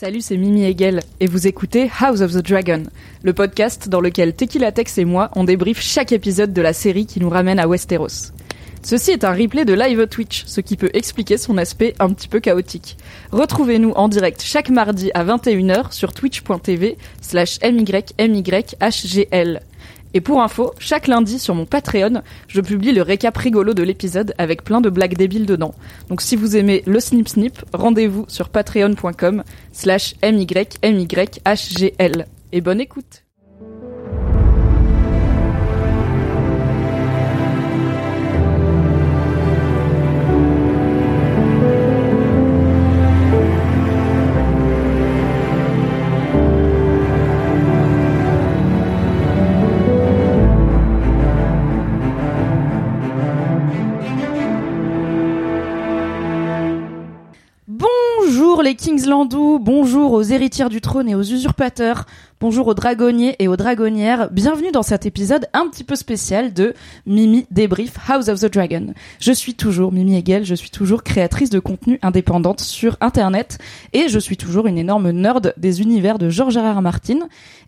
Salut, c'est Mimi Hegel et vous écoutez House of the Dragon, le podcast dans lequel Tequila Tex et moi on débrief chaque épisode de la série qui nous ramène à Westeros. Ceci est un replay de live Twitch, ce qui peut expliquer son aspect un petit peu chaotique. Retrouvez-nous en direct chaque mardi à 21h sur twitch.tv slash mymyhgl. Et pour info, chaque lundi sur mon Patreon, je publie le récap rigolo de l'épisode avec plein de blagues débiles dedans. Donc si vous aimez le snip snip, rendez-vous sur patreon.com slash mymyhgl. Et bonne écoute Les Kingslandous, bonjour aux héritières du trône et aux usurpateurs, bonjour aux dragonniers et aux dragonnières, bienvenue dans cet épisode un petit peu spécial de Mimi Débrief House of the Dragon. Je suis toujours Mimi Hegel, je suis toujours créatrice de contenu indépendante sur internet et je suis toujours une énorme nerd des univers de George R. R. Martin.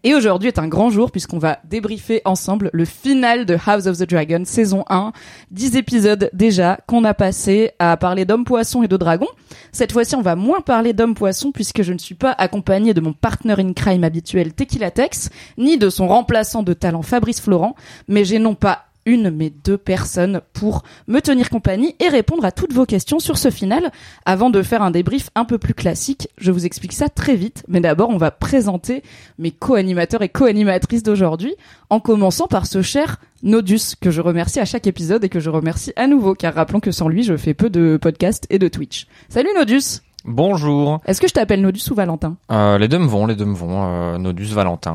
Et aujourd'hui est un grand jour puisqu'on va débriefer ensemble le final de House of the Dragon saison 1, 10 épisodes déjà qu'on a passé à parler d'hommes poissons et de dragons. Cette fois-ci, on va moins parler d'hommes poissons puisque je ne suis pas accompagnée de mon partner in crime habituel Ni de son remplaçant de talent Fabrice Florent, mais j'ai non pas une mais deux personnes pour me tenir compagnie et répondre à toutes vos questions sur ce final. Avant de faire un débrief un peu plus classique, je vous explique ça très vite, mais d'abord on va présenter mes co-animateurs et co-animatrices d'aujourd'hui, en commençant par ce cher Nodus que je remercie à chaque épisode et que je remercie à nouveau, car rappelons que sans lui je fais peu de podcasts et de Twitch. Salut Nodus Bonjour. Est-ce que je t'appelle Nodus ou Valentin? Euh, les deux me vont, les deux me vont. Euh, Nodus Valentin,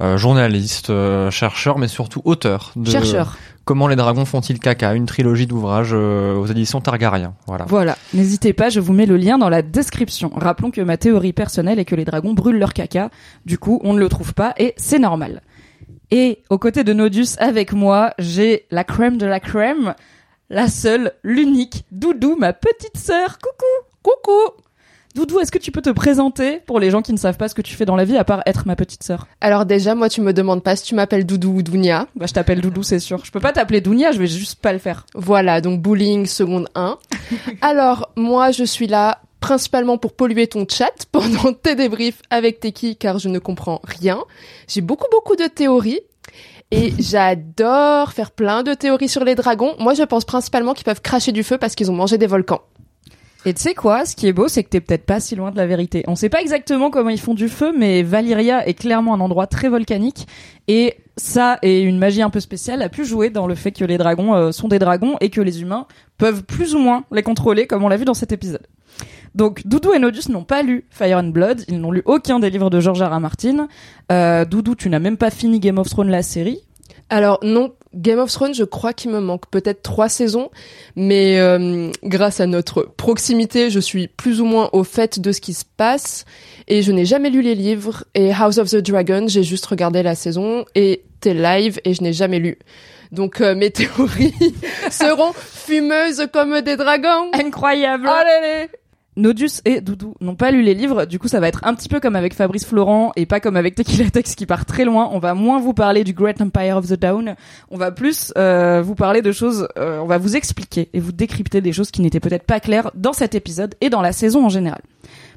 euh, euh, journaliste, euh, chercheur, mais surtout auteur. De Chercheur. Comment les dragons font-ils caca Une trilogie d'ouvrages euh, aux éditions Targaryen. Voilà. Voilà, n'hésitez pas, je vous mets le lien dans la description. Rappelons que ma théorie personnelle est que les dragons brûlent leur caca, du coup on ne le trouve pas et c'est normal. Et aux côtés de Nodus avec moi, j'ai la crème de la crème, la seule, l'unique, Doudou, ma petite sœur. Coucou Coucou Doudou, est-ce que tu peux te présenter pour les gens qui ne savent pas ce que tu fais dans la vie à part être ma petite sœur? Alors déjà, moi, tu me demandes pas si tu m'appelles Doudou ou Dounia. Bah je t'appelle Doudou, c'est sûr. Je peux pas t'appeler Dounia, je vais juste pas le faire. Voilà, donc bullying seconde 1. Alors, moi, je suis là principalement pour polluer ton chat pendant tes débriefs avec Teki, car je ne comprends rien. J'ai beaucoup, beaucoup de théories. Et j'adore faire plein de théories sur les dragons. Moi, je pense principalement qu'ils peuvent cracher du feu parce qu'ils ont mangé des volcans. Et tu sais quoi, ce qui est beau, c'est que t'es peut-être pas si loin de la vérité. On sait pas exactement comment ils font du feu, mais Valyria est clairement un endroit très volcanique. Et ça, et une magie un peu spéciale, a pu jouer dans le fait que les dragons euh, sont des dragons et que les humains peuvent plus ou moins les contrôler, comme on l'a vu dans cet épisode. Donc Doudou et Nodus n'ont pas lu Fire and Blood, ils n'ont lu aucun des livres de George R. R. Martin. Euh, Doudou, tu n'as même pas fini Game of Thrones la série. Alors non, Game of Thrones, je crois qu'il me manque peut-être trois saisons, mais euh, grâce à notre proximité, je suis plus ou moins au fait de ce qui se passe et je n'ai jamais lu les livres. Et House of the Dragon, j'ai juste regardé la saison et t'es live et je n'ai jamais lu. Donc euh, mes théories seront fumeuses comme des dragons. Incroyable. Allez, Nodus et Doudou n'ont pas lu les livres, du coup ça va être un petit peu comme avec Fabrice Florent et pas comme avec Tequila Tex qui part très loin. On va moins vous parler du Great Empire of the Down, on va plus euh, vous parler de choses, euh, on va vous expliquer et vous décrypter des choses qui n'étaient peut-être pas claires dans cet épisode et dans la saison en général.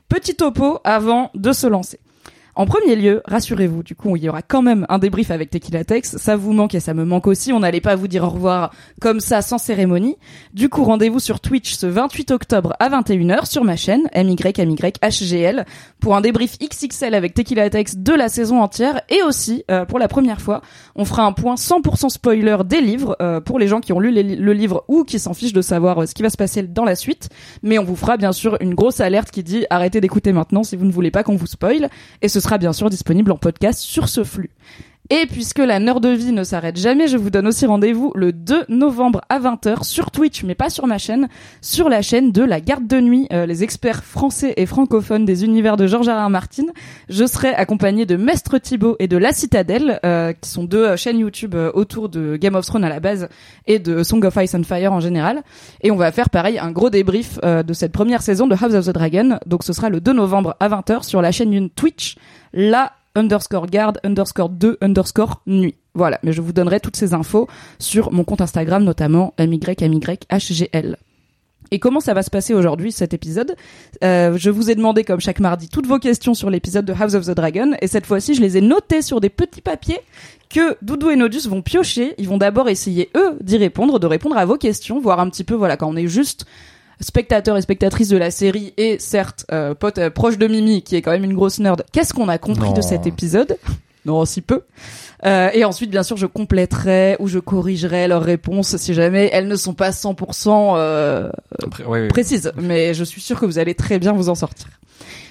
Petit topo avant de se lancer. En premier lieu, rassurez-vous, du coup, il y aura quand même un débrief avec Tequila Tex. Ça vous manque et ça me manque aussi. On n'allait pas vous dire au revoir comme ça, sans cérémonie. Du coup, rendez-vous sur Twitch ce 28 octobre à 21h sur ma chaîne, MYMYHGL, pour un débrief XXL avec Tequila Tex de la saison entière. Et aussi, euh, pour la première fois, on fera un point 100% spoiler des livres, euh, pour les gens qui ont lu le livre ou qui s'en fichent de savoir euh, ce qui va se passer dans la suite. Mais on vous fera bien sûr une grosse alerte qui dit arrêtez d'écouter maintenant si vous ne voulez pas qu'on vous spoil. Sera bien sûr disponible en podcast sur ce flux. Et puisque la Nerd de vie ne s'arrête jamais, je vous donne aussi rendez-vous le 2 novembre à 20h sur Twitch, mais pas sur ma chaîne, sur la chaîne de La Garde de Nuit, euh, les experts français et francophones des univers de George R. R. Martin. Je serai accompagné de Mestre Thibaut et de La Citadelle, euh, qui sont deux euh, chaînes YouTube euh, autour de Game of Thrones à la base et de Song of Ice and Fire en général. Et on va faire pareil un gros débrief euh, de cette première saison de House of the Dragon. Donc ce sera le 2 novembre à 20h sur la chaîne Twitch, la underscore garde underscore 2 underscore nuit. Voilà, mais je vous donnerai toutes ces infos sur mon compte Instagram, notamment MYMYHGL. Et comment ça va se passer aujourd'hui cet épisode Euh, Je vous ai demandé, comme chaque mardi, toutes vos questions sur l'épisode de House of the Dragon, et cette fois-ci, je les ai notées sur des petits papiers que Doudou et Nodus vont piocher. Ils vont d'abord essayer eux d'y répondre, de répondre à vos questions, voir un petit peu, voilà, quand on est juste spectateur et spectatrice de la série et certes euh, pote euh, proche de Mimi qui est quand même une grosse nerd qu'est-ce qu'on a compris Non. de cet épisode? Non si peu Euh, et ensuite bien sûr je compléterai ou je corrigerai leurs réponses si jamais elles ne sont pas 100% euh, Après, oui, oui. précises mais je suis sûre que vous allez très bien vous en sortir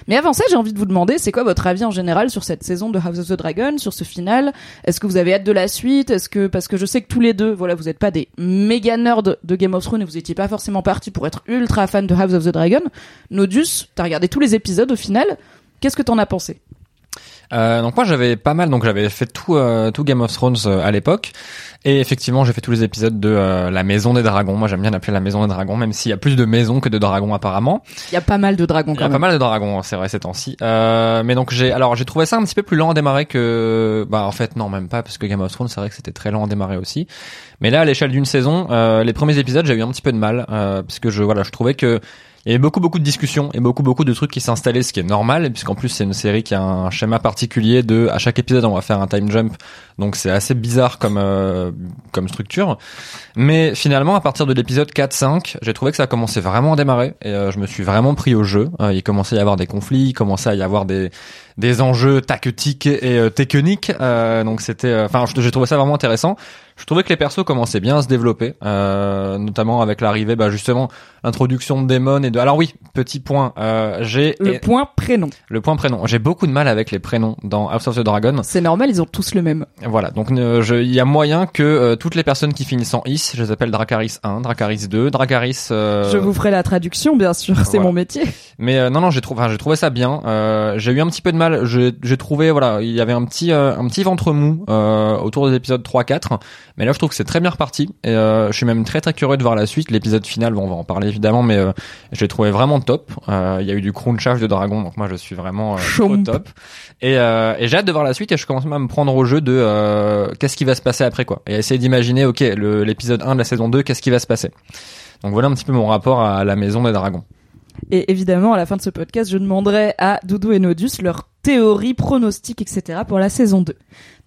mais avant ça j'ai envie de vous demander c'est quoi votre avis en général sur cette saison de House of the Dragon sur ce final? Est-ce que vous avez hâte de la suite? Est-ce que parce que je sais que tous les deux, voilà, vous n'êtes pas des méga nerds de Game of Thrones et vous étiez pas forcément partis pour être ultra fan de House of the Dragon. Nodus, t'as regardé tous les épisodes au final. Qu'est-ce que t'en as pensé? Euh, donc moi j'avais pas mal, donc j'avais fait tout, euh, tout Game of Thrones euh, à l'époque, et effectivement j'ai fait tous les épisodes de euh, la Maison des Dragons. Moi j'aime bien l'appeler la Maison des Dragons, même s'il y a plus de maisons que de dragons apparemment. Il y a pas mal de dragons Il y quand a pas même. mal de dragons, c'est vrai ces temps-ci. Euh, mais donc j'ai, alors j'ai trouvé ça un petit peu plus lent à démarrer que, bah en fait non même pas parce que Game of Thrones c'est vrai que c'était très lent à démarrer aussi. Mais là à l'échelle d'une saison, euh, les premiers épisodes j'ai eu un petit peu de mal euh, parce que je voilà je trouvais que il y avait beaucoup beaucoup de discussions et beaucoup beaucoup de trucs qui s'installaient, ce qui est normal puisqu'en plus c'est une série qui a un schéma particulier de à chaque épisode on va faire un time jump, donc c'est assez bizarre comme euh, comme structure. Mais finalement à partir de l'épisode 4-5, j'ai trouvé que ça commençait vraiment à démarrer et euh, je me suis vraiment pris au jeu. Euh, il commençait à y avoir des conflits, il commençait à y avoir des des enjeux tactiques et euh, techniques. Euh, donc c'était, euh, enfin, j'ai trouvé ça vraiment intéressant. Je trouvais que les persos commençaient bien à se développer, notamment avec l'arrivée, bah justement, l'introduction de Daemon et de. Alors oui, petit point, euh, j'ai Le et- point prénom. le point prénom. J'ai beaucoup de mal avec les prénoms dans House of the Dragon. C'est normal, ils ont tous le même. Voilà, donc euh, il y a moyen que euh, toutes les personnes qui finissent en is, je les appelle Dracaris 1, Dracaris 2, Dracaris. euh, Je vous ferai la traduction, bien sûr, c'est voilà. mon métier. Mais euh, non non j'ai trouvé enfin, j'ai trouvé ça bien. Euh, j'ai eu un petit peu de mal. J'ai j'ai trouvé voilà il y avait un petit euh, un petit ventre mou euh, autour des épisodes 3-4. Mais là je trouve que c'est très bien reparti. Et euh, je suis même très très curieux de voir la suite. L'épisode final bon, on va en parler évidemment mais euh, je l'ai trouvé vraiment top. Euh, Il y a eu du crunchage de dragon donc moi je suis vraiment euh, au Chomp. top. Et, euh, et j'ai hâte de voir la suite et je commence même à me prendre au jeu de euh, qu'est-ce qui va se passer après quoi. Et à essayer d'imaginer ok l'épisode 1 de la saison 2 qu'est-ce qui va se passer. Donc voilà un petit peu mon rapport à la maison des dragons. Et évidemment, à la fin de ce podcast, je demanderai à Doudou et Nodus leurs théories, pronostics, etc. pour la saison 2.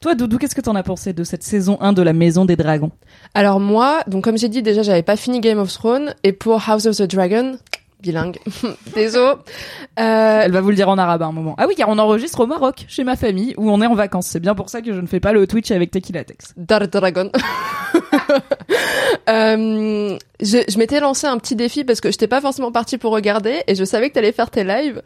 Toi, Doudou, qu'est-ce que t'en as pensé de cette saison 1 de la Maison des Dragons? Alors moi, donc comme j'ai dit déjà, j'avais pas fini Game of Thrones et pour House of the Dragon, bilingue, désolé. Euh, Elle va vous le dire en arabe à un moment. Ah oui, car on enregistre au Maroc, chez ma famille, où on est en vacances. C'est bien pour ça que je ne fais pas le Twitch avec Tequila Tex. Dar Dragon. Euh, je je m'étais lancé un petit défi parce que j'étais pas forcément partie pour regarder et je savais que t'allais faire tes lives.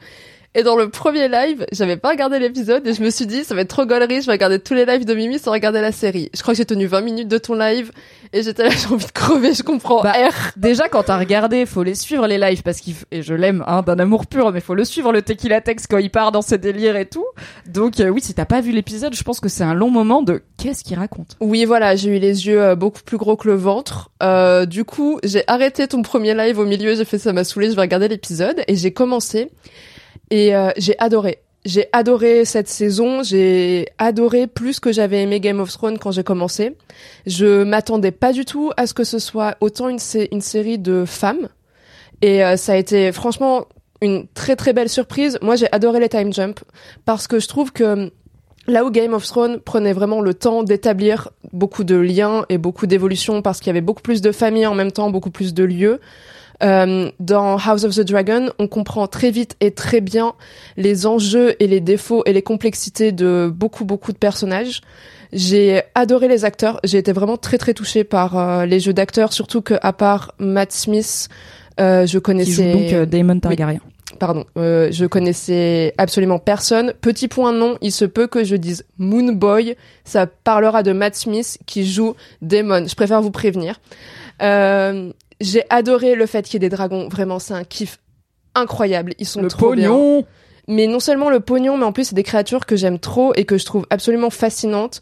Et dans le premier live, j'avais pas regardé l'épisode et je me suis dit, ça va être trop gaulerie, je vais regarder tous les lives de Mimi sans regarder la série. Je crois que j'ai tenu 20 minutes de ton live et j'étais là, j'ai envie de crever, je comprends. Bah, R. Déjà, quand t'as regardé, faut les suivre les lives parce qu'il et je l'aime hein, d'un amour pur, mais faut le suivre le Tequila Tex quand il part dans ses délires et tout. Donc euh, oui, si t'as pas vu l'épisode, je pense que c'est un long moment de qu'est-ce qu'il raconte. Oui, voilà, j'ai eu les yeux euh, beaucoup plus gros que le ventre. Euh, du coup, j'ai arrêté ton premier live au milieu, j'ai fait ça m'a saoulé, je vais regarder l'épisode et j'ai commencé et euh, j'ai adoré. J'ai adoré cette saison, j'ai adoré plus que j'avais aimé Game of Thrones quand j'ai commencé. Je m'attendais pas du tout à ce que ce soit autant une, sé- une série de femmes et euh, ça a été franchement une très très belle surprise. Moi, j'ai adoré les time jump parce que je trouve que Là où Game of Thrones prenait vraiment le temps d'établir beaucoup de liens et beaucoup d'évolutions parce qu'il y avait beaucoup plus de familles en même temps, beaucoup plus de lieux. Euh, dans House of the Dragon, on comprend très vite et très bien les enjeux et les défauts et les complexités de beaucoup beaucoup de personnages. J'ai adoré les acteurs. J'ai été vraiment très très touchée par euh, les jeux d'acteurs, surtout que à part Matt Smith, euh, je Qui connaissais joue donc euh, Daemon Targaryen. pardon, euh, je connaissais absolument personne. Petit point non, il se peut que je dise Moon Boy, ça parlera de Matt Smith qui joue Demon. Je préfère vous prévenir. Euh, j'ai adoré le fait qu'il y ait des dragons. Vraiment, c'est un kiff incroyable. Ils sont Le trop bien. pognon. Mais non seulement le pognon, mais en plus c'est des créatures que j'aime trop et que je trouve absolument fascinantes.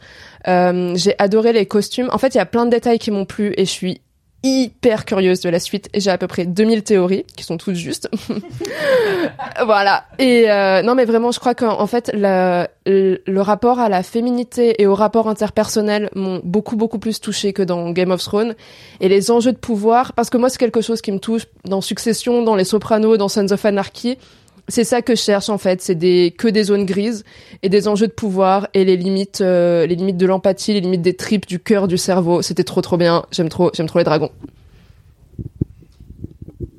Euh, j'ai adoré les costumes. En fait, il y a plein de détails qui m'ont plu et je suis hyper curieuse de la suite. Et j'ai à peu près 2000 théories qui sont toutes justes. voilà. Et euh, non, mais vraiment, je crois qu'en en fait, le, le, le rapport à la féminité et au rapport interpersonnel m'ont beaucoup beaucoup plus touché que dans Game of Thrones. Et les enjeux de pouvoir, parce que moi c'est quelque chose qui me touche dans Succession, dans Les Sopranos, dans Sons of Anarchy. C'est ça que je cherche en fait, c'est des que des zones grises et des enjeux de pouvoir et les limites, euh, les limites de l'empathie, les limites des tripes, du cœur, du cerveau. C'était trop trop bien. J'aime trop, j'aime trop les dragons.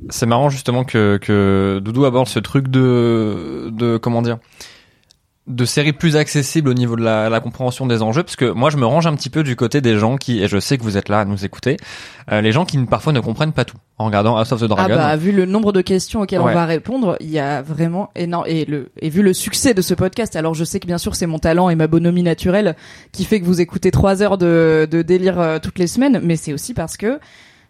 C'est marrant justement que, que Doudou aborde ce truc de, de comment dire, de séries plus accessibles au niveau de la, la compréhension des enjeux, parce que moi je me range un petit peu du côté des gens qui, et je sais que vous êtes là à nous écouter, euh, les gens qui parfois ne comprennent pas tout en regardant House of the Ah Dragon. bah vu le nombre de questions auxquelles Ouais. on va répondre, il y a vraiment énorme et le et vu le succès de ce podcast. Alors je sais que bien sûr c'est mon talent et ma bonhomie naturelle qui fait que vous écoutez trois heures de de délire euh, toutes les semaines, mais c'est aussi parce que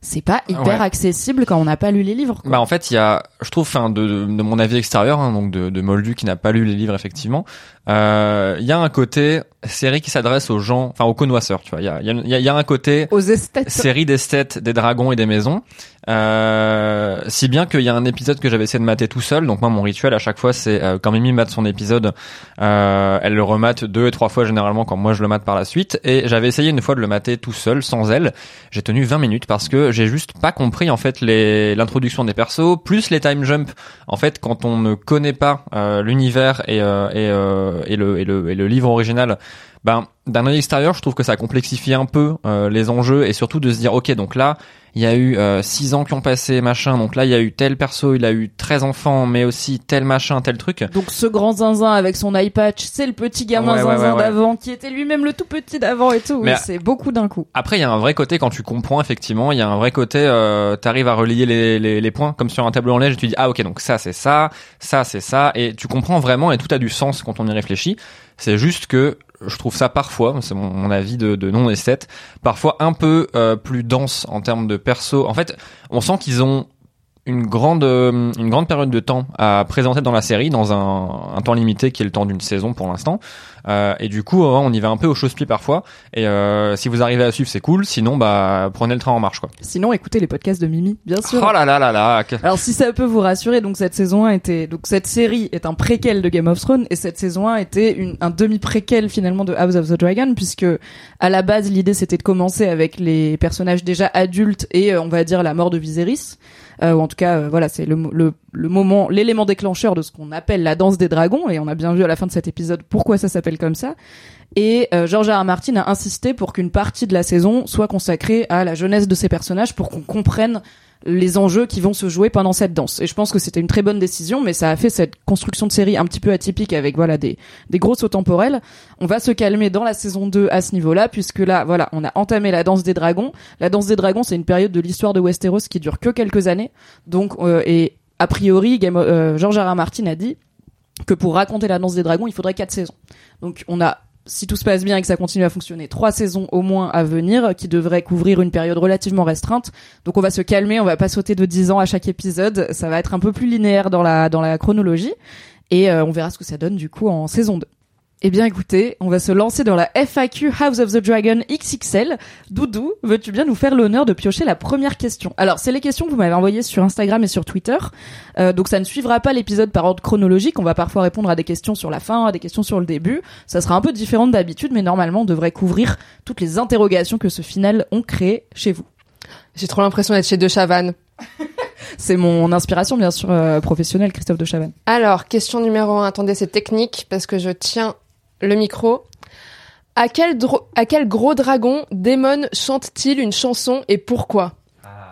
c'est pas hyper Ouais. accessible quand on n'a pas lu les livres. quoi. Bah en fait, il y a, je trouve, enfin de, de, de mon avis extérieur, hein, donc de, de Moldu qui n'a pas lu les livres effectivement, euh, il y a un côté série qui s'adresse aux gens, enfin aux connoisseurs, tu vois. Il y a, y, a, y a- un côté Aux esthètes. série d'esthètes, des dragons et des maisons. Euh, si bien qu'il y a un épisode que j'avais essayé de mater tout seul. Donc moi, mon rituel à chaque fois, c'est euh, quand Mimi mate son épisode, euh, elle le remate deux et trois fois généralement quand moi je le mate par la suite. Et j'avais essayé une fois de le mater tout seul, sans elle. J'ai tenu 20 minutes parce que j'ai juste pas compris en fait les l'introduction des persos, plus les time jump. En fait, quand on ne connaît pas euh, l'univers et, euh, et, euh, et, le, et, le, et le livre original, ben d'un œil extérieur, je trouve que ça complexifie un peu euh, les enjeux et surtout de se dire ok donc là il y a eu euh, six ans qui ont passé machin donc là il y a eu tel perso il a eu 13 enfants mais aussi tel machin tel truc Donc ce grand zinzin avec son eye patch, c'est le petit gamin Ouais, zinzin ouais, ouais. d'avant qui était lui-même le tout petit d'avant et tout. Oui, c'est beaucoup d'un coup. Après, il y a un vrai côté quand tu comprends effectivement. Il y a un vrai côté, euh, t'arrives à relier les, les, les points comme sur un tableau en neige. Et tu dis ah ok donc ça c'est ça, ça c'est ça, et tu comprends vraiment et tout a du sens quand on y réfléchit. C'est juste que je trouve ça parfois, c'est mon, avis de, de non esthète, parfois un peu euh, plus dense en termes de perso. En fait, on sent qu'ils ont une grande euh, une grande période de temps à présenter dans la série dans un, temps limité qui est le temps d'une saison pour l'instant et du coup euh, on y va un peu au chausse-pied parfois. Et euh, si vous arrivez à suivre c'est cool. Sinon bah prenez le train en marche quoi. Sinon, écoutez les podcasts de Mimi, bien sûr. oh là là là là Alors si ça peut vous rassurer, donc cette saison 1 était donc cette série est un préquel de Game of Thrones et cette saison 1 était une, un demi préquel finalement de House of the Dragon puisque à la base l'idée c'était de commencer avec les personnages déjà adultes et euh, on va dire la mort de Viserys. Euh, ou en tout cas euh, voilà c'est le, le le moment l'élément déclencheur de ce qu'on appelle la danse des dragons et on a bien vu à la fin de cet épisode pourquoi ça s'appelle comme ça et euh, George R. R. Martin a insisté pour qu'une partie de la saison soit consacrée à la jeunesse de ces personnages pour qu'on comprenne les enjeux qui vont se jouer pendant cette danse. Et je pense que c'était une très bonne décision, mais ça a fait cette construction de série un petit peu atypique avec voilà des, des gros sauts temporels. On va se calmer dans la saison 2 à ce niveau-là, puisque là, voilà, on a entamé la danse des dragons. La danse des dragons, c'est une période de l'histoire de Westeros qui dure que quelques années. Donc, euh, et a priori, Game euh. Martin a dit que pour raconter la danse des dragons, il faudrait quatre saisons. Donc on a si tout se passe bien et que ça continue à fonctionner, trois saisons au moins à venir qui devraient couvrir une période relativement restreinte. Donc on va se calmer, on va pas sauter de 10 ans à chaque épisode, ça va être un peu plus linéaire dans la dans la chronologie et euh, on verra ce que ça donne du coup en saison 2. Eh bien écoutez, on va se lancer dans la FAQ House of the Dragon XXL. Doudou, veux-tu bien nous faire l'honneur de piocher la première question? Alors c'est les questions que vous m'avez envoyées sur Instagram et sur Twitter. Euh, donc ça ne suivra pas l'épisode par ordre chronologique. On va parfois répondre à des questions sur la fin, à des questions sur le début. Ça sera un peu différent d'habitude, mais normalement on devrait couvrir toutes les interrogations que ce final ont créées chez vous. J'ai trop l'impression d'être chez De Chavannes. C'est mon inspiration bien sûr euh, professionnelle, Christophe de Chavannes. Alors, question numéro un. Attendez, c'est technique parce que je tiens le micro. À quel, à quel gros dragon Daemon chante-t-il une chanson et pourquoi?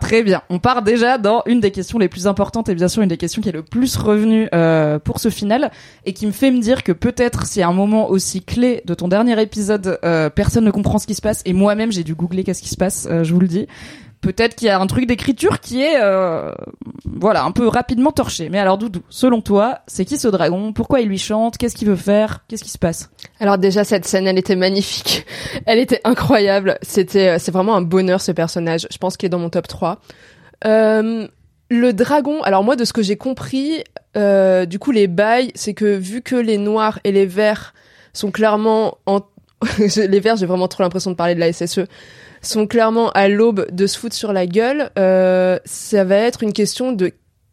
Très bien. On part déjà dans une des questions les plus importantes et bien sûr une des questions qui est le plus revenue euh, pour ce final et qui me fait me dire que peut-être si à un moment aussi clé de ton dernier épisode, euh, personne ne comprend ce qui se passe et moi-même j'ai dû googler qu'est-ce qui se passe, euh, je vous le dis. Peut-être qu'il y a un truc d'écriture qui est, euh, voilà, un peu rapidement torché. Mais alors, Doudou, selon toi, c'est qui ce dragon? Pourquoi il lui chante? Qu'est-ce qu'il veut faire? Qu'est-ce qui se passe? Alors déjà cette scène, elle était magnifique. Elle était incroyable. C'était euh, c'est vraiment un bonheur ce personnage. Je pense qu'il est dans mon top 3. Euh, le dragon, alors moi de ce que j'ai compris, euh, du coup les bails, c'est que vu que les noirs et les verts sont clairement en les verts, j'ai vraiment trop l'impression de parler de la SSE sont clairement à l'aube de se foutre sur la gueule, euh, ça va être une question de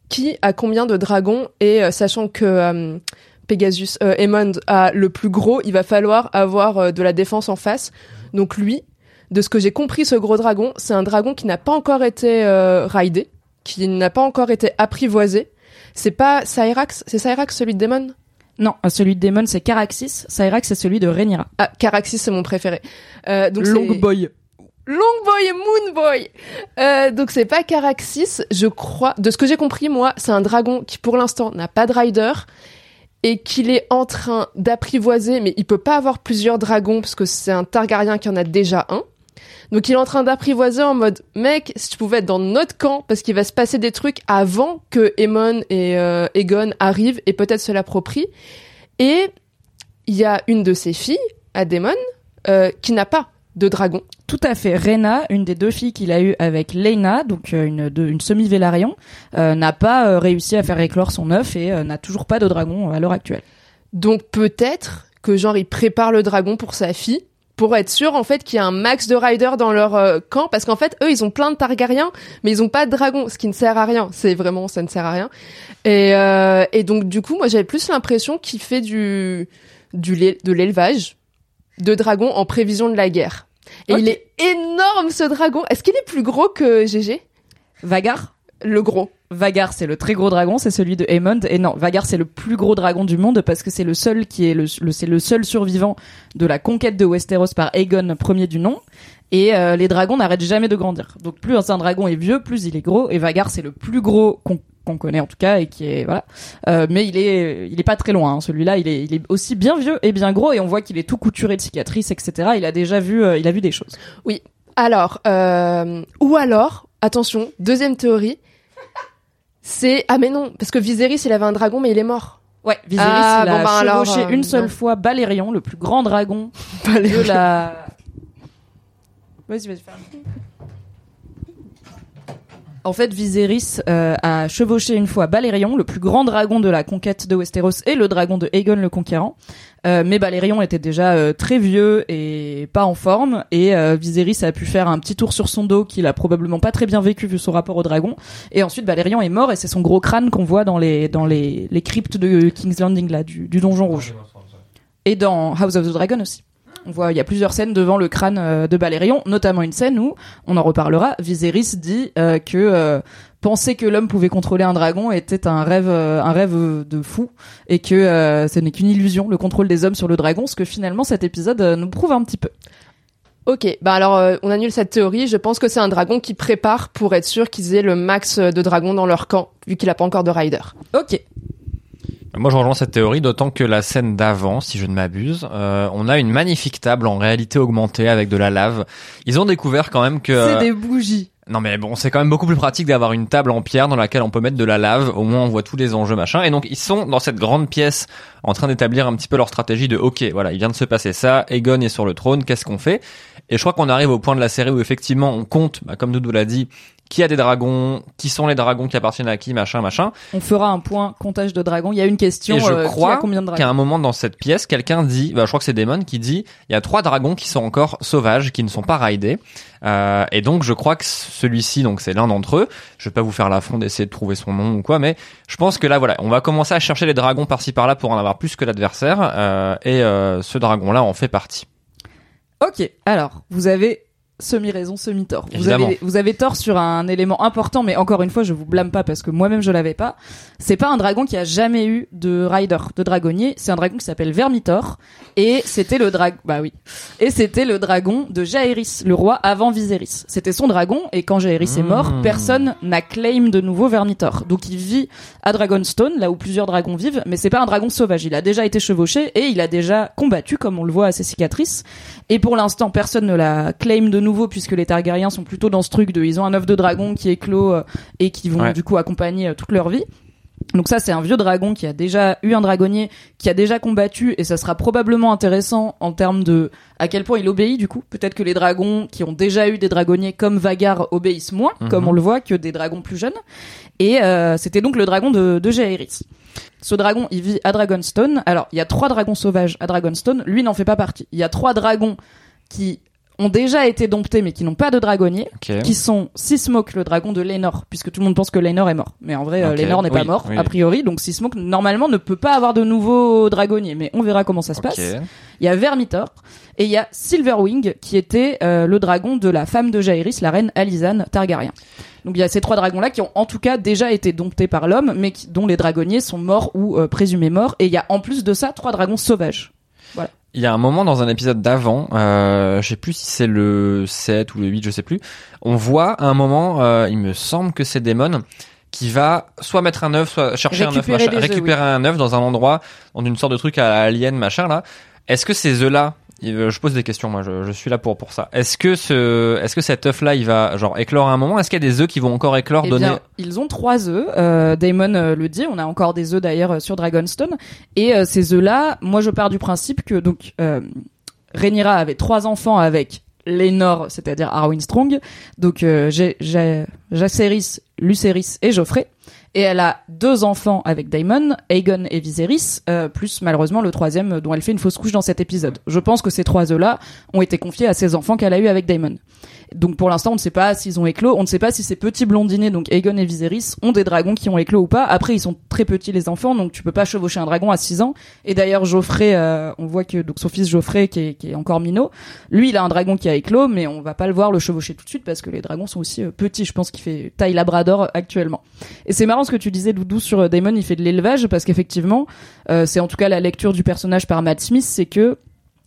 qui a combien de dragons et euh, sachant que euh, Pegasus, Aemond a le plus gros, il va falloir avoir de la défense en face. Donc lui, de ce que j'ai compris, ce gros dragon, c'est un dragon qui n'a pas encore été raidé, qui n'a pas encore été apprivoisé. C'est pas Cyrax, c'est Cyrax celui de Daemon? Non, celui de Daemon c'est Caraxis, Cyrax c'est celui de Rhaenyra. Ah, Caraxis c'est mon préféré. Euh, donc. Long Boy et Moon Boy. Euh, donc c'est pas Caraxis, je crois. De ce que j'ai compris, moi, c'est un dragon qui pour l'instant n'a pas de rider et qu'il est en train d'apprivoiser, mais il peut pas avoir plusieurs dragons parce que c'est un Targaryen qui en a déjà un. Donc il est en train d'apprivoiser en mode mec, si tu pouvais être dans notre camp parce qu'il va se passer des trucs avant que Aemon et euh, Aegon arrivent et peut-être se l'approprient. Et il y a une de ses filles, Ademon, euh, qui n'a pas de dragon. Tout à fait. Rena, une des deux filles qu'il a eues avec Lena, donc euh, une, de- une semi-Vélarion, euh, n'a pas euh, réussi à faire éclore son œuf et euh, n'a toujours pas de dragon à l'heure actuelle. Donc peut-être que genre il prépare le dragon pour sa fille pour être sûr en fait qu'il y a un max de riders dans leur euh, camp parce qu'en fait eux ils ont plein de Targaryens mais ils ont pas de dragon ce qui ne sert à rien c'est vraiment ça ne sert à rien et, euh, et donc du coup moi j'avais plus l'impression qu'il fait du du de l'élevage de dragons en prévision de la guerre et il est énorme ce dragon. Est-ce qu'il est plus gros que GG Vagar. Le gros. Vagar, c'est le très gros dragon, c'est celui de Aemond. Et non, Vagar, c'est le plus gros dragon du monde parce que c'est le seul qui est le, le- c'est le seul survivant de la conquête de Westeros par Aegon, premier du nom. Et euh, les dragons n'arrêtent jamais de grandir. Donc plus un dragon est vieux, plus il est gros. Et Vagar, c'est le plus gros qu'on connaît en tout cas et qui est voilà. Euh, mais il est il est pas très loin. hein. Celui-là, il est il est aussi bien vieux et bien gros et on voit qu'il est tout couturé de cicatrices, etc. Il a déjà vu euh, il a vu des choses. Alors, euh, ou alors, attention, deuxième théorie, c'est ah mais non, parce que Viserys il avait un dragon mais il est mort. Ouais, Viserys, Ah, il bon, a bah, alors, chevauché euh, une seule non. fois Balérion, le plus grand dragon de la. Vas-y, vas-y, En fait, Viserys euh, a chevauché une fois Balérion, le plus grand dragon de la conquête de Westeros et le dragon de Aegon le Conquérant. Euh, mais Balérion était déjà euh, très vieux et pas en forme, et Viserys a pu faire un petit tour sur son dos qu'il a probablement pas très bien vécu vu son rapport au dragon. Et ensuite, Balérion est mort et c'est son gros crâne qu'on voit dans les dans les, les cryptes de King's Landing là, du donjon rouge. Et dans House of the Dragon aussi. On voit, il y a plusieurs scènes devant le crâne euh, de Balérion, notamment une scène où, on en reparlera, Viserys dit euh, que euh, penser que l'homme pouvait contrôler un dragon était un rêve, euh, un rêve de fou, et que ce n'est qu'une illusion, le contrôle des hommes sur le dragon, ce que finalement cet épisode nous prouve un petit peu. Ok, bah alors euh, on annule cette théorie. Je pense que c'est un dragon qui prépare pour être sûr qu'ils aient le max de dragons dans leur camp, vu qu'il a pas encore de rider. Ok. Moi, je rejoins cette théorie, d'autant que la scène d'avant, si je ne m'abuse, euh, on a une magnifique table en réalité augmentée avec de la lave. Ils ont découvert quand même que C'est euh, des bougies. Non mais bon, c'est quand même beaucoup plus pratique d'avoir une table en pierre dans laquelle on peut mettre de la lave. Au moins on voit tous les enjeux machin. Et donc ils sont dans cette grande pièce en train d'établir un petit peu leur stratégie de ok, voilà, il vient de se passer ça. Aegon est sur le trône, qu'est-ce qu'on fait? Et je crois qu'on arrive au point de la série où effectivement on compte, bah, comme Doudou l'a dit, qui a des dragons, qui sont les dragons qui appartiennent à qui, machin, machin. On fera un point comptage de dragons. Il y a une question. Et je euh, qui a crois combien de qu'à un moment dans cette pièce, quelqu'un dit, bah, je crois que c'est Damon qui dit, il y a trois dragons qui sont encore sauvages, qui ne sont pas raidés. Euh, et donc je crois que celui-ci, donc c'est l'un d'entre eux. Je vais pas vous faire l'affront d'essayer de trouver son nom ou quoi, mais je pense que là voilà, on va commencer à chercher les dragons par-ci par-là pour en avoir plus que l'adversaire. Euh, et euh, ce dragon-là en fait partie. Ok, alors vous avez semi-raison, semi-tort. Vous avez, vous avez tort sur un élément important, mais encore une fois, je vous blâme pas parce que moi-même je l'avais pas. C'est pas un dragon qui a jamais eu de rider, de dragonnier. C'est un dragon qui s'appelle Vermitor et c'était le dragon, bah oui, et c'était le dragon de Jaehaerys, le roi avant Viserys. C'était son dragon et quand Jaehaerys est mort, Mmh. personne n'a claim de nouveau Vermitor. Donc il vit à Dragonstone, là où plusieurs dragons vivent, mais c'est pas un dragon sauvage. Il a déjà été chevauché et il a déjà combattu, comme on le voit à ses cicatrices. Et pour l'instant, personne ne la claim de nouveau puisque les Targaryens sont plutôt dans ce truc de ils ont un œuf de dragon qui éclot euh, et qui vont Ouais. du coup accompagner euh, toute leur vie. Donc ça, c'est un vieux dragon qui a déjà eu un dragonnier, qui a déjà combattu, et ça sera probablement intéressant en termes de à quel point il obéit du coup. Peut-être que les dragons qui ont déjà eu des dragonniers comme Vagar obéissent moins, Mhm. comme on le voit, que des dragons plus jeunes. Et euh, c'était donc le dragon de, de Jaehaerys. Ce dragon, il vit à Dragonstone. Alors, il y a trois dragons sauvages à Dragonstone. Lui n'en fait pas partie. Il y a trois dragons qui ont déjà été domptés mais qui n'ont pas de dragonnier, Ok. qui sont Sismok, le dragon de Laenor, puisque tout le monde pense que Laenor est mort. Mais en vrai, euh, Ok. Laenor n'est pas mort, oui. a priori. Donc Sismok, normalement, ne peut pas avoir de nouveau dragonnier. Mais on verra comment ça se passe. Il y a Vermitor et il y a Silverwing qui était euh, le dragon de la femme de Jaehaerys, la reine Alizane Targaryen. Donc il y a ces trois dragons-là qui ont en tout cas déjà été domptés par l'homme, mais qui- dont les dragonniers sont morts ou euh, présumés morts. Et il y a en plus de ça trois dragons sauvages. Il y a un moment dans un épisode d'avant, euh, je sais plus si c'est le 7 ou le 8, je sais plus, on voit à un moment, euh, il me semble que c'est Daemon, qui va soit mettre un œuf, soit chercher un œuf, Récupérer machin, œufs, récupérer un œuf dans un endroit, dans une sorte de truc à alien, machin là. Est-ce que ces œufs-là, euh, je pose des questions, moi, je, je suis là pour pour ça. Est-ce que ce, est-ce que cet œuf-là, il va genre éclore à un moment? Est-ce qu'il y a des œufs qui vont encore éclore, Eh donner? bien, ils ont trois œufs. Euh, Damon euh, le dit. On a encore des œufs d'ailleurs euh, sur Dragonstone. Et euh, ces œufs-là, moi, je pars du principe que donc euh, Rhaenyra avait trois enfants avec Lénor, c'est-à-dire Arwen Strong. Donc euh, j'ai j'ai Jaceris, Lucerys et Geoffrey. Et elle a deux enfants avec Daemon, Aegon et Viserys, euh, plus malheureusement le troisième dont elle fait une fausse couche dans cet épisode. Je pense que ces trois œufs-là ont été confiés à ses enfants qu'elle a eu avec Daemon. Donc pour l'instant, on ne sait pas s'ils ont éclos, on ne sait pas si ces petits blondinés, donc Aegon et Viserys, ont des dragons qui ont éclos ou pas. Après, ils sont très petits les enfants, donc tu peux pas chevaucher un dragon à 6 ans. Et d'ailleurs, Geoffrey, euh, on voit que donc son fils Geoffrey, qui est, qui est encore minot, lui, il a un dragon qui a éclos, mais on va pas le voir le chevaucher tout de suite parce que les dragons sont aussi euh, petits. Je pense qu'il fait taille Labrador actuellement. Et c'est marrant ce que tu disais, Doudou, sur euh, Daemon, il fait de l'élevage parce qu'effectivement, euh, c'est en tout cas la lecture du personnage par Matt Smith, c'est que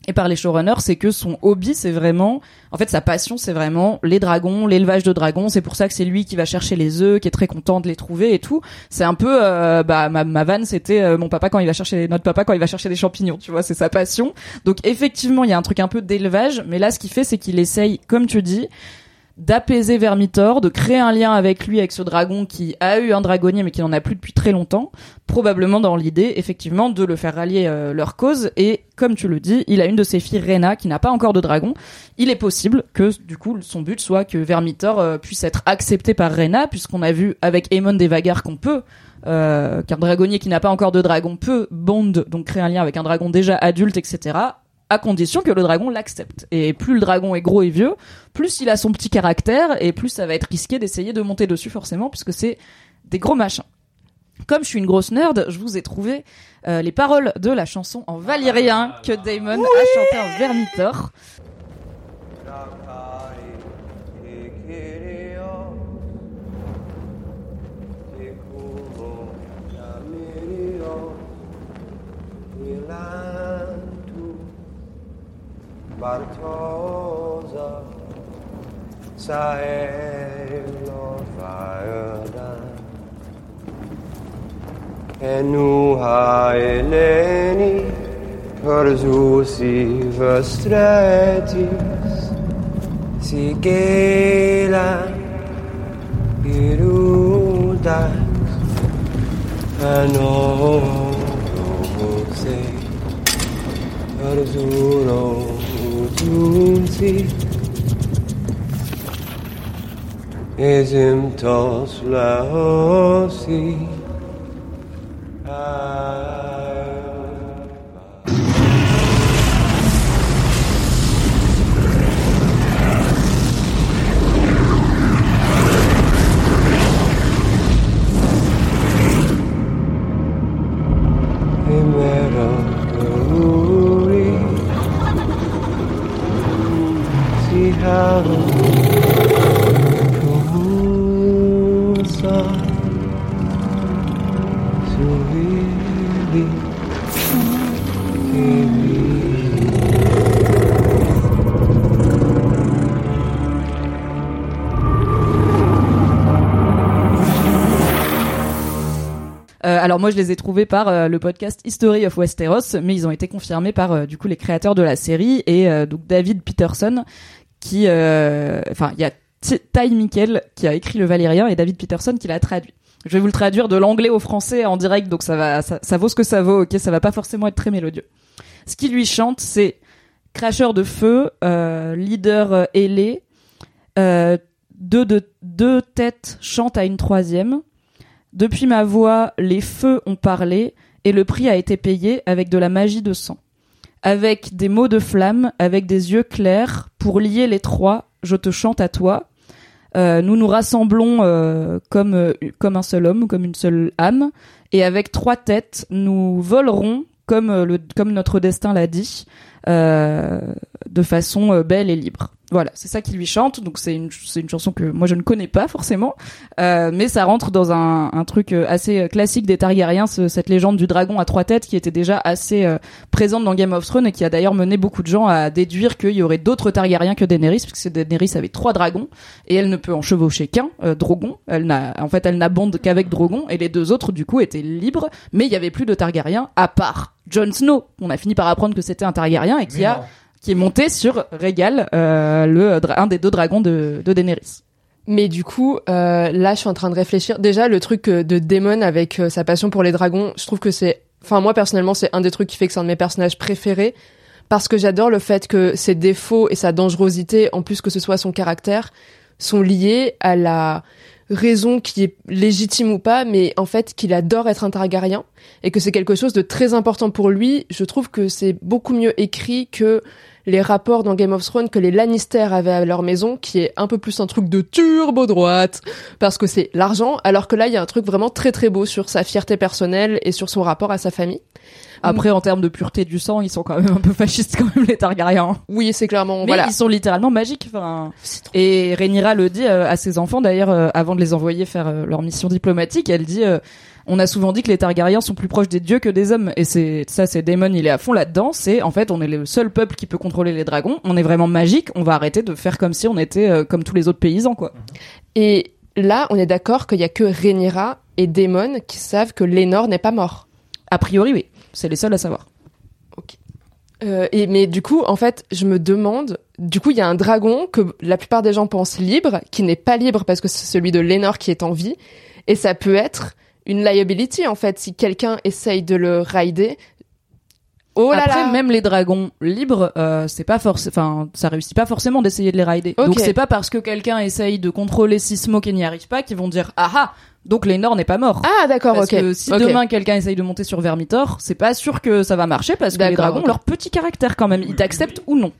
et par les showrunners, c'est que son hobby, c'est vraiment, en fait, sa passion, c'est vraiment les dragons, l'élevage de dragons. C'est pour ça que c'est lui qui va chercher les œufs, qui est très content de les trouver et tout. C'est un peu, euh, bah, ma, vanne, c'était euh, mon papa quand il va chercher, notre papa quand il va chercher des champignons, tu vois, c'est sa passion. Donc effectivement, il y a un truc un peu d'élevage, mais là, ce qu'il fait, c'est qu'il essaye, comme tu dis, d'apaiser Vermitor, de créer un lien avec lui, avec ce dragon qui a eu un dragonnier mais qui n'en a plus depuis très longtemps, probablement dans l'idée, effectivement, de le faire rallier euh, leur cause. Et comme tu le dis, il a une de ses filles, Rena, qui n'a pas encore de dragon. Il est possible que, du coup, son but soit que Vermitor euh, puisse être accepté par Rena, puisqu'on a vu avec Aemon des Vagar qu'on peut euh, qu'un dragonnier qui n'a pas encore de dragon peut bond, donc créer un lien avec un dragon déjà adulte, etc., à condition que le dragon l'accepte. Et plus le dragon est gros et vieux, plus il a son petit caractère, et plus ça va être risqué d'essayer de monter dessus forcément, puisque c'est des gros machins. Comme je suis une grosse nerd, je vous ai trouvé euh, les paroles de la chanson en valyrien que Damon a chanté en Vermitor. Bartosa Saello Fayada Enuha Eleni Persusi Vestretis Sigela Irudax Enoho Se Arzuro Enoho opportunity isn't all lousy. Ah. Alors moi je les ai trouvés par euh, le podcast History of Westeros, mais ils ont été confirmés par euh, du coup les créateurs de la série et euh, donc David Peterson qui, enfin il y a Ty Mikkel qui a écrit le Valérien et David Peterson qui l'a traduit. Je vais vous le traduire de l'anglais au français en direct, donc ça va, ça, ça vaut ce que ça vaut. Ok, ça va pas forcément être très mélodieux. Ce qui lui chante, c'est cracheur de feu, leader ailé, deux, de, deux têtes chantent à une troisième. Depuis ma voix, les feux ont parlé et le prix a été payé avec de la magie de sang. Avec des mots de flamme, avec des yeux clairs, pour lier les trois, je te chante à toi. Euh, nous nous rassemblons euh, comme euh, comme un seul homme, comme une seule âme, et avec trois têtes, nous volerons comme le comme notre destin l'a dit, de façon belle et libre. Voilà, c'est ça qui lui chante. Donc c'est une c'est une chanson que moi je ne connais pas forcément, euh, mais ça rentre dans un, un truc euh, assez classique des Targaryens, ce- cette légende du dragon à trois têtes qui était déjà assez euh, présente dans Game of Thrones et qui a d'ailleurs mené beaucoup de gens à déduire qu'il y aurait d'autres Targaryens que Daenerys, puisque Daenerys avait trois dragons et elle ne peut en chevaucher qu'un, euh, Drogon. Elle n'a, en fait, elle n'abonde qu'avec Drogon et les deux autres du coup étaient libres, mais il y avait plus de Targaryens à part Jon Snow. On a fini par apprendre que c'était un Targaryen et qui a qui est monté sur Rhaegal, euh, le un des deux dragons de, de Daenerys. Mais du coup, euh, là, je suis en train de réfléchir. Déjà, le truc euh, de Daemon avec euh, sa passion pour les dragons, je trouve que c'est, enfin moi personnellement, c'est un des trucs qui fait que c'est un de mes personnages préférés parce que j'adore le fait que ses défauts et sa dangerosité, en plus que ce soit son caractère, sont liés à la raison qui est légitime ou pas, mais en fait qu'il adore être un Targaryen et que c'est quelque chose de très important pour lui. Je trouve que c'est beaucoup mieux écrit que les rapports dans Game of Thrones que les Lannister avaient à leur maison, qui est un peu plus un truc de turbo droite, parce que c'est l'argent, alors que là, il y a un truc vraiment très très beau sur sa fierté personnelle et sur son rapport à sa famille. Après, en termes de pureté du sang, ils sont quand même un peu fascistes quand même les Targaryens. Oui, c'est clairement, Mais voilà. ils sont littéralement magiques. Enfin, et Rhaenyra le dit euh, à ses enfants d'ailleurs euh, avant de les envoyer faire euh, leur mission diplomatique. Elle dit on a souvent dit que les Targaryens sont plus proches des dieux que des hommes, et c'est ça, c'est Daemon, il est à fond là-dedans. C'est en fait, on est le seul peuple qui peut contrôler les dragons. On est vraiment magique. On va arrêter de faire comme si on était euh, comme tous les autres paysans, quoi. Et là, on est d'accord qu'il y a que Rhaenyra et Daemon qui savent que Lénore n'est pas mort. A priori, oui, c'est les seuls à savoir. Euh, et mais du coup, en fait, je me demande, du coup, il y a un dragon que la plupart des gens pensent libre, qui n'est pas libre parce que c'est celui de Lénore qui est en vie, et ça peut être une liability en fait si quelqu'un essaye de le rider. Oh là Après, là. même les dragons libres, euh, c'est pas enfin, ça réussit pas forcément d'essayer de les rider. Ok. Donc c'est pas parce que quelqu'un essaye de contrôler Sismo qu'il n'y arrive pas qu'ils vont dire ah ah. Donc Lénore n'est pas mort. Ah d'accord, parce ok. que si demain quelqu'un essaye de monter sur Vermitor, c'est pas sûr que ça va marcher parce que les dragons ont leur petit caractère quand même. Ils t'acceptent ou non.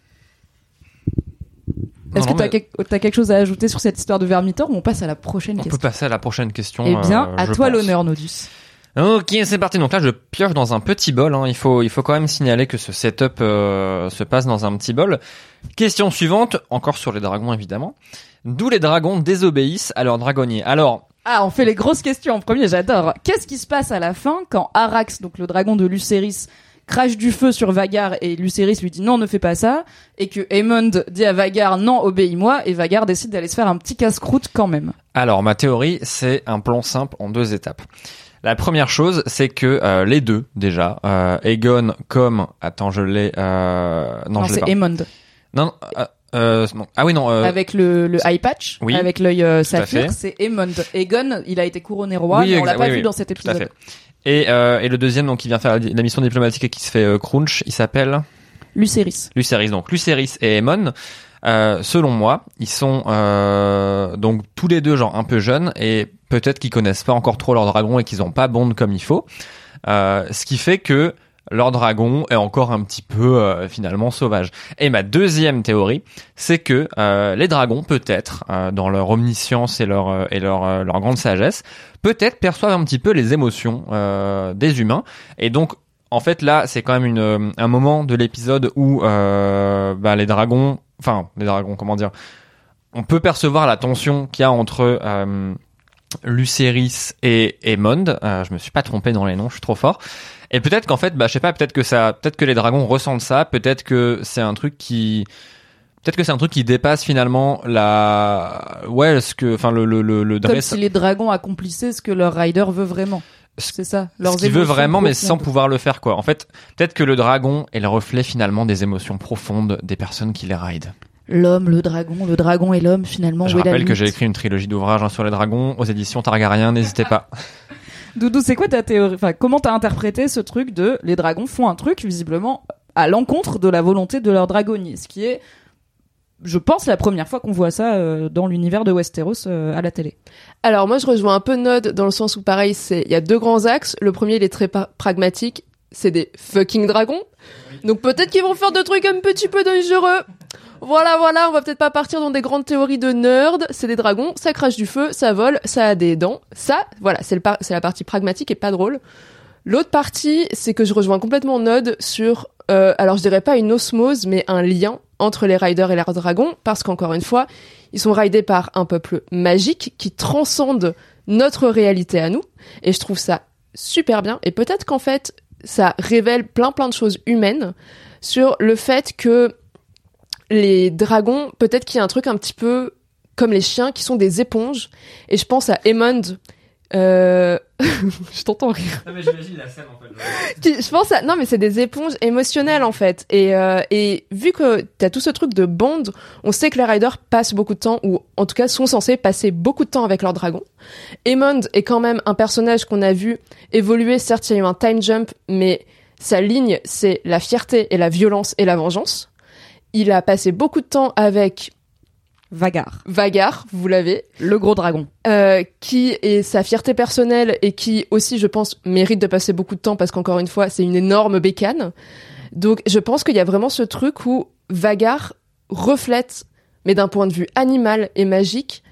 Est-ce que t'as mais- quel- t'as quelque chose à ajouter sur cette histoire de Vermitor ou on passe à la prochaine On peut question passer à la prochaine question. Eh bien, euh, à toi l'honneur, Nodus. Ok, c'est parti. Donc là, je pioche dans un petit bol. hein. Il faut, il faut quand même signaler que ce setup euh, se passe dans un petit bol. Question suivante, encore sur les dragons évidemment. D'où les dragons désobéissent à leur dragonnier. Alors, Ah, on fait les grosses questions en premier, j'adore. Qu'est-ce qui se passe à la fin quand Arax, donc le dragon de Lucerys, crache du feu sur Vagar et Lucerys lui dit non, ne fais pas ça, et que Aemond dit à Vagar non, obéis-moi, et Vagar décide d'aller se faire un petit casse-croûte quand même. alors ma théorie, c'est un plan simple en deux étapes. La première chose, c'est que euh, les deux déjà, euh, Aegon comme attends, je l'ai, euh, non, Non, c'est. Aemond. Non, euh, Euh, non. Ah oui, non. euh, avec le, le eye patch, oui, avec l'œil euh, saphir, c'est Aemond. Aegon, il a été couronné roi, Oui, mais on l'a pas oui, vu dans cet tout à épisode. fait. Et, euh, et le deuxième, donc, qui vient faire la, mission diplomatique et qui se fait euh, crunch, il s'appelle Lucerys. Lucerys. Donc, Lucerys et Aemon, euh, selon moi, ils sont euh, donc tous les deux genre un peu jeunes et peut-être qu'ils connaissent pas encore trop leur dragon et qu'ils ont pas bond comme il faut. Euh, ce qui fait que leur dragon est encore un petit peu euh, finalement sauvage. Et ma deuxième théorie, c'est que euh, les dragons, peut-être, euh, dans leur omniscience et leur euh, et leur euh, leur grande sagesse, peut-être perçoivent un petit peu les émotions euh, des humains. Et donc, en fait, là, c'est quand même une un moment de l'épisode où bah, les dragons, enfin les dragons, comment dire, on peut percevoir la tension qu'il y a entre Lucerys et Aemond. Euh, je me suis pas trompé dans les noms, je suis trop fort. Et peut-être qu'en fait, bah, je sais pas, peut-être que ça, peut-être que les dragons ressentent ça, peut-être que c'est un truc qui, peut-être que c'est un truc qui dépasse finalement la, ouais, ce que, enfin le le le, le Comme dress- si les dragons accomplissaient ce que leur rider veut vraiment. Ce- C'est ça. ce Leurs qu'il veut émotions vraiment, mais sans pouvoir le faire quoi. En fait, peut-être que le dragon est le reflet finalement des émotions profondes des personnes qui les ride. L'homme, le dragon, le dragon et l'homme, finalement. Je où est la rappelle que limite j'ai écrit une trilogie d'ouvrages hein, sur les dragons aux éditions Targaryen, n'hésitez pas. Doudou, c'est quoi ta théorie Enfin, comment t'as interprété ce truc de les dragons font un truc visiblement à l'encontre de la volonté de leur dragonnier, ce qui est, je pense, la première fois qu'on voit ça euh, dans l'univers de Westeros euh, à la télé. Alors moi je rejoins un peu Nod dans le sens où pareil c'est il y a deux grands axes. Le premier il est très pragmatique, c'est des fucking dragons. Donc peut-être qu'ils vont faire des trucs un petit peu dangereux. Voilà voilà, on va peut-être pas partir dans des grandes théories de nerd. C'est des dragons, ça crache du feu, ça vole, ça a des dents. Ça, voilà, c'est la partie pragmatique et pas drôle. L'autre partie, c'est que je rejoins complètement Nod sur, euh, alors je dirais pas une osmose, mais un lien entre les riders et leurs dragons, parce qu'encore une fois, ils sont ridés par un peuple magique qui transcende notre réalité à nous, et je trouve ça super bien. Et peut-être qu'en fait, ça révèle plein plein de choses humaines sur le fait que les dragons, peut-être qu'il y a un truc un petit peu comme les chiens qui sont des éponges. Et je pense à Aemond. Euh... je t'entends rire. Qui- je pense à non mais c'est des éponges émotionnelles en fait et euh, et vu que t'as tout ce truc de bande on sait que les riders passent beaucoup de temps ou en tout cas sont censés passer beaucoup de temps avec leur dragon Aemond est quand même un personnage qu'on a vu évoluer certes il y a eu un time jump mais sa ligne c'est la fierté et la violence et la vengeance il a passé beaucoup de temps avec Vagar, Vagar vous l'avez le gros dragon. euh, qui est sa fierté personnelle et qui aussi, je pense, mérite de passer beaucoup de temps parce qu'encore une fois, c'est une énorme bécane. Donc, je pense qu'il y a vraiment ce truc où Vagar reflète, mais d'un point de vue animal et magique,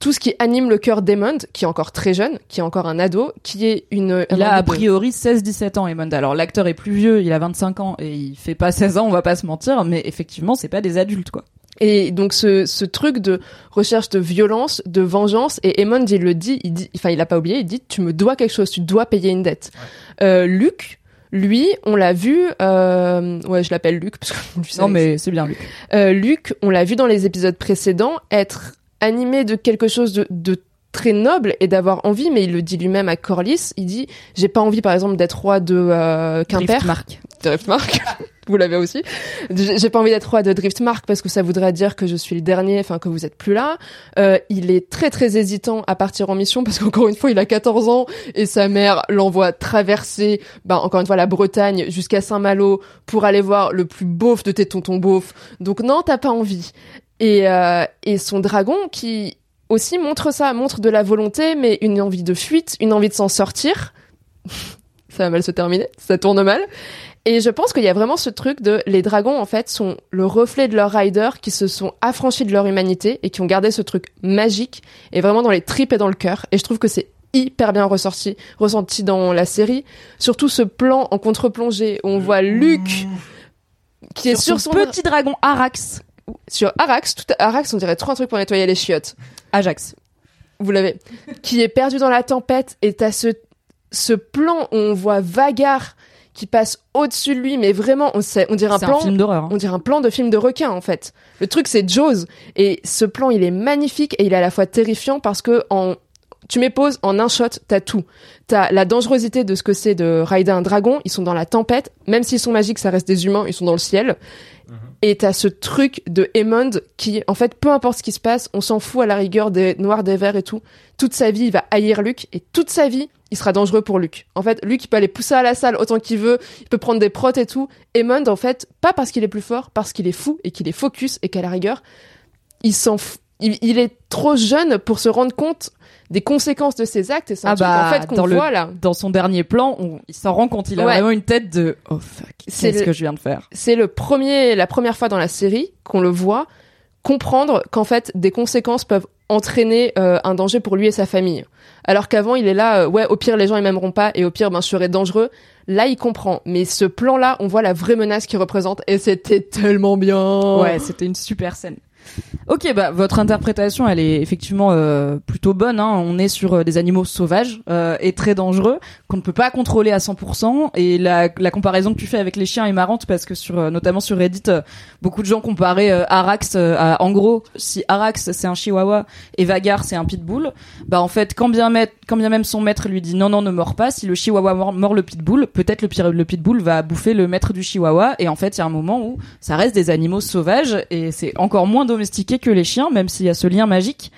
tout ce qui anime le cœur d'Aemond, qui est encore très jeune, qui est encore un ado, qui est une... Il a a priori 16-17 ans, Aemond. Alors l'acteur est plus vieux, il a 25 ans et il fait pas 16 ans, on va pas se mentir, mais effectivement, c'est pas des adultes quoi. Et donc ce, ce truc de recherche de violence, de vengeance, et Aemond il le dit, il dit, enfin il a pas oublié, il dit tu me dois quelque chose, tu dois payer une dette. Euh, Luc, lui, on l'a vu, euh, ouais je l'appelle Luc parce que ça- Non mais c'est bien lui. euh, Luc, on l'a vu dans les épisodes précédents être animé de quelque chose de, de très noble et d'avoir envie, mais il le dit lui-même à Corlys, il dit j'ai pas envie par exemple d'être roi de euh, Quimper. Driftmark. Driftmark. Vous l'avez aussi. J'ai pas envie d'être roi de Driftmark parce que ça voudrait dire que je suis le dernier, enfin que vous êtes plus là. Euh, il est très très hésitant à partir en mission parce qu'encore une fois il a 14 ans et sa mère l'envoie traverser, ben encore une fois la Bretagne jusqu'à Saint-Malo pour aller voir le plus beauf de tes tontons beaufs. Donc non, t'as pas envie. Et euh, et son dragon qui aussi montre ça, montre de la volonté, mais une envie de fuite, une envie de s'en sortir. ça va mal se terminer, ça tourne mal. Et je pense qu'il y a vraiment ce truc de les dragons en fait sont le reflet de leurs riders qui se sont affranchis de leur humanité et qui ont gardé ce truc magique et vraiment dans les tripes et dans le cœur. Et je trouve que c'est hyper bien ressorti, ressenti dans la série. Surtout ce plan en contre-plongée où on voit Luc qui est sur son, petit dragon Arax. Sur Arax. Tout Arax, on dirait trop un truc pour nettoyer les chiottes. Ajax. Vous l'avez. qui est perdu dans la tempête et t'as ce, ce plan où on voit Vagar qui passe au-dessus de lui, mais vraiment, on, sait, on dirait un C'est plan. un film d'horreur. hein. On dirait un plan de film de requin en fait. Le truc c'est Jaws et ce plan il est magnifique et il est à la fois terrifiant parce que en tu m'époses en un shot, t'as tout. T'as la dangerosité de ce que c'est de rider un dragon. Ils sont dans la tempête, même s'ils sont magiques, ça reste des humains. Ils sont dans le ciel. Et t'as ce truc de Hammond qui, en fait, peu importe ce qui se passe, on s'en fout à la rigueur des noirs, des verts et tout. Toute sa vie, il va haïr Luke et toute sa vie, il sera dangereux pour Luke. En fait, Luke, il peut aller pousser à la salle autant qu'il veut, il peut prendre des protes et tout. Hammond, en fait, pas parce qu'il est plus fort, parce qu'il est fou et qu'il est focus et qu'à la rigueur, il s'en f- il, il est trop jeune pour se rendre compte des conséquences de ses actes et c'est un Ah truc, bah, en fait qu'on dans le- voit là. Dans son dernier plan, on- il s'en rend compte, il a vraiment une tête de oh fuck, C'est le- que je viens de faire? C'est le premier, la première fois dans la série qu'on le voit comprendre qu'en fait des conséquences peuvent entraîner euh, un danger pour lui et sa famille. Alors qu'avant il est là, euh, ouais au pire les gens ils m'aimeront pas et au pire ben je serai dangereux. Là il comprend, mais ce plan-là on voit la vraie menace qu'il représente et c'était tellement bien. Ouais, c'était une super scène. Ok, bah votre interprétation, elle est effectivement euh, plutôt bonne. Hein. On est sur euh, des animaux sauvages euh, et très dangereux qu'on ne peut pas contrôler à 100%. Et la, la comparaison que tu fais avec les chiens est marrante parce que sur, euh, notamment sur Reddit, euh, beaucoup de gens comparaient Arax à, en gros, si Arax c'est un Chihuahua et Vagar c'est un Pitbull, bah en fait, quand bien, maître- quand bien même son maître lui dit non non ne mord pas, si le Chihuahua mord, le Pitbull, peut-être le, le Pitbull va bouffer le maître du Chihuahua. Et en fait, il y a un moment où ça reste des animaux sauvages et c'est encore moins que les chiens, même s'il y a ce lien magique.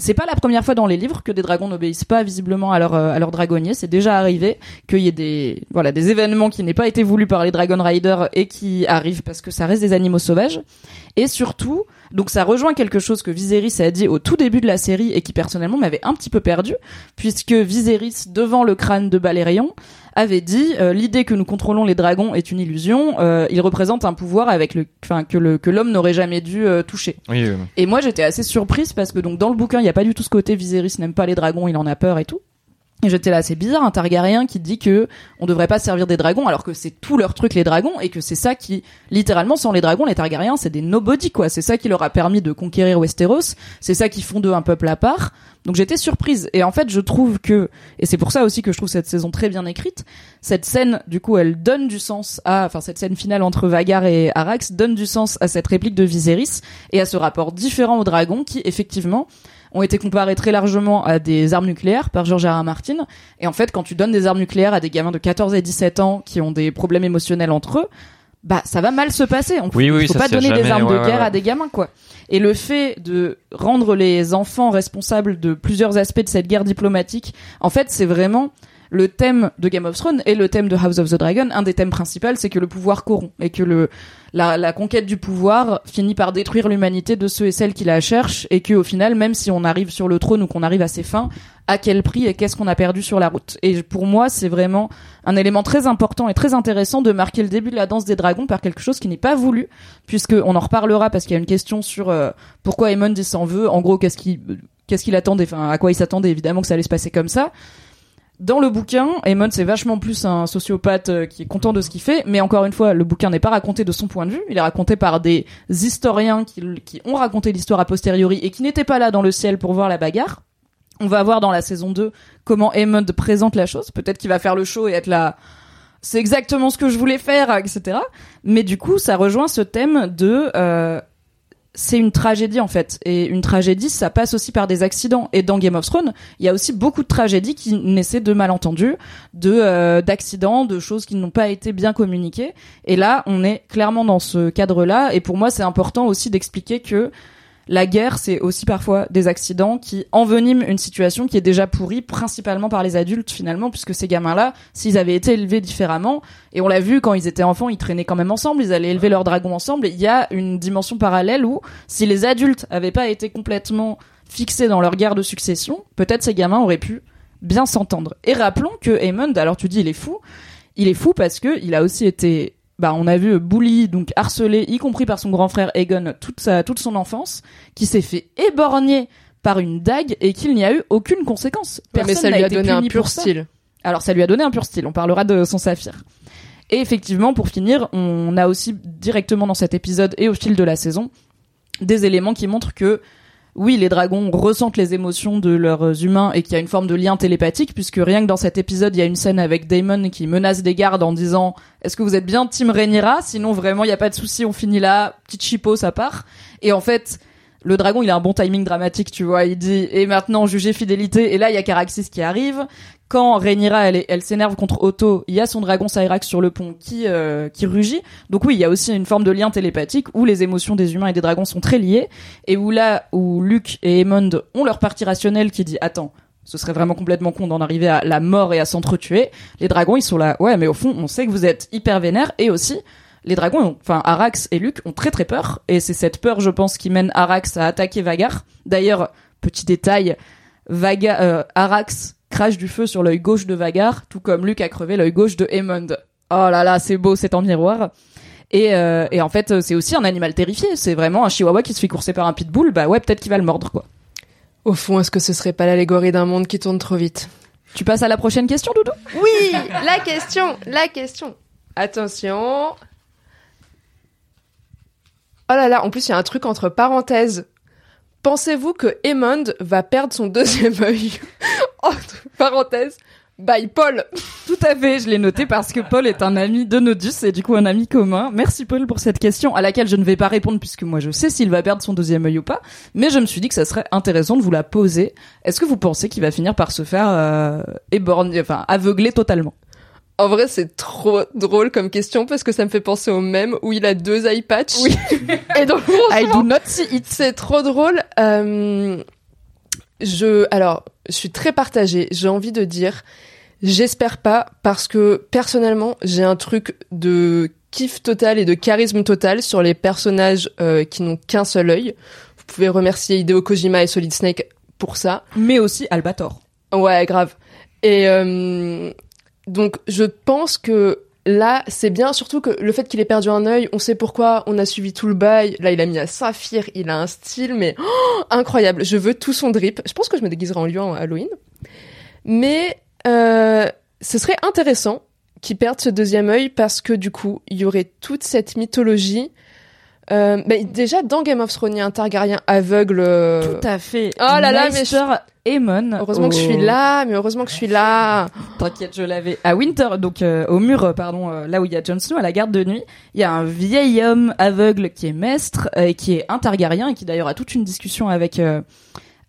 C'est pas la première fois dans les livres que des dragons n'obéissent pas visiblement à leur euh, à leur dragonnier. C'est déjà arrivé qu'il y ait des voilà des événements qui n'aient pas été voulus par les Dragon Riders et qui arrivent parce que ça reste des animaux sauvages. Et surtout, donc ça rejoint quelque chose que Viserys a dit au tout début de la série et qui personnellement m'avait un petit peu perdu, puisque Viserys devant le crâne de Balérion avait dit euh, l'idée que nous contrôlons les dragons est une illusion. euh, ils représentent un pouvoir avec le, enfin que le que l'homme n'aurait jamais dû euh, toucher. Oui, oui. Et moi, j'étais assez surprise parce que donc dans le bouquin, il y a pas du tout ce côté Viserys n'aime pas les dragons, il en a peur et tout. Et j'étais là, c'est bizarre, un Targaryen qui dit que on devrait pas servir des dragons alors que c'est tout leur truc les dragons et que c'est ça qui, littéralement, sans les dragons, les Targaryens, c'est des nobody quoi. C'est ça qui leur a permis de conquérir Westeros. C'est ça qui font d'eux un peuple à part. Donc j'étais surprise. Et en fait, je trouve que, et c'est pour ça aussi que je trouve cette saison très bien écrite, cette scène, du coup, elle donne du sens à, enfin, cette scène finale entre Vagar et Arax donne du sens à cette réplique de Viserys et à ce rapport différent aux dragons qui, effectivement, ont été comparés très largement à des armes nucléaires par George R. R. Martin. Et en fait, quand tu donnes des armes nucléaires à des gamins de 14 et 17 ans qui ont des problèmes émotionnels entre eux, bah ça va mal se passer. On Oui, oui, faut pas donner des armes ouais, de ouais, guerre ouais. à des gamins, quoi. Et le fait de rendre les enfants responsables de plusieurs aspects de cette guerre diplomatique, en fait, c'est vraiment le thème de Game of Thrones et le thème de House of the Dragon. Un des thèmes principaux, c'est que le pouvoir corrompt et que le la, la conquête du pouvoir finit par détruire l'humanité de ceux et celles qui la cherchent et que au final, même si on arrive sur le trône ou qu'on arrive à ses fins, à quel prix et qu'est-ce qu'on a perdu sur la route. Et pour moi, c'est vraiment un élément très important et très intéressant de marquer le début de la danse des dragons par quelque chose qui n'est pas voulu, puisque on en reparlera parce qu'il y a une question sur euh, pourquoi Aemon il s'en veut. En gros, qu'est-ce qu'il qu'est-ce qu'il attendait, enfin à quoi il s'attendait évidemment que ça allait se passer comme ça. Dans le bouquin, Aemon c'est vachement plus un sociopathe euh, qui est content de ce qu'il fait, mais encore une fois, le bouquin n'est pas raconté de son point de vue, il est raconté par des historiens qui, ont raconté l'histoire a posteriori et qui n'étaient pas là dans le ciel pour voir la bagarre. On va voir dans la saison 2 comment Aemon présente la chose. Peut-être qu'il va faire le show et être là. C'est exactement ce que je voulais faire, etc. Mais du coup, ça rejoint ce thème de. euh, c'est une tragédie en fait, et une tragédie, ça passe aussi par des accidents. Et dans Game of Thrones, il y a aussi beaucoup de tragédies qui naissaient de malentendus, de euh, d'accidents, de choses qui n'ont pas été bien communiquées. Et là, on est clairement dans ce cadre-là. Et pour moi, c'est important aussi d'expliquer que la guerre, c'est aussi parfois des accidents qui enveniment une situation qui est déjà pourrie, principalement par les adultes finalement, puisque ces gamins-là, s'ils avaient été élevés différemment, et on l'a vu quand ils étaient enfants, ils traînaient quand même ensemble, ils allaient élever leurs dragons ensemble, il y a une dimension parallèle où, si les adultes avaient pas été complètement fixés dans leur guerre de succession, peut-être ces gamins auraient pu bien s'entendre. Et rappelons que Aemond, alors tu dis il est fou, il est fou parce que il a aussi été bah, on a vu Bully, donc harcelé, y compris par son grand frère Aegon, toute sa, toute son enfance, qui s'est fait éborgner par une dague et qu'il n'y a eu aucune conséquence. Ouais, mais Personne ça lui a donné un pur ça. style. Alors ça lui a donné un pur style, on parlera de son saphir. Et effectivement, pour finir, on a aussi directement dans cet épisode et au fil de la saison des éléments qui montrent que oui, les dragons ressentent les émotions de leurs humains et qu'il y a une forme de lien télépathique, puisque rien que dans cet épisode, il y a une scène avec Daemon qui menace des gardes en disant Est-ce que vous êtes bien Team Rhaenyra? Sinon, vraiment, il n'y a pas de souci, on finit là, petite chipot, ça part. Et en fait, le dragon, il a un bon timing dramatique, tu vois. Il dit et maintenant jugez fidélité. Et là, il y a Caraxis qui arrive. Quand Rhaenyra, elle, elle s'énerve contre Otto, il y a son dragon Cyrax sur le pont qui euh, qui rugit. Donc oui, il y a aussi une forme de lien télépathique où les émotions des humains et des dragons sont très liées et où là où Luke et Aemond ont leur partie rationnelle qui dit attends. Ce serait vraiment complètement con d'en arriver à la mort et à s'entretuer. Les dragons, ils sont là. Ouais, mais au fond, on sait que vous êtes hyper vénères et aussi, les dragons, enfin Arax et Luke ont très très peur et c'est cette peur, je pense, qui mène Arax à attaquer Vagar. D'ailleurs, petit détail, Vaga, euh, Arax crache du feu sur l'œil gauche de Vagar, tout comme Luke a crevé l'œil gauche de Aemond. Oh là là, c'est beau, c'est en miroir. Et, euh, et en fait, c'est aussi un animal terrifié. C'est vraiment un chihuahua qui se fait courser par un pitbull. Bah ouais, peut-être qu'il va le mordre, quoi. Au fond, est-ce que ce serait pas l'allégorie d'un monde qui tourne trop vite? Tu passes à la prochaine question, Doudou? Oui, la question, la question. Attention. Oh là là, en plus, il y a un truc entre parenthèses. Pensez-vous que Aemond va perdre son deuxième œil? Entre parenthèses, by Paul. Tout à fait, je l'ai noté parce que Paul est un ami de Nodus et du coup un ami commun. Merci Paul pour cette question à laquelle je ne vais pas répondre puisque moi je sais s'il va perdre son deuxième œil ou pas. Mais je me suis dit que ça serait intéressant de vous la poser. Est-ce que vous pensez qu'il va finir par se faire euh, éborgner, enfin aveugler totalement? En vrai, c'est trop drôle comme question parce que ça me fait penser au même où il a deux eye patch. Oui. Et donc, I do not see it. C'est trop drôle. Euh, je, alors, je suis très partagée. J'ai envie de dire, j'espère pas parce que personnellement, j'ai un truc de kiff total et de charisme total sur les personnages euh, qui n'ont qu'un seul œil. Vous pouvez remercier Hideo Kojima et Solid Snake pour ça. Mais aussi Albator. Ouais, grave. Et euh, donc, je pense que là, c'est bien, surtout que le fait qu'il ait perdu un œil, on sait pourquoi, on a suivi tout le bail. Là, il a mis un saphir, il a un style, mais oh, incroyable. Je veux tout son drip. Je pense que je me déguiserai en lion à Halloween. Mais euh, ce serait intéressant qu'il perde ce deuxième œil parce que du coup, il y aurait toute cette mythologie. Euh, bah, déjà, dans Game of Thrones, il y a un Targaryen aveugle. euh, Tout à fait. Oh là là, mais Maester Heureusement que je suis là, mais heureusement que je suis là. T'inquiète, je l'avais. À Winter, donc euh, au mur, euh, pardon, euh, là où il y a Jon Snow, à la garde de nuit, il y a un vieil homme aveugle qui est maître et qui est un Targaryen et qui d'ailleurs a toute une discussion avec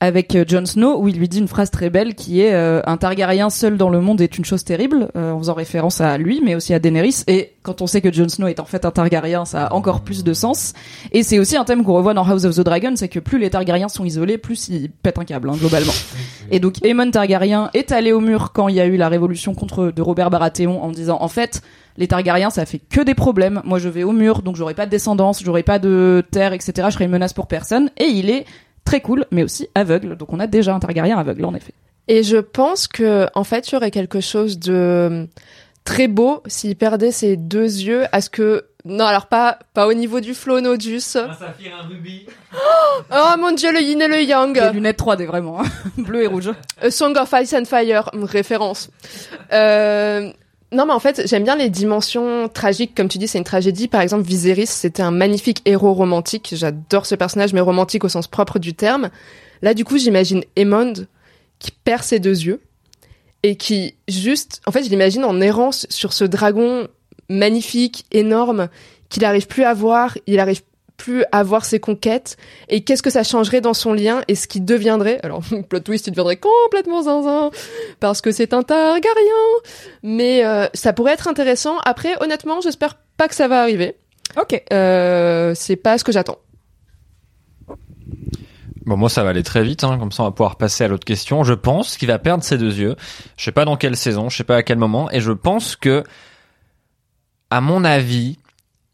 avec euh, Jon Snow où il lui dit une phrase très belle qui est euh, un Targaryen seul dans le monde est une chose terrible, euh, en faisant référence à lui, mais aussi à Daenerys. Et quand on sait que Jon Snow est en fait un Targaryen, ça a encore plus de sens. Et c'est aussi un thème qu'on revoit dans House of the Dragon, c'est que plus les Targaryens sont isolés, plus ils pètent un câble, hein, globalement. Et donc Aemon Targaryen est allé au mur quand il y a eu la révolution contre de Robert Baratheon en disant en fait les Targaryens ça fait que des problèmes. Moi je vais au mur donc j'aurai pas de descendance, j'aurai pas de terre etc. Je serai une menace pour personne. Et il est très cool mais aussi aveugle. Donc on a déjà un Targaryen aveugle en effet. Et je pense que, en fait, il y aurait quelque chose de très beau s'il perdait ses deux yeux. À ce que, non, alors pas, pas au niveau du flow Nodus. saphir, un rubis. Oh mon dieu, le yin et le yang. Les lunettes 3D vraiment, hein. bleu et rouge. A Song of Ice and Fire, référence. Euh, non, mais en fait, j'aime bien les dimensions tragiques. Comme tu dis, c'est une tragédie. Par exemple, Viserys, c'était un magnifique héros romantique. J'adore ce personnage, mais romantique au sens propre du terme. Là, du coup, j'imagine Aemond qui perd ses deux yeux et qui juste, en fait, je l'imagine en errance sur ce dragon magnifique, énorme, qu'il n'arrive plus à voir. Il arrive plus à voir ses conquêtes et qu'est-ce que ça changerait dans son lien et ce qui deviendrait alors plot twist il deviendrait complètement zinzin parce que c'est un Targaryen mais euh, ça pourrait être intéressant après honnêtement j'espère pas que ça va arriver Ok. euh, c'est pas ce que j'attends Bon, moi, ça va aller très vite, hein, comme ça on va pouvoir passer à l'autre question. Je pense qu'il va perdre ses deux yeux. Je sais pas dans quelle saison, je sais pas à quel moment, et je pense que, à mon avis,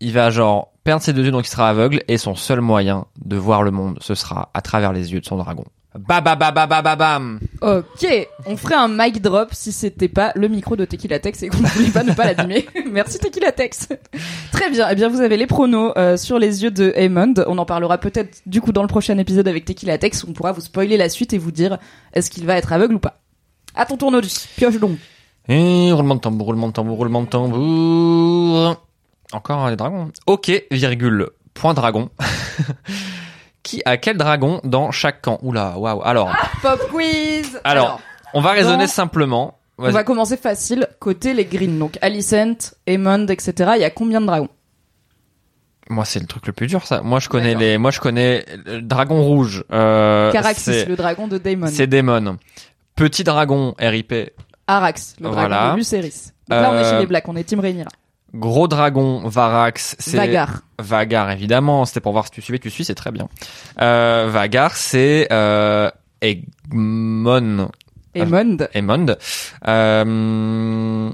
il va genre perdre ses deux yeux, donc il sera aveugle, et son seul moyen de voir le monde, ce sera à travers les yeux de son dragon. Ba ba ba ba ba ba bam. Ok, on ferait un mic drop si c'était pas le micro de Tequila Tex et qu'on ne voulait pas ne pas l'abîmer. Merci Tequila Tex. Très bien, eh bien vous avez les pronos euh, sur les yeux de Aemond. On en parlera peut-être du coup dans le prochain épisode avec Tequila Tex où on pourra vous spoiler la suite et vous dire est-ce qu'il va être aveugle ou pas. À ton tour Nodus, pioche donc. Et roulement de tambour, roulement de tambour, roulement de tambour. Encore les dragons. Ok, virgule, point dragon. Qui a quel dragon dans chaque camp? Oula, waouh. Alors, Pop quiz alors, on va raisonner simplement. on va commencer facile côté les Green. Donc Alicent, Aemond, etc. Il y a combien de dragons? Moi, c'est le truc le plus dur, ça. Moi, je connais les, moi, je connais le dragon rouge. Euh, Caraxis, le dragon de Daemon. C'est Daemon. Petit dragon, RIP. Arax, le dragon Voilà. de Lucerys. Donc là, on est Euh, chez les Blacks, on est Team Rhaenyra. Gros dragon, Varax. C'est Vagar. Vagar, évidemment. C'était pour voir si tu suivais. Tu suis, c'est très bien. Euh, Vagar, c'est euh, Egmon. Aemond. Aemond. Euh,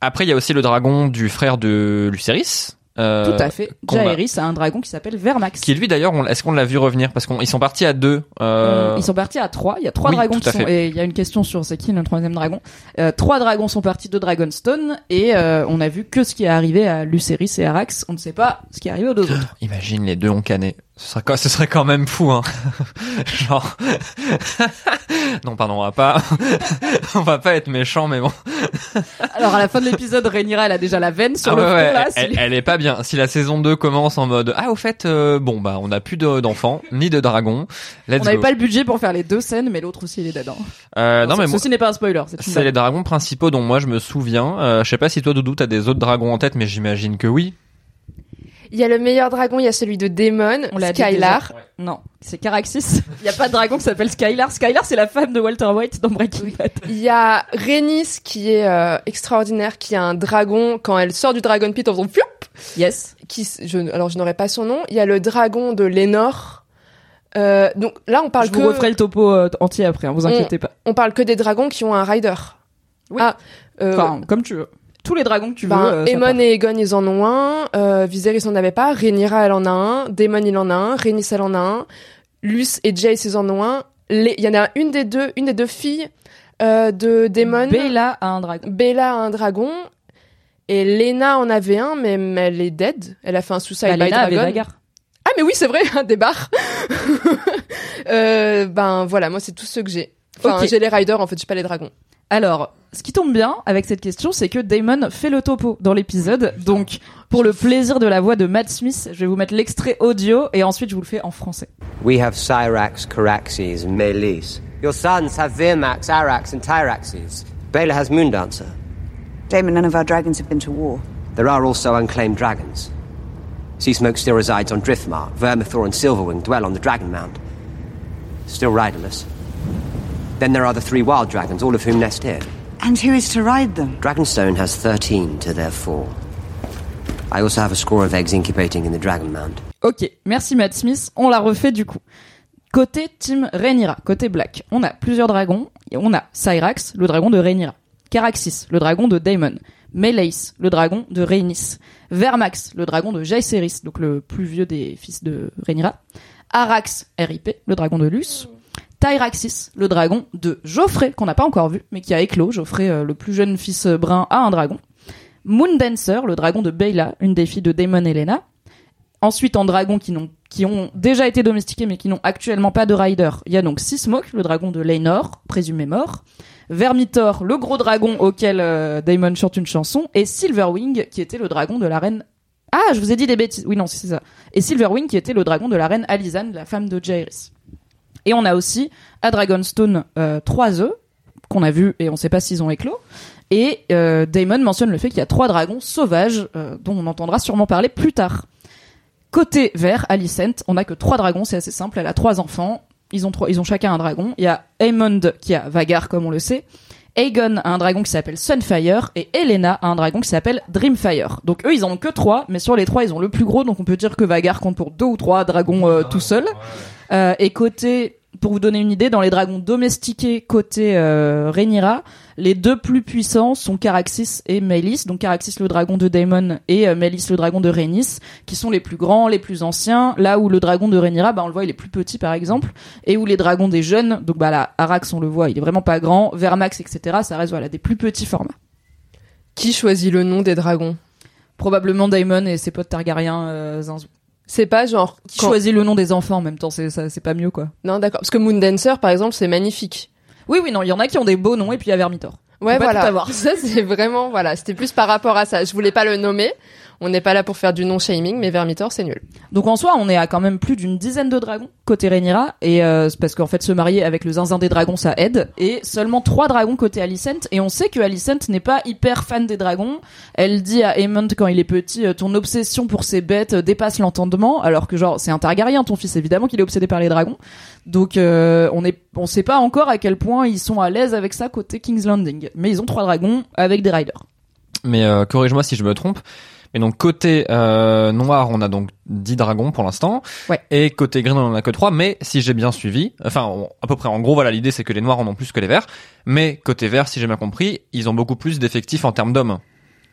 après, il y a aussi le dragon du frère de Lucerys. Euh, Tout à fait. Jaehaerys a un dragon qui s'appelle Vermax. Qui lui d'ailleurs, on- est-ce qu'on l'a vu revenir? Parce qu'ils sont partis à deux. euh, Ils sont partis à trois. Il y a trois oui, dragons qui sont. Et il y a une question sur c'est qui le troisième dragon. Euh, trois dragons sont partis de Dragonstone et euh, on a vu que ce qui est arrivé à Lucerys et Arax. On ne sait pas ce qui est arrivé aux deux autres. Imagine les deux ont canné. Ce serait, quoi- ce serait quand même fou, hein. Genre. non, pardon, on va pas, on va pas être méchant, mais bon. Alors à la fin de l'épisode, Rhaenyra elle a déjà la veine sur Ah le ouais, front ouais, là. elle, est pas bien. Si la saison 2 commence en mode, ah, au fait, euh, bon, bah, on a plus de- d'enfants, ni de dragons. Let's On n'avait pas le budget pour faire les deux scènes, mais l'autre aussi il est dedans. Euh, non, mais moi, ceci n'est pas un spoiler. C'est les dragons principaux dont moi je me souviens. Euh, je sais pas si toi, Doudou, t'as des autres dragons en tête, mais j'imagine que oui. Il y a le meilleur dragon, il y a celui de Daemon, On Skylar. Non, c'est Caraxis. Il y a pas de dragon qui s'appelle Skylar. Skylar c'est la femme de Walter White dans Breaking Bad. Il y a Rhaenys qui est euh, extraordinaire, qui a un dragon quand elle sort du Dragon Pit en faisant floup. Yes. Qui, je, alors je n'aurai pas son nom. Il y a le dragon de Lénore. Euh, donc là on parle Je que vous referai le topo euh, entier après. Hein, vous inquiétez pas. on parle que des dragons qui ont un rider. Oui. Ah, euh, Enfin, comme tu veux. Tous les dragons que tu Ben, veux. euh, Aemon et Aegon, ils en ont un. Euh, Viserys en avait pas. Rhaenyra, elle en a un. Daemon, il en a un. Rhaenys, elle en a un. Luce et Jace, ils en ont un. Les- Il y en a une des deux, une des deux filles euh, de Daemon. Bella a un dragon. Bella a un dragon. Et Lena en avait un, mais mais elle est dead. Elle a fait un suicide Bah, by Lena dragon. Ah, mais oui, c'est vrai, des barres. euh, ben voilà, moi, c'est tout ce que j'ai. Enfin, j'ai les riders, en fait, j'ai pas les dragons. Alors, ce qui tombe bien avec cette question, c'est que Damon fait le topo dans l'épisode. Donc, pour le plaisir de la voix de Matt Smith, je vais vous mettre l'extrait audio et ensuite je vous le fais en français. We have Cyrax, Caraxes, and Melis. Your sons have Virmax, Arax, and Tyraxes. Bela has Moondancer. Damon, none of our dragons have been to war. There are also unclaimed dragons. Sea Smoke still resides on Driftmark. Vermithor and Silverwing dwell on the Dragon Mound. Still riderless. Then there are the three wild dragons, all of whom nest here. And who is to ride them? Dragonstone has 13 to their four. I also have a score of eggs incubating in the Dragon Mound. Ok, merci Matt Smith. On l'a refait du coup. Côté Team Rhaenyra, côté Black, on a plusieurs dragons. Et on a Cyrax, le dragon de Rhaenyra. Caraxis, le dragon de Daemon. Meleis, le dragon de Rhaenys. Vermax, le dragon de Jaehaerys, donc le plus vieux des fils de Rhaenyra. Arax, RIP, le dragon de Luce. Tyraxis, le dragon de Geoffrey, qu'on n'a pas encore vu, mais qui a éclos. Geoffrey, euh, le plus jeune fils euh, brun, a un dragon. Moondancer, le dragon de Beyla, une des filles de Daemon et Lena. Ensuite, en dragons qui, ont déjà été domestiqués mais qui n'ont actuellement pas de rider, il y a donc Sismok, le dragon de Laenor, présumé mort. Vermitor, le gros dragon auquel euh, Daemon chante une chanson. Et Silverwing, qui était le dragon de la reine... Ah, je vous ai dit des bêtises. Oui, non, c'est ça. Et Silverwing, qui était le dragon de la reine Alizane, la femme de Jaehaerys. Et on a aussi à Dragonstone euh, trois œufs qu'on a vus et on sait pas s'ils ont éclos. Et euh, Daemon mentionne le fait qu'il y a trois dragons sauvages euh, dont on entendra sûrement parler plus tard. Côté vert, Alicent, on a que trois dragons, c'est assez simple. Elle a trois enfants, ils ont trois, ils ont chacun un dragon. Il y a Aemond qui a Vagar comme on le sait. Aegon a un dragon qui s'appelle Sunfire et Elena a un dragon qui s'appelle Dreamfire. Donc eux ils en ont que trois, mais sur les trois ils ont le plus gros, donc on peut dire que Vagar compte pour deux ou trois dragons euh, tout seul. Euh, et côté, pour vous donner une idée, dans les dragons domestiqués côté euh, Rhaenyra, les deux plus puissants sont Caraxis et Melis. Donc Caraxis le dragon de Daemon et euh, Melis le dragon de Rhaenys, qui sont les plus grands, les plus anciens. Là où le dragon de Rhaenyra, bah on le voit, il est plus petit par exemple, et où les dragons des jeunes, donc bah là Arax on le voit, il est vraiment pas grand, Vermax etc. Ça reste voilà des plus petits formats. Qui choisit le nom des dragons? Probablement Daemon et ses potes Targaryens euh, zinzou. C'est pas genre. Qui quand- choisit le nom des enfants en même temps, c'est ça- c'est pas mieux quoi. Non, d'accord. Parce que Moondancer, par exemple, c'est magnifique. Oui oui non, il y en a qui ont des beaux noms et puis il y a Vermitor. Ouais, voilà. Ça, c'est vraiment, voilà. C'était plus par rapport à ça. Je voulais pas le nommer. On n'est pas là pour faire du non-shaming, mais Vermitor, c'est nul. Donc en soi, on est à quand même plus d'une dizaine de dragons côté Rhaenyra et euh, c'est parce qu'en fait se marier avec le zinzin des dragons ça aide et seulement trois dragons côté Alicent et on sait que Alicent n'est pas hyper fan des dragons. Elle dit à Aemond quand il est petit euh, ton obsession pour ces bêtes dépasse l'entendement alors que genre c'est un Targaryen ton fils évidemment qu'il est obsédé par les dragons. Donc euh, on est on sait pas encore à quel point ils sont à l'aise avec ça côté King's Landing mais ils ont trois dragons avec des riders. Mais euh, corrige-moi si je me trompe. Mais donc côté euh, noir, on a donc 10 dragons pour l'instant. Ouais. Et côté green, on en a que 3. Mais si j'ai bien suivi, enfin on- à peu près en gros, voilà, l'idée c'est que les noirs en ont plus que les verts. Mais côté vert, si j'ai bien compris, ils ont beaucoup plus d'effectifs en termes d'hommes.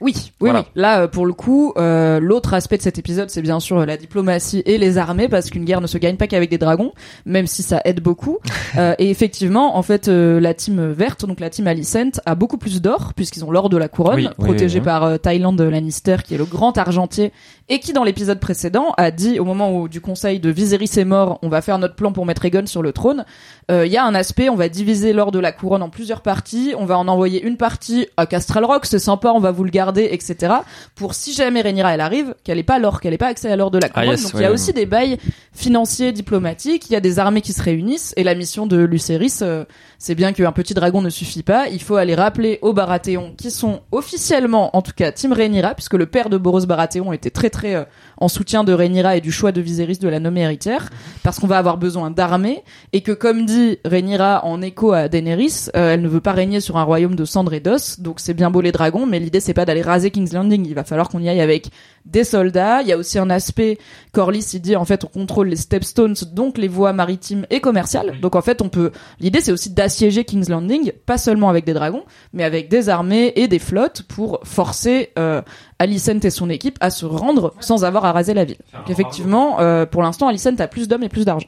Oui, oui, Voilà. oui. Là, euh, pour le coup, euh, l'autre aspect de cet épisode, c'est bien sûr euh, la diplomatie et les armées, parce qu'une guerre ne se gagne pas qu'avec des dragons, même si ça aide beaucoup. Euh, et effectivement, en fait, euh, la team verte, donc la team Alicent, a beaucoup plus d'or, puisqu'ils ont l'or de la couronne, Oui, protégé oui, par euh, Thailand Lannister, qui est le grand argentier, et qui, dans l'épisode précédent, a dit, au moment où du conseil de Viserys est mort, on va faire notre plan pour mettre Aegon sur le trône, euh, il y a un aspect, on va diviser l'or de la couronne en plusieurs parties, on va en envoyer une partie à Castral Rock, c'est sympa, on va vous le garder, etc. Pour si jamais Rhaenyra elle arrive, qu'elle ait pas l'or, qu'elle ait pas accès à l'or de la Ah, couronne. yes, Donc ouais, il y a ouais. aussi des bails financiers, diplomatiques, il y a des armées qui se réunissent, et la mission de Lucerys, euh, c'est bien qu'un petit dragon ne suffit pas, il faut aller rappeler aux Baratheons, qui sont officiellement, en tout cas, Team Rhaenyra, puisque le père de Boros Baratheon était très très euh, en soutien de Rhaenyra et du choix de Viserys de la nommer héritière, parce qu'on va avoir besoin d'armées, et que comme dit Rhaenyra en écho à Daenerys, euh, elle ne veut pas régner sur un royaume de cendres et d'os, donc c'est bien beau les dragons, mais l'idée c'est pas d'aller raser King's Landing, il va falloir qu'on y aille avec des soldats, il y a aussi un aspect, Corlys il dit en fait on contrôle les stepstones, donc les voies maritimes et commerciales, donc en fait on peut, l'idée c'est aussi d'assiéger King's Landing, pas seulement avec des dragons, mais avec des armées et des flottes pour forcer euh, Alicent et son équipe à se rendre sans avoir à raser la ville. Donc effectivement, euh, pour l'instant Alicent a plus d'hommes et plus d'argent.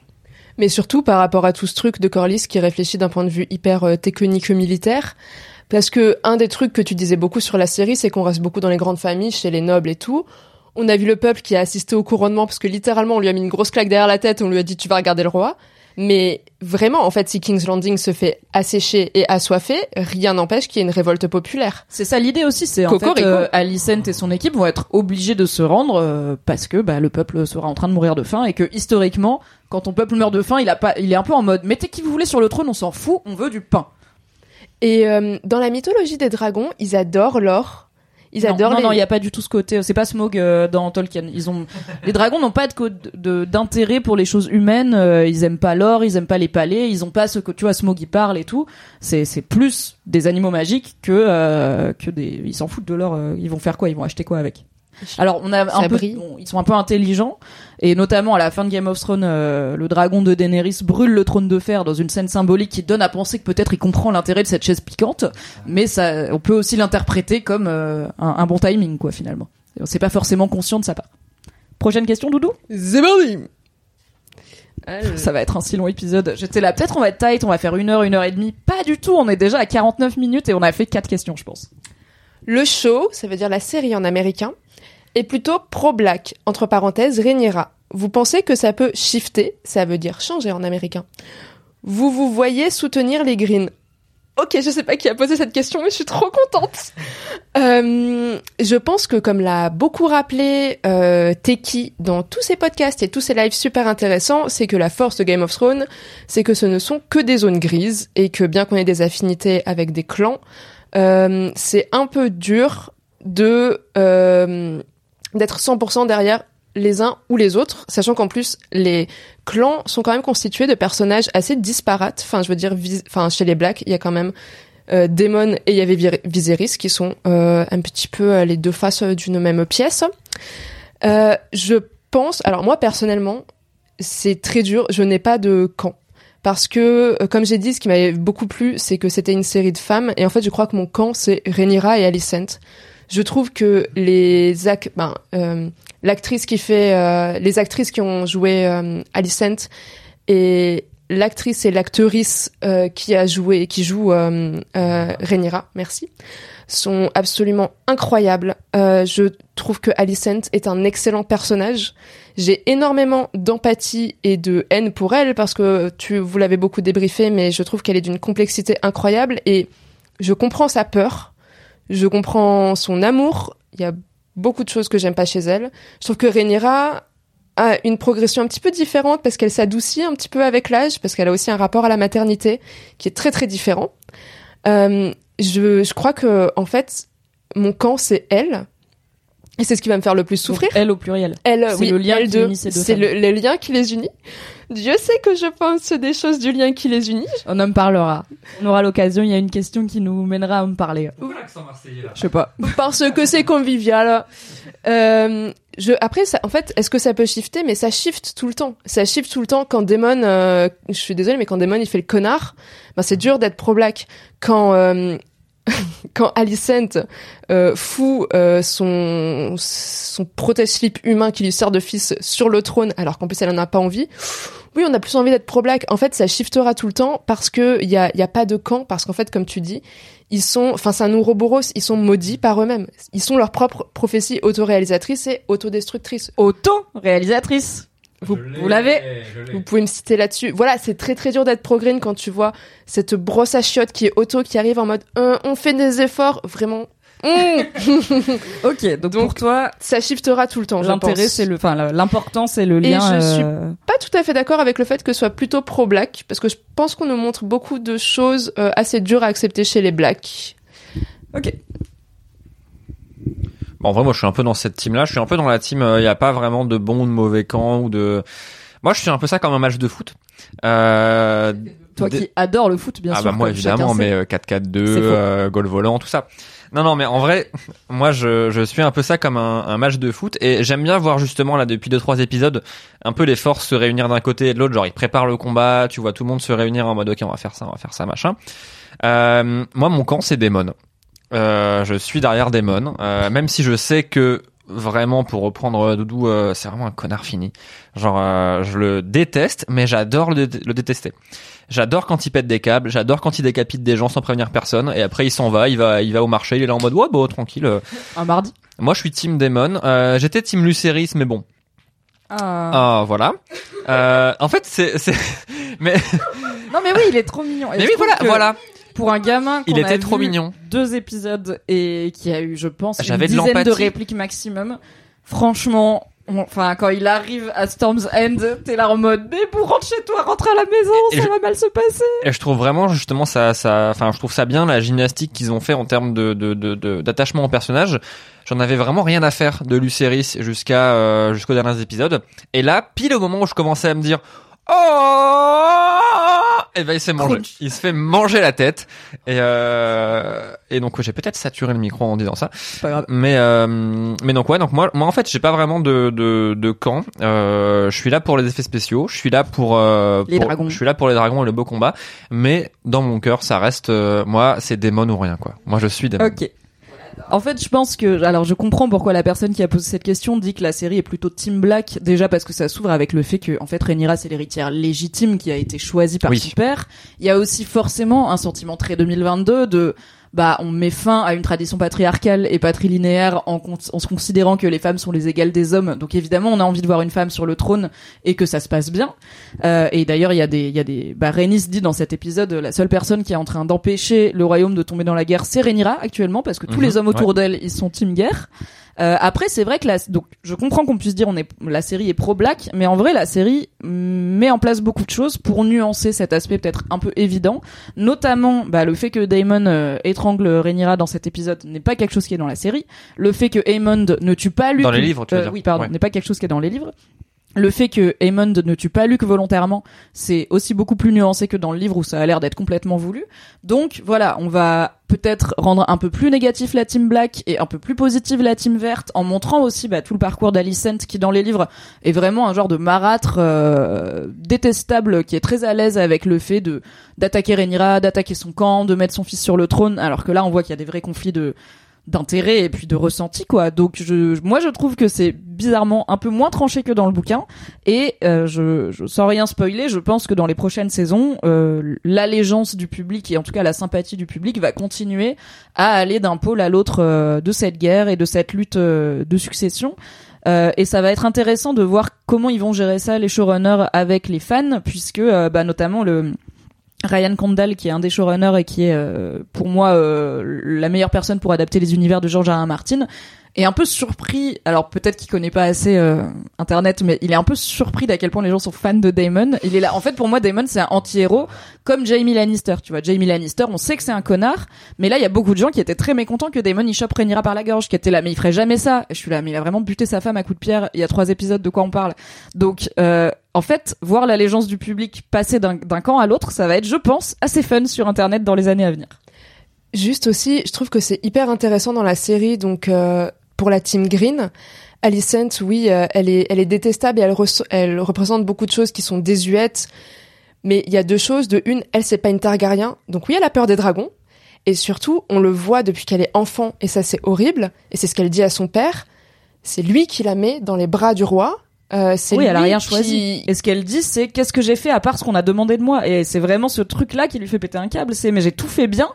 Mais surtout par rapport à tout ce truc de Corlys qui réfléchit d'un point de vue hyper euh, technique-militaire. Parce que un des trucs que tu disais beaucoup sur la série, c'est qu'on reste beaucoup dans les grandes familles, chez les nobles et tout. On a vu le peuple qui a assisté au couronnement parce que littéralement on lui a mis une grosse claque derrière la tête, on lui a dit tu vas regarder le roi. Mais vraiment, en fait, si King's Landing se fait assécher et assoiffer, rien n'empêche qu'il y ait une révolte populaire. C'est ça l'idée aussi, c'est en fait euh, Alicent et son équipe vont être obligés de se rendre euh, parce que bah, le peuple sera en train de mourir de faim et que historiquement, quand ton peuple meurt de faim, il a pas, il est un peu en mode mettez qui vous voulez sur le trône, on s'en fout, on veut du pain. Et euh, dans la mythologie des dragons, ils adorent l'or. Ils non, adorent non, les... non, il y a pas du tout ce côté. C'est pas Smog euh, dans Tolkien. Ils ont les dragons n'ont pas de- d'intérêt pour les choses humaines. euh, ils aiment pas l'or, ils aiment pas les palais. Ils ont pas ce que tu vois Smog il parle et tout. C'est c'est plus des animaux magiques que euh, que des. Ils s'en foutent de l'or. euh, ils vont faire quoi? Ils vont acheter quoi avec? Alors on a un peu, ils sont un peu intelligents et notamment à la fin de Game of Thrones, euh, le dragon de Daenerys brûle le trône de fer dans une scène symbolique qui donne à penser que peut-être il comprend l'intérêt de cette chaise piquante, mais ça, on peut aussi l'interpréter comme euh, un, un bon timing quoi finalement. C'est pas forcément conscient de sa part. Prochaine question, Doudou? C'est parti Ça va être un si long épisode. J'étais là, peut-être on va être tight, on va faire une heure, une heure et demie. Pas du tout, on est déjà à 49 minutes et on a fait quatre questions, je pense. Le show, ça veut dire la série en américain, est plutôt pro-black, entre parenthèses, Rhaenyra. Vous pensez que ça peut shifter, ça veut dire changer en américain. Vous vous voyez soutenir les Greens. Ok, je sais pas qui a posé cette question, mais je suis trop contente. Euh, je pense que comme l'a beaucoup rappelé euh, Teki dans tous ses podcasts et tous ses lives super intéressants, c'est que la force de Game of Thrones, c'est que ce ne sont que des zones grises et que bien qu'on ait des affinités avec des clans, euh, c'est un peu dur de euh, d'être 100% derrière les uns ou les autres, sachant qu'en plus les clans sont quand même constitués de personnages assez disparates. Enfin, je veux dire, enfin chez les Blacks, il y a quand même euh, Daemon et il y avait Viserys qui sont euh, un petit peu euh, les deux faces euh, d'une même pièce. Euh, je pense, alors moi personnellement, c'est très dur. Je n'ai pas de camp. Parce que, comme j'ai dit, ce qui m'avait beaucoup plu, c'est que c'était une série de femmes. Et en fait, je crois que mon camp, c'est Rhaenyra et Alicent. Je trouve que les ac ben, euh, l'actrice qui fait, euh, les actrices qui ont joué euh, Alicent et l'actrice et l'actrice euh, qui a joué, qui joue euh, euh, Rhaenyra, merci, sont absolument incroyables. Je trouve que Alicent est un excellent personnage. J'ai énormément d'empathie et de haine pour elle parce que tu vous l'avez beaucoup débriefé, mais je trouve qu'elle est d'une complexité incroyable et je comprends sa peur, je comprends son amour. Il y a beaucoup de choses que j'aime pas chez elle. Je trouve que Rhaenyra a une progression un petit peu différente parce qu'elle s'adoucit un petit peu avec l'âge, parce qu'elle a aussi un rapport à la maternité qui est très très différent. Euh, je, je crois que en fait, mon camp c'est elle. Et c'est ce qui va me faire le plus souffrir. Donc, elle au pluriel. Elle, C'est oui, le lien elle qui unit ces deux C'est le, le lien qui les unit. Dieu sait que je pense des choses du lien qui les unit. On en parlera. On aura l'occasion. Il y a une question qui nous mènera à en parler. Je sais pas. Parce que c'est convivial. Euh, je, après, ça, en fait, est-ce que ça peut shifter? Mais ça shift tout le temps. Ça shift tout le temps quand Damon, euh, je suis désolée, mais quand Damon il fait le connard, ben c'est dur d'être pro-black. Quand euh, quand Alicent euh, fout euh, son son protège-slip humain qui lui sert de fils sur le trône, alors qu'en plus elle en a pas envie. Oui, on a plus envie d'être pro-black. En fait, ça shiftera tout le temps parce que y a, y a pas de camp, parce qu'en fait, comme tu dis, ils sont, enfin, c'est un Ouroboros, ils sont maudits par eux-mêmes. Ils sont leur propre prophétie autoréalisatrice et autodestructrice. Auto-réalisatrice. Vous, vous l'avez Vous pouvez me citer là-dessus. Voilà, c'est très très dur d'être pro-green quand tu vois cette brosse à chiottes qui est auto, qui arrive en mode, euh, on fait des efforts, vraiment. Hum. Ok, donc, pour toi, ça shiftera tout le temps. je l'intérêt c'est le, enfin l'important c'est le Et lien. je suis euh, pas tout à fait d'accord avec le fait que ce soit plutôt pro-black, parce que je pense qu'on nous montre beaucoup de choses euh, assez dures à accepter chez les blacks. Ok. Bon, en vrai, moi, je suis un peu dans cette team-là. Je suis un peu dans la team. Il n'y a pas vraiment de bon ou de mauvais camp ou de. Moi, je suis un peu ça comme un match de foot. Euh, Toi des- qui adore le foot, bien ah sûr. bah moi évidemment, mais euh, 4-4-2, C'est faux. euh, goal volant, tout ça. Non non, mais en vrai, moi je, je suis un peu ça comme un, un match de foot et j'aime bien voir justement là depuis deux trois épisodes un peu les forces se réunir d'un côté et de l'autre. Genre ils préparent le combat, tu vois tout le monde se réunir en mode ok on va faire ça, on va faire ça machin. Euh, moi mon camp c'est Damon. Euh, je suis derrière Damon, euh, même si je sais que vraiment pour reprendre euh, Doudou, euh, c'est vraiment un connard fini. Genre euh, je le déteste, mais j'adore le, le détester. J'adore quand il pète des câbles, j'adore quand il décapite des gens sans prévenir personne, et après il s'en va, il va, il va au marché, il est là en mode ouais bon tranquille. Un mardi. Moi je suis Team Damon, euh, j'étais Team Luceris, mais bon, Ah. ah voilà. Euh, en fait c'est, c'est, mais, Non mais oui, il est trop mignon. Et mais oui voilà, que voilà, Pour un gamin, il qu'on a était trop vu mignon. Deux épisodes et qui a eu, je pense, une J'avais de dizaine de, l'empathie. répliques maximum. Franchement, on- enfin quand il arrive à Storm's End, t'es là en mode mais pour rentre chez toi, rentre à la maison, Et ça je- va mal se passer. Et je trouve vraiment justement ça, ça, enfin je trouve ça bien la gymnastique qu'ils ont fait en termes de, de, de, de- d'attachement au personnage. J'en avais vraiment rien à faire de Luceris jusqu'à euh, jusqu'aux derniers épisodes. Et là, pile au moment où je commençais à me dire oh, et ben il se fait manger, Crunch. il se fait manger la tête. Et euh, et donc j'ai peut-être saturé le micro en disant ça. Pas grave. Mais euh, mais donc ouais donc moi moi en fait j'ai pas vraiment de de de camp. Euh, je suis là pour les effets spéciaux. Je suis là pour euh, Les pour- dragons. Je suis là pour les dragons et le beau combat. Mais dans mon cœur ça reste euh, moi c'est démon ou rien quoi. Moi je suis démon. Ok. En fait, je pense que, alors, je comprends pourquoi la personne qui a posé cette question dit que la série est plutôt Team Black. Déjà parce que ça s'ouvre avec le fait que, en fait, Rhaenyra c'est l'héritière légitime qui a été choisie par Oui. son père. Il y a aussi forcément un sentiment très 2022 de, bah, on met fin à une tradition patriarcale et patrilinéaire en, se considérant que les femmes sont les égales des hommes. Donc évidemment, on a envie de voir une femme sur le trône et que ça se passe bien. Euh, et d'ailleurs, il y a des, il y a des, bah, Rhaenys dit dans cet épisode, la seule personne qui est en train d'empêcher le royaume de tomber dans la guerre, c'est Rhaenyra actuellement, parce que tous Mhm, les hommes autour d'elle, ils sont team guerre. Euh, après, c'est vrai que la, donc, je comprends qu'on puisse dire on est, la série est pro-black, mais en vrai, la série met en place beaucoup de choses pour nuancer cet aspect peut-être un peu évident. Notamment, bah, le fait que Daemon euh, étrangle Rhaenyra dans cet épisode n'est pas quelque chose qui est dans la série. Le fait que Aemond ne tue pas Luke. Dans les livres, tu veux euh, dire. Oui, pardon, Ouais. n'est pas quelque chose qui est dans les livres. Le fait que Aemond ne tue pas Luke volontairement, c'est aussi beaucoup plus nuancé que dans le livre où ça a l'air d'être complètement voulu. Donc voilà, on va peut-être rendre un peu plus négatif la team black et un peu plus positive la team verte en montrant aussi bah, tout le parcours d'Alicent qui dans les livres est vraiment un genre de marâtre euh, détestable qui est très à l'aise avec le fait d'attaquer Rhaenyra, d'attaquer son camp, de mettre son fils sur le trône alors que là on voit qu'il y a des vrais conflits de d'intérêt et puis de ressenti quoi. Donc je moi je trouve que c'est bizarrement un peu moins tranché que dans le bouquin et euh, je, je sans rien spoiler, je pense que dans les prochaines saisons euh, l'allégeance du public et en tout cas la sympathie du public va continuer à aller d'un pôle à l'autre euh, de cette guerre et de cette lutte euh, de succession. Euh, et ça va être intéressant de voir comment ils vont gérer ça les showrunners avec les fans puisque euh, bah, notamment le Ryan Condal qui est un des showrunners et qui est euh, pour moi euh, la meilleure personne pour adapter les univers de George R. Martin est un peu surpris. Alors peut-être qu'il connaît pas assez euh, Internet, mais il est un peu surpris d'à quel point les gens sont fans de Damon. Il est là. En fait, pour moi, Damon c'est un anti-héros, comme Jamie Lannister. Tu vois, Jamie Lannister, on sait que c'est un connard, mais là il y a beaucoup de gens qui étaient très mécontents que Damon il chope Rhaenyra par la gorge, qui étaient là, mais il ferait jamais ça. Et je suis là, mais il a vraiment buté sa femme à coups de pierre. Il y a trois épisodes, de quoi on parle Donc euh, en fait, voir l'allégeance du public passer d'un camp à l'autre, ça va être, je pense, assez fun sur Internet dans les années à venir. Juste aussi, je trouve que c'est hyper intéressant dans la série, donc euh, pour la team Green. Alicent, oui, euh, elle est, elle est détestable et elle, représente beaucoup de choses qui sont désuètes. Mais il y a deux choses. De une, elle c'est pas une Targaryen, donc oui, elle a peur des dragons. Et surtout, on le voit depuis qu'elle est enfant, et ça c'est horrible. Et c'est ce qu'elle dit à son père. C'est lui qui la met dans les bras du roi. Euh, Oui, elle a rien qui- choisi. Et ce qu'elle dit, c'est qu'est-ce que j'ai fait à part ce qu'on a demandé de moi? Et c'est vraiment ce truc-là qui lui fait péter un câble. C'est mais j'ai tout fait bien.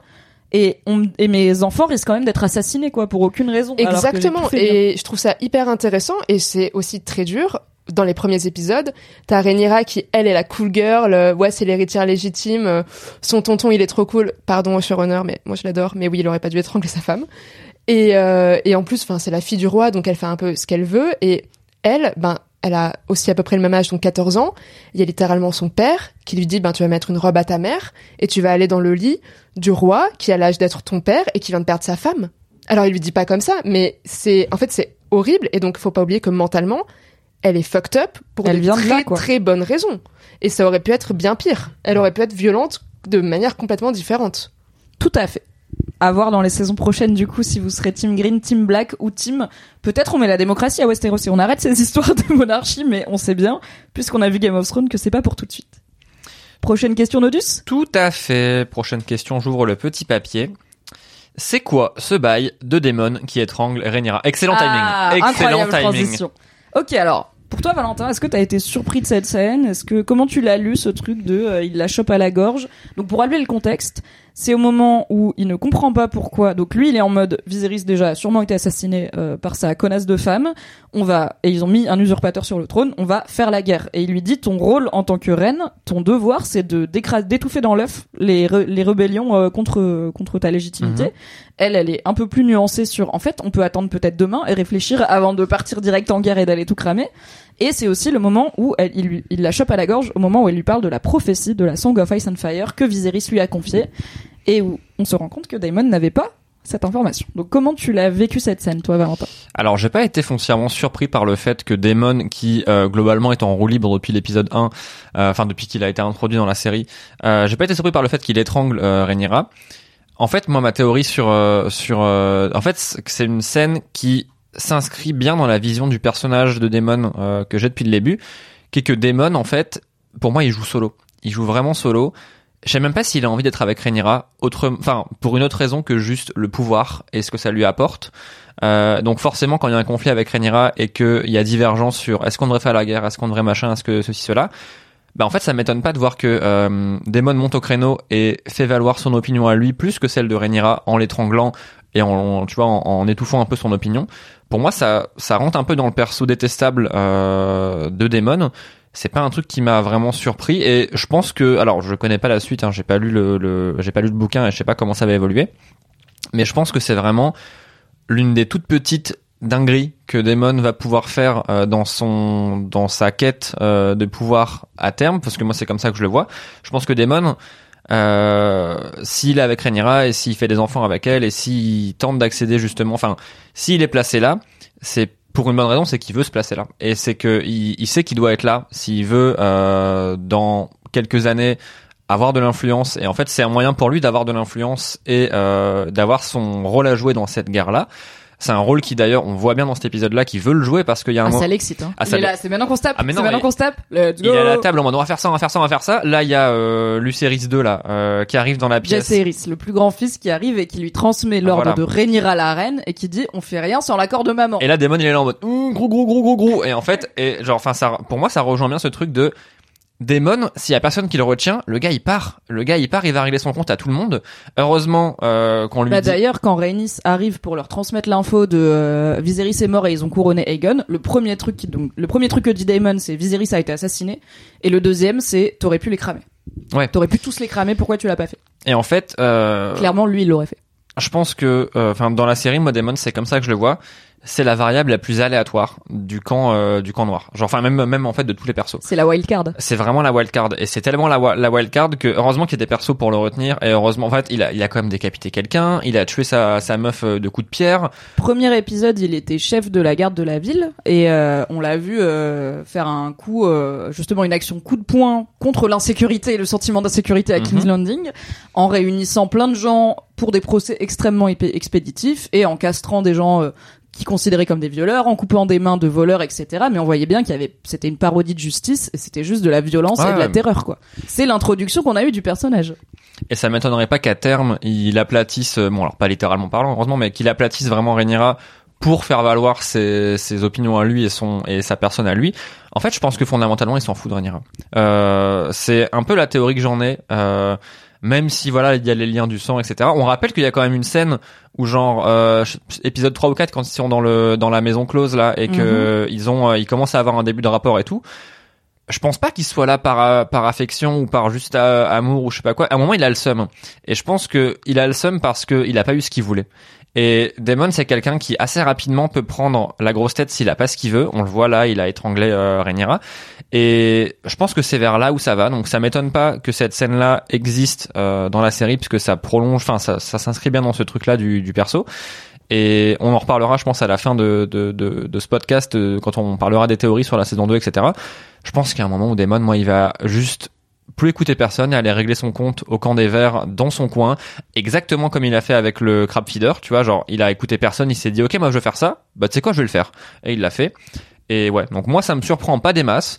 Et, on, m- et mes enfants risquent quand même d'être assassinés, quoi, pour aucune raison. Exactement. bien. Et je trouve ça hyper intéressant et c'est aussi très dur. Dans les premiers épisodes, t'as Rhaenyra qui, elle, est la cool girl. euh, ouais, c'est l'héritière légitime. euh, son tonton, il est trop cool. Pardon au showrunner, mais moi je l'adore. Mais oui, il aurait pas dû étrangler sa femme. Et, euh, et en plus, enfin, c'est la fille du roi, donc elle fait un peu ce qu'elle veut. Et elle, ben, elle a aussi à peu près le même âge, donc 14 ans. Il y a littéralement son père qui lui dit, ben, tu vas mettre une robe à ta mère et tu vas aller dans le lit du roi qui a l'âge d'être ton père et qui vient de perdre sa femme. Alors il lui dit pas comme ça, mais c'est en fait c'est horrible et donc faut pas oublier que mentalement elle est fucked up pour Elle de vient de très là, quoi. très bonnes raisons. Et ça aurait pu être bien pire. Elle aurait pu être violente de manière complètement différente. Tout à fait. À voir dans les saisons prochaines, du coup, si vous serez Team Green, Team Black ou Team. Peut-être on met la démocratie à Westeros et on arrête ces histoires de monarchie, mais on sait bien, puisqu'on a vu Game of Thrones, que c'est pas pour tout de suite. Prochaine question, Nodus? Tout à fait. Prochaine question, j'ouvre le petit papier. C'est quoi ce bail de démon qui étrangle Rhaenyra? Excellent Ah, timing. Excellent incroyable timing. transition. Ok, alors, pour toi, Valentin, est-ce que t'as été surpris de cette scène? Est-ce que comment tu l'as lu ce truc de euh, il la chope à la gorge? Donc pour relever le contexte, c'est au moment où il ne comprend pas pourquoi. Donc lui, il est en mode Viserys déjà sûrement été assassiné euh, par sa connasse de femme. On va et ils ont mis un usurpateur sur le trône. On va faire la guerre. Et il lui dit ton rôle en tant que reine, ton devoir, c'est de d'étouffer dans l'œuf les les rébellions euh, contre contre ta légitimité. Mhm. Elle, elle est un peu plus nuancée sur, en fait, on peut attendre peut-être demain et réfléchir avant de partir direct en guerre et d'aller tout cramer. Et c'est aussi le moment où elle, il, lui- il la chope à la gorge, au moment où elle lui parle de la prophétie de la Song of Ice and Fire que Viserys lui a confiée et où on se rend compte que Daemon n'avait pas cette information. Donc comment tu l'as vécu cette scène, toi, Valentin? Alors, j'ai pas été foncièrement surpris par le fait que Daemon, qui euh, globalement est en roue libre depuis l'épisode 1, euh, enfin depuis qu'il a été introduit dans la série, euh, j'ai pas été surpris par le fait qu'il étrangle euh, Rhaenyra. En fait, moi, ma théorie sur euh, sur, euh, en fait, c'est une scène qui s'inscrit bien dans la vision du personnage de Daemon euh, que j'ai depuis le début, qui est que Daemon, en fait, pour moi, il joue solo. Il joue vraiment solo. Je sais même pas s'il a envie d'être avec Rhaenyra, autre, enfin, pour une autre raison que juste le pouvoir et ce que ça lui apporte. Euh, donc forcément, quand il y a un conflit avec Rhaenyra et qu'il y a divergence sur est-ce qu'on devrait faire la guerre, est-ce qu'on devrait machin, est-ce que ceci, cela, bah en fait, ça m'étonne pas de voir que euh, monte au créneau et fait valoir son opinion à lui plus que celle de Rhaenyra en l'étranglant et en, tu vois, en, étouffant un peu son opinion. Pour moi, ça, ça rentre un peu dans le perso détestable euh, de Daemon. C'est pas un truc qui m'a vraiment surpris et je pense que, alors, je connais pas la suite, hein, j'ai pas lu le, le j'ai pas lu le bouquin et je sais pas comment ça va évoluer, mais je pense que c'est vraiment l'une des toutes petites dingueries que Daemon va pouvoir faire euh, dans son dans sa quête euh, de pouvoir à terme parce que moi c'est comme ça que je le vois. Je pense que Daemon euh, s'il est avec Rhaenyra et s'il fait des enfants avec elle et s'il tente d'accéder justement enfin s'il est placé là c'est pour une bonne raison c'est qu'il veut se placer là. Et c'est que il, il sait qu'il doit être là s'il veut euh, dans quelques années avoir de l'influence. Et en fait c'est un moyen pour lui d'avoir de l'influence et euh, d'avoir son rôle à jouer dans cette guerre là c'est un rôle qui d'ailleurs on voit bien dans cet épisode là qu'il veut le jouer parce qu'il y a un Ah, moment ça l'excite. Hein. Ah, ça là, c'est maintenant qu'on se tape. Ah, c'est maintenant qu'on se tape. Let's il est à la go. table en mode on va faire ça on va faire ça on va faire ça là il y a euh, Lucerys 2 là euh, qui arrive dans la pièce Jaehaerys, le plus grand fils qui arrive et qui lui transmet l'ordre Voilà. de Rhaenyra la reine et qui dit on fait rien sans l'accord de maman. Et là, Damon, il est là en mode Hum, gros, gros, gros, gros, gros. Et en fait, et genre, enfin, ça, pour moi, ça rejoint bien ce truc de Damon. S'il y a personne qui le retient, le gars il part. Le gars il part, il va régler son compte à tout le monde. Heureusement euh, qu'on lui Bah dit. d'ailleurs, quand Rhaenys arrive pour leur transmettre l'info de euh, Viserys est mort et ils ont couronné Aegon, le premier truc qui, donc le premier truc que dit Daemon, c'est Viserys a été assassiné, et le deuxième, c'est t'aurais pu les cramer. Ouais. T'aurais pu tous les cramer, pourquoi tu l'as pas fait? Et en fait, euh, Clairement, lui, il l'aurait fait. je pense que, euh, enfin, dans la série, moi, Damon, c'est comme ça que je le vois. C'est la variable la plus aléatoire du camp euh, du camp noir. Genre enfin même même en fait de tous les persos. C'est la wildcard. C'est vraiment la wildcard et c'est tellement la, la wildcard que heureusement qu'il y a des persos pour le retenir et heureusement en fait il a il a quand même décapité quelqu'un, il a tué sa sa meuf euh, de coups de pierre. Premier épisode, il était chef de la garde de la ville et euh, on l'a vu euh, faire un coup, euh, justement une action coup de poing contre l'insécurité et le sentiment d'insécurité à Mhm. King's Landing, en réunissant plein de gens pour des procès extrêmement expéditifs et en castrant des gens euh, qui considéraient comme des violeurs, en coupant des mains de voleurs, etc. Mais on voyait bien qu'il y avait, c'était une parodie de justice et c'était juste de la violence Ouais, et de la ouais. terreur, quoi. C'est l'introduction qu'on a eue du personnage. Et ça m'étonnerait pas qu'à terme, il aplatisse, euh, bon alors pas littéralement parlant, heureusement, mais qu'il aplatisse vraiment Rhaenyra pour faire valoir ses, ses opinions à lui et son et sa personne à lui. En fait, je pense que fondamentalement, il s'en fout de Rhaenyra. Euh, c'est un peu la théorie que j'en ai. Euh, même si voilà, il y a les liens du sang, etc. On rappelle qu'il y a quand même une scène où genre euh, épisode 3 ou 4 quand ils sont dans le dans la maison close là et que ils ont euh, ils commencent à avoir un début de rapport et tout. Je pense pas qu'il soit là par euh, par affection ou par juste euh, amour ou je sais pas quoi. À un moment, il a le seum. Et je pense que il a le seum parce que il a pas eu ce qu'il voulait. Et Damon, c'est quelqu'un qui assez rapidement peut prendre la grosse tête s'il a pas ce qu'il veut. On le voit là, il a étranglé euh, Rhaenyra. Et je pense que c'est vers là où ça va. Donc ça m'étonne pas que cette scène-là existe euh, dans la série puisque ça prolonge, enfin ça, ça s'inscrit bien dans ce truc-là du, du perso. Et on en reparlera, je pense, à la fin de, de, de, de ce podcast, euh, quand on parlera des théories sur la saison 2, etc. Je pense qu'il y a un moment où Damon, moi, il va juste plus écouter personne et aller régler son compte au camp des verts dans son coin, exactement comme il a fait avec le crab feeder, tu vois, genre il a écouté personne, il s'est dit ok moi je veux faire ça, bah tu sais quoi je vais le faire et il l'a fait. Et ouais, donc moi ça me surprend pas des masses.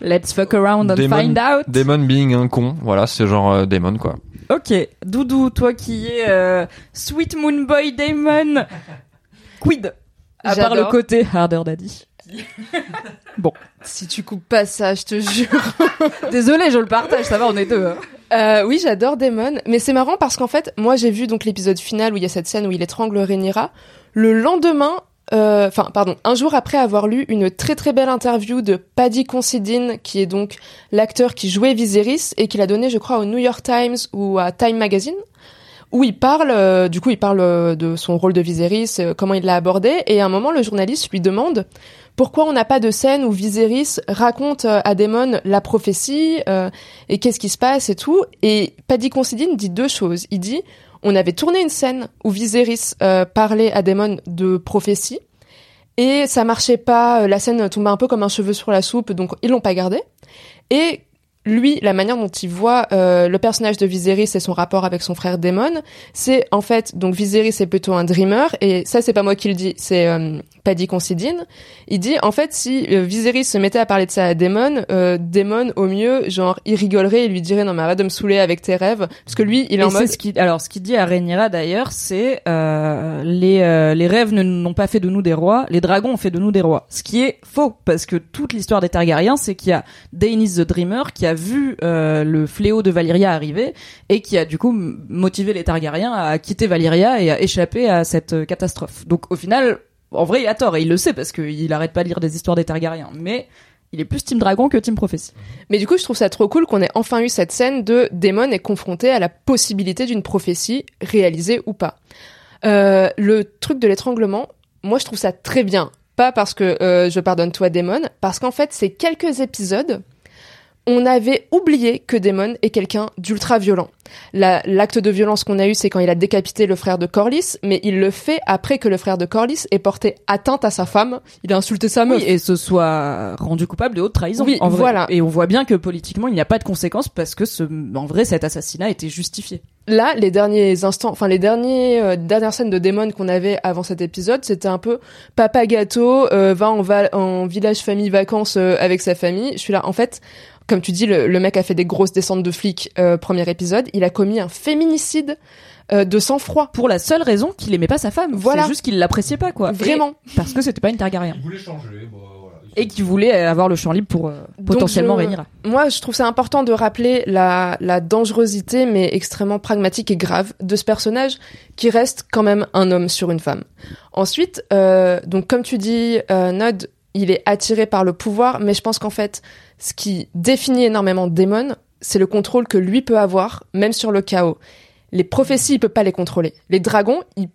Let's fuck around and Damon- find out. Damon being un con, voilà, c'est genre euh, Damon quoi. Ok, Doudou, toi qui es euh, Sweet Moon Boy Damon, quid À part le côté Harder Daddy. Si tu coupes pas ça, je te jure. Désolé, je le partage, ça va, on est deux. hein. Euh, oui, j'adore Damon, mais c'est marrant parce qu'en fait, moi j'ai vu donc l'épisode final où il y a cette scène où il étrangle Rhaenyra. Le lendemain, euh, enfin pardon, un jour après avoir lu une très très belle interview de Paddy Considine, qui est donc l'acteur qui jouait Viserys et qui l'a donné, je crois, au New York Times ou à Time Magazine, où il parle, euh, du coup, il parle euh, de son rôle de Viserys, comment il l'a abordé, et à un moment, le journaliste lui demande pourquoi on n'a pas de scène où Viserys raconte à Daemon la prophétie et qu'est-ce qui se passe et tout. Et Paddy Considine dit deux choses. Il dit on avait tourné une scène où Viserys euh, parlait à Daemon de prophétie et ça marchait pas. euh, La scène tombait un peu comme un cheveu sur la soupe, donc ils l'ont pas gardé. Et lui, la manière dont il voit euh, le personnage de Viserys et son rapport avec son frère Daemon, c'est en fait donc Viserys est plutôt un dreamer et ça c'est pas moi qui le dis, c'est Paddy Considine. Il dit en fait si euh, Viserys se mettait à parler de ça à Daemon, euh, Daemon au mieux genre il rigolerait et lui dirait non mais arrête de me saouler avec tes rêves parce que lui il est Et en mode ce qui, alors, ce qu'il dit à Rhaenyra d'ailleurs, c'est euh, les euh, les rêves ne- n'ont pas fait de nous des rois, les dragons ont fait de nous des rois. Ce qui est faux parce que toute l'histoire des Targaryens, c'est qu'il y a Daenerys the Dreamer qui a vu euh, le fléau de Valyria arriver et qui a du coup motivé les Targaryens à quitter Valyria et à échapper à cette euh, catastrophe. Donc au final, en vrai, il a tort et il le sait parce qu'il arrête pas de lire des histoires des Targaryens, mais il est plus Team Dragon que Team Prophétie. Mais du coup, je trouve ça trop cool qu'on ait enfin eu cette scène de Daemon est confronté à la possibilité d'une prophétie réalisée ou pas. Euh, le truc de l'étranglement, moi je trouve ça très bien. Pas parce que euh, je pardonne toi Daemon, parce qu'en fait ces quelques épisodes, on avait oublié que Daemon est quelqu'un d'ultra violent. La- L'acte de violence qu'on a eu, c'est quand il a décapité le frère de Corlys, mais il le fait après que le frère de Corlys ait porté atteinte à sa femme. Il a insulté sa meuf. Oui, et se soit rendu coupable de haute trahison. Oui, en vrai. voilà. Et on voit bien que politiquement, il n'y a pas de conséquences parce que ce, en vrai, cet assassinat était justifié. là, les derniers instants, enfin les derniers euh, dernières scènes de démon qu'on avait avant cet épisode, c'était un peu papa gâteau euh, va en, va en village famille vacances euh, avec sa famille. Je suis là, en fait, comme tu dis, le, le mec a fait des grosses descentes de flics. euh, premier épisode, il a commis un féminicide euh, de sang-froid. Pour la seule raison qu'il aimait pas sa femme. Voilà. C'est juste qu'il l'appréciait pas, quoi. Vraiment. Et parce que c'était pas une Targaryen. Il voulait changer, bah, voilà. Et qu'il voulait avoir le champ libre pour euh, potentiellement je- Rhaenyra. Moi, je trouve ça important de rappeler la, la dangerosité, mais extrêmement pragmatique et grave, de ce personnage qui reste quand même un homme sur une femme. Ensuite, euh, donc comme tu dis, euh, Nod, il est attiré par le pouvoir, mais je pense qu'en fait, ce qui définit énormément Daemon, c'est le contrôle que lui peut avoir, même sur le chaos. Les prophéties, il peut pas les contrôler. Les dragons, il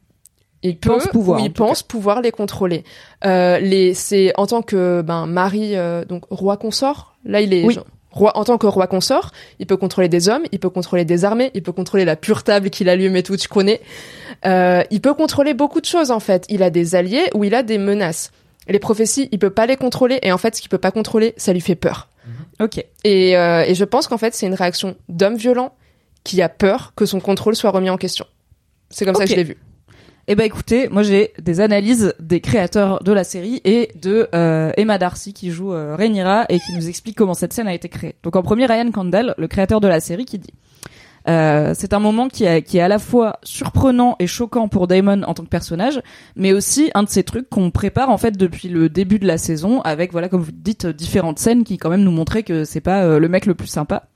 Il peut, pense pouvoir, ou il pense pouvoir les contrôler. Euh, les, c'est en tant que ben mari, euh, donc roi consort. Là, il est Oui. genre, roi en tant que roi consort. Il peut contrôler des hommes, il peut contrôler des armées, il peut contrôler la pure table qu'il allume et tout. Tu connais. Euh, il peut contrôler beaucoup de choses en fait. Il a des alliés ou il a des menaces. Les prophéties, il peut pas les contrôler et en fait, ce qu'il peut pas contrôler, ça lui fait peur. Ok. Et, euh, et je pense qu'en fait, c'est une réaction d'homme violent qui a peur que son contrôle soit remis en question. C'est comme ça que je l'ai vu. Eh ben écoutez, moi j'ai des analyses des créateurs de la série et de euh, Emma Darcy qui joue euh, Rhaenyra et qui nous explique comment cette scène a été créée. Donc en premier, Ryan Condal, le créateur de la série, qui dit euh, c'est un moment qui, a- qui est à la fois surprenant et choquant pour Damon en tant que personnage, mais aussi un de ces trucs qu'on prépare en fait depuis le début de la saison, avec voilà comme vous dites différentes scènes qui quand même nous montraient que c'est pas euh, le mec le plus sympa.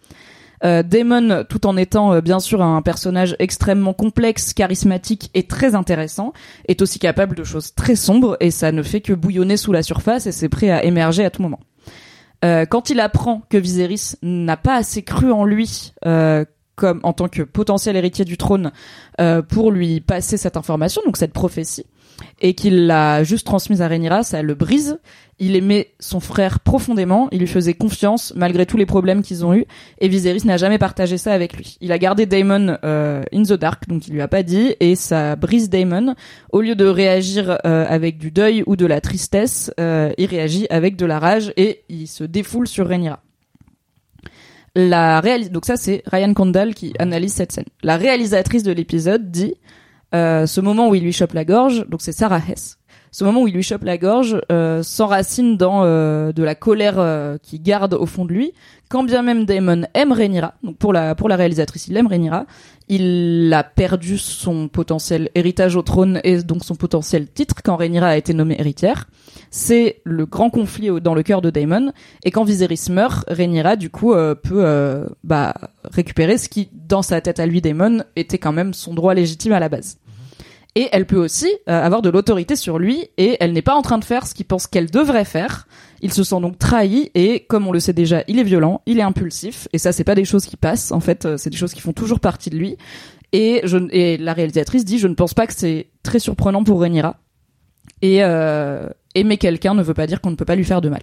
Euh, Damon, tout en étant euh, bien sûr un personnage extrêmement complexe, charismatique et très intéressant, est aussi capable de choses très sombres et ça ne fait que bouillonner sous la surface et c'est prêt à émerger à tout moment. Euh, quand il apprend que Viserys n'a pas assez cru en lui comme en tant que potentiel héritier du trône euh, pour lui passer cette information, donc cette prophétie, et qu'il l'a juste transmise à Rhaenyra, ça le brise. Il aimait son frère profondément, il lui faisait confiance malgré tous les problèmes qu'ils ont eus, et Viserys n'a jamais partagé ça avec lui. Il a gardé Daemon euh, in the dark, donc il lui a pas dit, et ça brise Daemon. Au lieu de réagir euh, avec du deuil ou de la tristesse, euh, il réagit avec de la rage et il se défoule sur Rhaenyra. La donc ça c'est Ryan Condal qui analyse cette scène. La réalisatrice de l'épisode dit euh, ce moment où il lui chope la gorge, donc c'est Sarah Hess. Ce moment où il lui chope la gorge euh, s'enracine dans euh, de la colère euh, qui garde au fond de lui. Quand bien même Damon aime Rhaenyra, donc pour la pour la réalisatrice, il aime Rhaenyra, il a perdu son potentiel héritage au trône et donc son potentiel titre quand Rhaenyra a été nommée héritière. C'est le grand conflit dans le cœur de Daemon. Et quand Viserys meurt, Rhaenyra du coup euh, peut euh, bah, récupérer ce qui, dans sa tête à lui, Daemon, était quand même son droit légitime à la base. Et elle peut aussi euh, avoir de l'autorité sur lui et elle n'est pas en train de faire ce qu'il pense qu'elle devrait faire. Il se sent donc trahi et comme on le sait déjà, il est violent, il est impulsif et ça c'est pas des choses qui passent en fait, euh, c'est des choses qui font toujours partie de lui. Et, la réalisatrice dit je ne pense pas que c'est très surprenant pour Rhaenyra. Et euh, aimer quelqu'un ne veut pas dire qu'on ne peut pas lui faire de mal.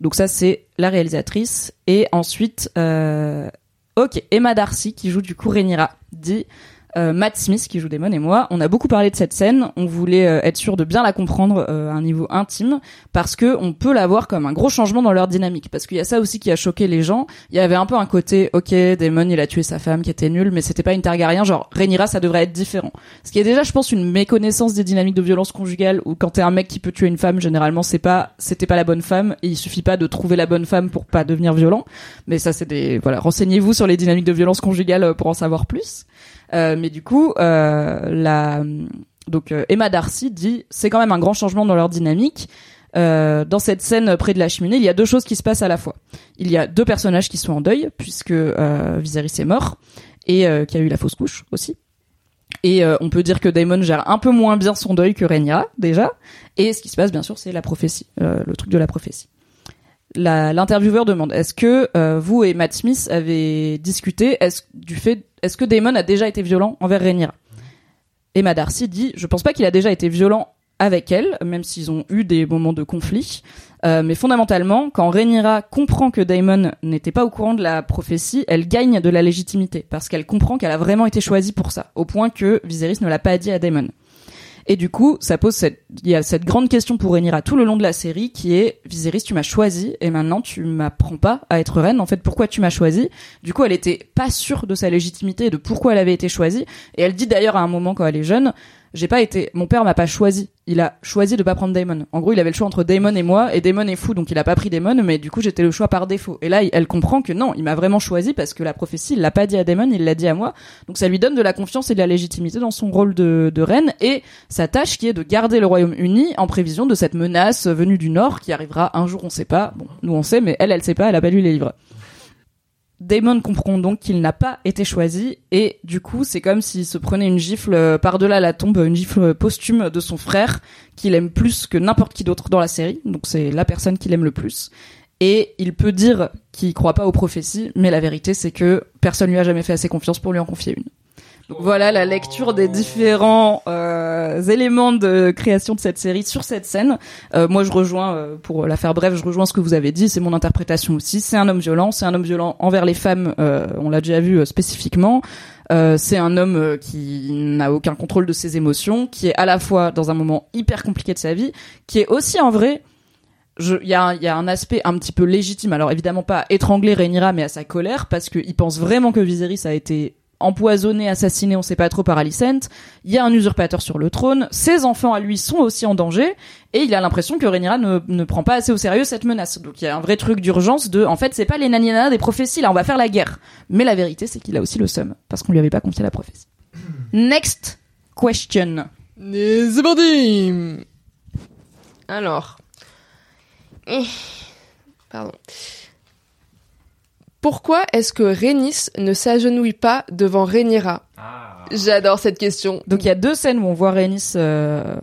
Donc ça c'est la réalisatrice et ensuite ok Emma Darcy qui joue du coup Rhaenyra dit euh, Matt Smith qui joue Damon et moi, on a beaucoup parlé de cette scène. On voulait euh, être sûr de bien la comprendre euh, à un niveau intime parce que on peut la voir comme un gros changement dans leur dynamique. Parce qu'il y a ça aussi qui a choqué les gens. Il y avait un peu un côté, ok, Damon il a tué sa femme qui était nulle, mais c'était pas une Targaryen. Genre Rhaenyra ça devrait être différent. Ce qui est déjà, je pense, une méconnaissance des dynamiques de violence conjugale. Où quand t'es un mec qui peut tuer une femme, généralement c'est pas, c'était pas la bonne femme et il suffit pas de trouver la bonne femme pour pas devenir violent. Mais ça c'est des, voilà, renseignez-vous sur les dynamiques de violence conjugale euh, pour en savoir plus. Euh, mais du coup, euh, la donc euh, Emma Darcy dit c'est quand même un grand changement dans leur dynamique. Euh, dans cette scène près de la cheminée, il y a deux choses qui se passent à la fois. Il y a deux personnages qui sont en deuil puisque euh, Viserys est mort et euh, qui a eu la fausse couche aussi. Et on peut dire que Daemon gère un peu moins bien son deuil que Rhaenyra déjà. Et ce qui se passe bien sûr, c'est la prophétie, le truc de la prophétie. L'intervieweur demande est-ce que euh, vous et Matt Smith avez discuté est-ce du fait est-ce que Damon a déjà été violent envers Rhaenyra? Emma Darcy dit je pense pas qu'il a déjà été violent avec elle même s'ils ont eu des moments de conflit. Euh, mais fondamentalement quand Rhaenyra comprend que Daemon n'était pas au courant de la prophétie elle gagne de la légitimité parce qu'elle comprend qu'elle a vraiment été choisie pour ça au point que Viserys ne l'a pas dit à Daemon et du coup, ça pose cette, il y a cette grande question pour Rhaenyra tout le long de la série qui est Viserys, tu m'as choisi et maintenant tu m'apprends pas à être reine. En fait, pourquoi tu m'as choisi? Du coup, elle était pas sûre de sa légitimité et de pourquoi elle avait été choisie. Et elle dit d'ailleurs à un moment quand elle est jeune, j'ai pas été, mon père m'a pas choisi. Il a choisi de pas prendre Daemon. En gros, il avait le choix entre Daemon et moi et Daemon est fou, donc il a pas pris Daemon. Mais du coup, j'étais le choix par défaut. Et là, elle comprend que non, il m'a vraiment choisi parce que la prophétie, il l'a pas dit à Daemon, il l'a dit à moi. Donc ça lui donne de la confiance et de la légitimité dans son rôle de, de reine et sa tâche qui est de garder le royaume uni en prévision de cette menace venue du nord qui arrivera un jour, on sait pas. Bon, nous on sait, mais elle, elle sait pas, elle a pas lu les livres. Damon comprend donc qu'il n'a pas été choisi et du coup c'est comme s'il se prenait une gifle euh, par-delà la tombe, une gifle posthume de son frère qu'il aime plus que n'importe qui d'autre dans la série, donc c'est la personne qu'il aime le plus. Et il peut dire qu'il croit pas aux prophéties, mais la vérité c'est que personne lui a jamais fait assez confiance pour lui en confier une. Voilà la lecture des différents euh, éléments de création de cette série sur cette scène. Euh, moi, je rejoins, euh, pour la faire brève, je rejoins ce que vous avez dit. C'est mon interprétation aussi. C'est un homme violent. C'est un homme violent envers les femmes. euh, on l'a déjà vu euh, spécifiquement. Euh, c'est un homme euh, qui n'a aucun contrôle de ses émotions, qui est à la fois dans un moment hyper compliqué de sa vie, qui est aussi en vrai il y, a y a un aspect un petit peu légitime. Alors évidemment pas à étrangler Rhaenyra, mais à sa colère, parce qu'il pense vraiment que Viserys a été empoisonné, assassiné, on sait pas trop par Alicent. Il y a un usurpateur sur le trône. Ses enfants à lui sont aussi en danger, et il a l'impression que Rhaenyra ne, ne prend pas assez au sérieux cette menace. Donc il y a un vrai truc d'urgence de, en fait, c'est pas les naninanas des prophéties, là, on va faire la guerre. Mais la vérité, c'est qu'il a aussi le seum, parce qu'on lui avait pas confié la prophétie. Next question. C'est Alors. Eh, Pardon. Pourquoi est-ce que Rhaenys ne s'agenouille pas devant Rhaenyra J'adore cette question. Donc il y a deux scènes où on voit Rhaenys euh,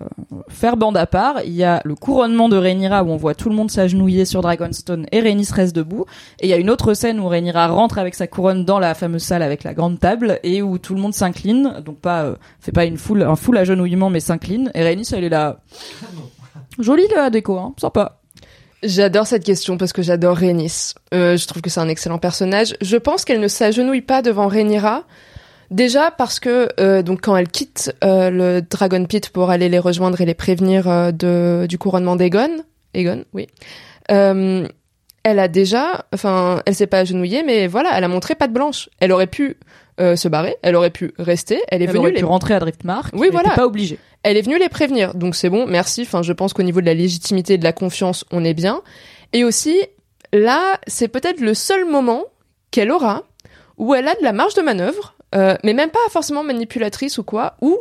faire bande à part. Il y a le couronnement de Rhaenyra où on voit tout le monde s'agenouiller sur Dragonstone et Rhaenys reste debout. Et il y a une autre scène où Rhaenyra rentre avec sa couronne dans la fameuse salle avec la grande table et où tout le monde s'incline. Donc pas euh, fait pas une foule un full agenouillement mais s'incline. Et Rhaenys elle est là. Jolie la déco, hein, sympa. J'adore cette question parce que j'adore Rhaenys. Euh, je trouve que c'est un excellent personnage. Je pense qu'elle ne s'agenouille pas devant Rhaenyra. Déjà parce que euh, donc quand elle quitte euh, le Dragon Pit pour aller les rejoindre et les prévenir euh, de du couronnement d'Aegon, Aegon, oui. Euh, elle a déjà, enfin, elle s'est pas agenouillée, mais voilà, elle a montré patte blanche. Elle aurait pu euh, se barrer, elle aurait pu rester, elle est Elle venue aurait les pu rentrer à Driftmark. Oui, elle voilà. pas obligée. elle est venue les prévenir, donc c'est bon, merci. Enfin, je pense qu'au niveau de la légitimité et de la confiance, on est bien. Et aussi, là, c'est peut-être le seul moment qu'elle aura où elle a de la marge de manœuvre, euh, mais même pas forcément manipulatrice ou quoi, où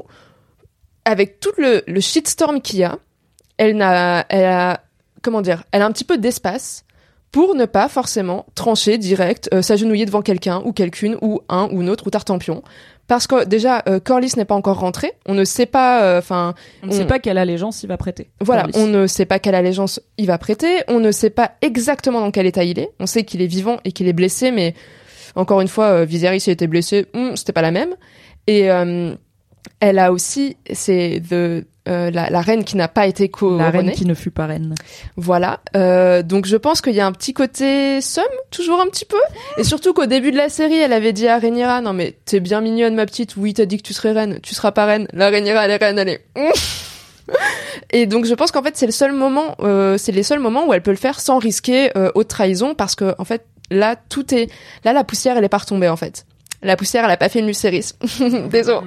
avec tout le, le shitstorm qu'il y a, elle n'a, elle a, comment dire, elle a un petit peu d'espace pour ne pas forcément trancher direct, euh, s'agenouiller devant quelqu'un ou quelqu'une ou un ou une autre ou Tartampion. Parce que déjà, euh, Corlys n'est pas encore rentré. On ne sait pas, euh, enfin, On ne sait pas quelle allégeance il va prêter. voilà, on ne sait pas quelle allégeance il va prêter, on ne sait pas exactement dans quel état il est. On sait qu'il est vivant et qu'il est blessé, mais encore une fois, euh, Viserys il était blessé, hum, c'était pas la même. Et elle a aussi, c'est the- la, la reine qui n'a pas été la couronnée. reine qui ne fut pas reine. Voilà. Euh, donc je pense qu'il y a un petit côté somme, toujours un petit peu. Et surtout qu'au début de la série, elle avait dit à Rhaenyra, non mais t'es bien mignonne ma petite, oui t'as dit que tu serais reine, tu seras pas reine. La Rhaenyra elle est reine, elle est... Et donc je pense qu'en fait c'est le seul moment, euh, c'est les seuls moments où elle peut le faire sans risquer euh, haute trahison parce que en fait là tout est, là la poussière elle est pas retombée en fait. La poussière elle a pas fait une lucéris. Désolé.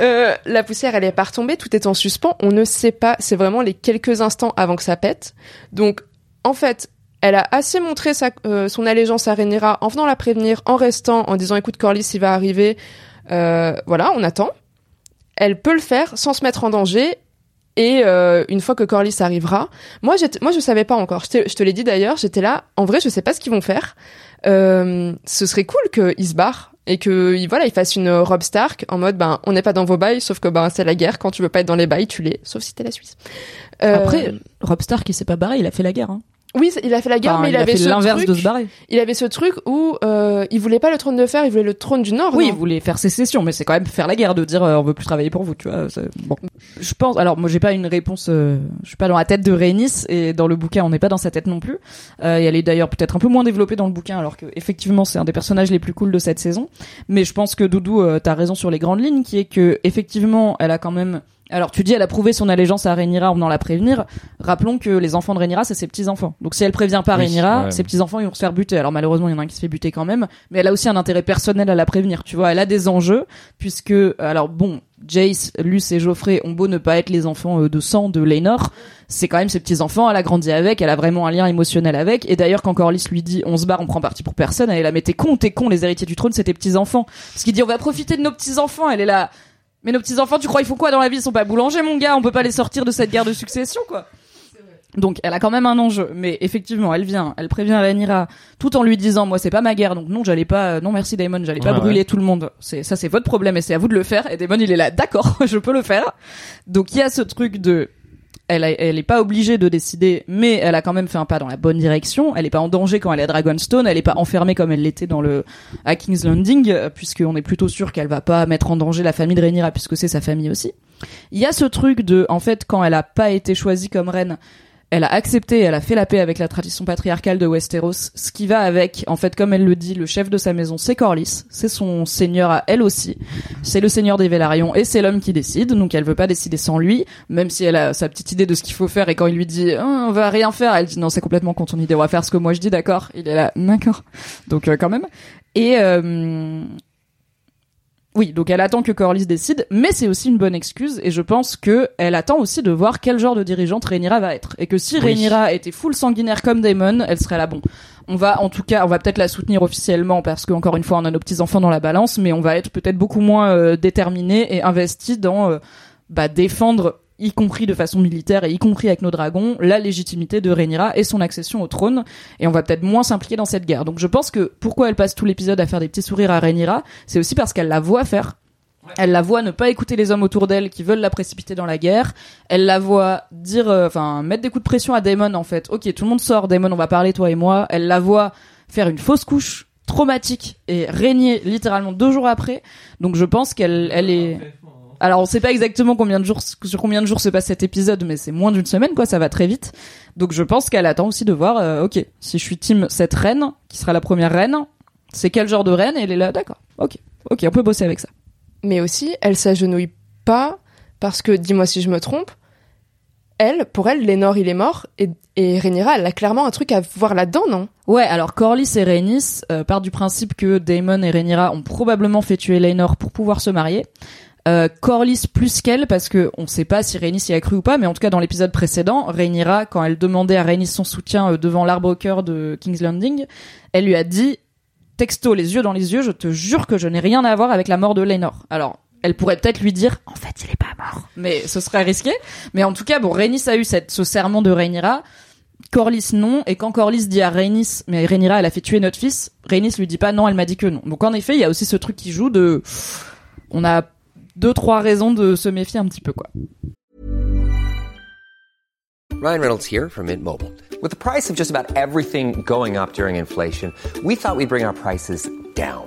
Euh, la poussière elle est pas retombée, tout est en suspens, on ne sait pas, c'est vraiment les quelques instants avant que ça pète. Donc en fait elle a assez montré sa, euh, son allégeance à Rhaenyra en venant la prévenir, en restant, en disant écoute Corlys il va arriver, Euh, voilà on attend. Elle peut le faire sans se mettre en danger et une fois que Corlys arrivera, moi, moi je savais pas encore. Je je te l'ai dit d'ailleurs, j'étais là. En vrai, je sais pas ce qu'ils vont faire. Euh, ce serait cool qu'ils se barrent et que voilà, ils fassent une robe Stark en mode ben on n'est pas dans vos bails, sauf que ben c'est la guerre. Quand tu veux pas être dans les bails, tu l'es. Sauf si t'es la Suisse. Euh, Après, Rob Stark, qui s'est pas barré, il a fait la guerre. Hein. Oui, il a fait la guerre, Enfin, mais il, a avait fait ce l'inverse truc. de se barrer. Il avait ce truc où euh, il voulait pas le trône de fer, il voulait le trône du Nord. Oui, non il voulait faire sécession, mais c'est quand même faire la guerre de dire euh, on veut plus travailler pour vous, tu vois. c'est- Bon, je pense. Alors moi, j'ai pas une réponse. euh, je suis pas dans la tête de Rhaenys et dans le bouquin, on n'est pas dans sa tête non plus. Euh, et elle est d'ailleurs peut-être un peu moins développée dans le bouquin, alors que effectivement, c'est un des personnages les plus cool de cette saison. Mais je pense que Doudou, euh, t'as raison sur les grandes lignes, qui est que effectivement, elle a quand même. Alors tu dis elle a prouvé son allégeance à Rhaenyra en venant la prévenir. Rappelons que les enfants de Rhaenyra c'est ses petits enfants. Donc si elle prévient pas Oui, Rhaenyra, ouais. ses petits enfants ils vont se faire buter. Alors malheureusement il y en a un qui se fait buter quand même, mais elle a aussi un intérêt personnel à la prévenir. Tu vois, elle a des enjeux puisque alors bon, Jace, Luce et Geoffrey ont beau ne pas être les enfants euh, de sang de Laenor, c'est quand même ses petits enfants. Elle a grandi avec, elle a vraiment un lien émotionnel avec. Et d'ailleurs quand Corlys lui dit on se barre, on prend parti pour personne, elle est là mais t'es con, t'es con, les héritiers du trône c'est tes petits enfants. Parce qu'il dit on va profiter de nos petits enfants. Elle est là. Mais nos petits enfants, tu crois ils font quoi dans la vie? Ils sont pas boulangers, mon gars. On peut pas les sortir de cette guerre de succession, quoi. Donc, elle a quand même un enjeu. Mais effectivement, elle vient, elle prévient Rhaenyra tout en lui disant, moi, c'est pas ma guerre. Donc non, j'allais pas, non merci Daemon, j'allais pas Ouais, brûler tout le monde. C'est ça, c'est votre problème et c'est à vous de le faire. Et Daemon, il est là, d'accord, je peux le faire. Donc il y a ce truc de elle, est pas obligée de décider, mais elle a quand même fait un pas dans la bonne direction. Elle est pas en danger quand elle est à Dragonstone, elle est pas enfermée comme elle l'était dans le à King's Landing, euh, puisqu'on est plutôt sûr qu'elle va pas mettre en danger la famille de Rhaenyra, puisque c'est sa famille aussi. Il y a ce truc de, en fait, quand elle a pas été choisie comme reine, elle a accepté, elle a fait la paix avec la tradition patriarcale de Westeros, ce qui va avec, en fait, comme elle le dit, le chef de sa maison, c'est Corlys, c'est son seigneur à elle aussi, c'est le seigneur des Vélarions et c'est l'homme qui décide, donc elle veut pas décider sans lui, même si elle a sa petite idée de ce qu'il faut faire et quand il lui dit Ah, on va rien faire, elle dit non c'est complètement contre ton idée, on va faire ce que moi je dis, d'accord, il est là, d'accord, donc euh, quand même. Et euh, oui, donc elle attend que Corlys décide, mais c'est aussi une bonne excuse, et je pense que elle attend aussi de voir quel genre de dirigeante Rhaenyra va être, et que si Oui. Rhaenyra était full sanguinaire comme Daemon, elle serait là bon. On va, en tout cas, on va peut-être la soutenir officiellement parce qu'encore une fois, on a nos petits enfants dans la balance, mais on va être peut-être beaucoup moins euh, déterminé et investi dans euh, bah, défendre, y compris de façon militaire et y compris avec nos dragons, la légitimité de Rhaenyra et son accession au trône. Et on va peut-être moins s'impliquer dans cette guerre. Donc je pense que pourquoi elle passe tout l'épisode à faire des petits sourires à Rhaenyra, c'est aussi parce qu'elle la voit faire. Elle la voit ne pas écouter les hommes autour d'elle qui veulent la précipiter dans la guerre. Elle la voit dire, euh, enfin, mettre des coups de pression à Daemon en fait. Ok, tout le monde sort, Daemon, on va parler toi et moi. Elle la voit faire une fausse couche traumatique et régner littéralement deux jours après. Donc je pense qu'elle, elle est. Alors on sait pas exactement combien de jours sur combien de jours se passe cet épisode, mais c'est moins d'une semaine quoi, ça va très vite. Donc je pense qu'elle attend aussi de voir, euh, ok, si je suis team cette reine qui sera la première reine, c'est quel genre de reine? Et elle est là, d'accord, ok, ok, on peut bosser avec ça. Mais aussi, elle s'agenouille pas parce que, dis-moi si je me trompe, elle, pour elle, Lénore, il est mort, et, et Rhaenyra, elle a clairement un truc à voir là-dedans, non? Ouais, alors Corlys et Rhaenys euh, partent du principe que Daemon et Rhaenyra ont probablement fait tuer Laenor pour pouvoir se marier. Euh, Corlys plus qu'elle parce que on sait pas si Rhaenys y a cru ou pas, mais en tout cas dans l'épisode précédent, Rhaenyra quand elle demandait à Rhaenys son soutien euh, devant l'arbre au cœur de King's Landing, elle lui a dit texto les yeux dans les yeux, je te jure que je n'ai rien à voir avec la mort de Laenor. Alors elle pourrait peut-être lui dire en fait il est pas mort, mais ce serait risqué. Mais en tout cas bon Rhaenys a eu cette, ce serment de Rhaenyra. Corlys non, et quand Corlys dit à Rhaenys, mais Rhaenyra elle a fait tuer notre fils, Rhaenys lui dit pas non, elle m'a dit que non. Donc en effet, il y a aussi ce truc qui joue de, on a deux trois raisons de se méfier un petit peu. Ryan Reynolds here from Mint Mobile. With the price of just about everything going up during inflation, we thought we'd bring our prices down.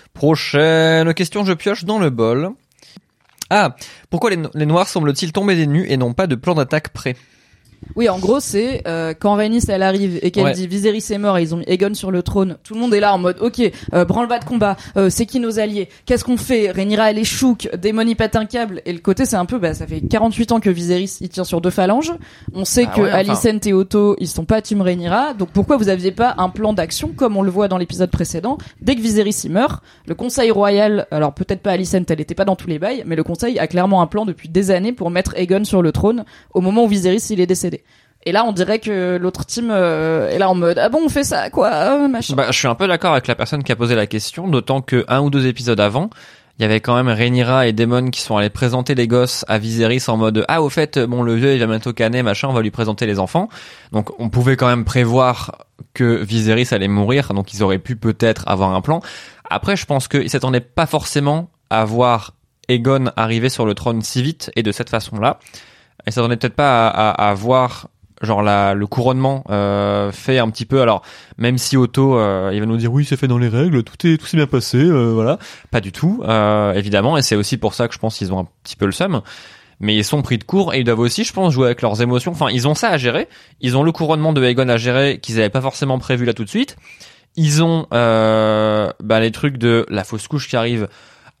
Prochaine question, je pioche dans le bol. Ah, pourquoi les, no- les noirs semblent-ils tomber des nues et n'ont pas de plan d'attaque prêt? Oui, en gros, c'est euh, quand Rhaenys elle arrive et qu'elle Ouais. dit Viserys est mort et ils ont mis Aegon sur le trône. Tout le monde est là en mode OK, euh, branle-bas de combat. euh, c'est qui nos alliés? Qu'est-ce qu'on fait? Rhaenyra elle est chouque, Daemon il pète un câble et le côté c'est un peu bah ça fait 48 ans que Viserys il tient sur deux phalanges. On sait Ah que ouais, enfin. Alicent et Otto ils sont pas team Rhaenyra. Donc pourquoi vous aviez pas un plan d'action comme on le voit dans l'épisode précédent? Dès que Viserys il meurt, le Conseil royal, alors peut-être pas Alicent, elle était pas dans tous les bails, mais le Conseil a clairement un plan depuis des années pour mettre Aegon sur le trône au moment où Viserys il est décédé. Et là, on dirait que l'autre team euh, est là en mode ah bon, on fait ça quoi, euh, machin. Bah, je suis un peu d'accord avec la personne qui a posé la question, d'autant que un ou deux épisodes avant, il y avait quand même Rhaenyra et Daemon qui sont allés présenter les gosses à Viserys en mode ah au fait bon le vieux il va bientôt canner machin on va lui présenter les enfants. Donc on pouvait quand même prévoir que Viserys allait mourir donc ils auraient pu peut-être avoir un plan. Après je pense qu'ils s'attendaient pas forcément à voir Aegon arriver sur le trône si vite et de cette façon là ils s'attendaient peut-être pas à, à, à voir genre la, le couronnement euh, fait un petit peu alors même si Otto euh, il va nous dire oui c'est fait dans les règles tout est tout s'est bien passé euh, voilà pas du tout euh, évidemment et c'est aussi pour ça que je pense qu'ils ont un petit peu le seum mais ils sont pris de court et ils doivent aussi, je pense, jouer avec leurs émotions. Enfin, ils ont ça à gérer. Ils ont le couronnement de Aegon à gérer qu'ils n'avaient pas forcément prévu là tout de suite. Ils ont euh, bah, les trucs de la fausse couche qui arrive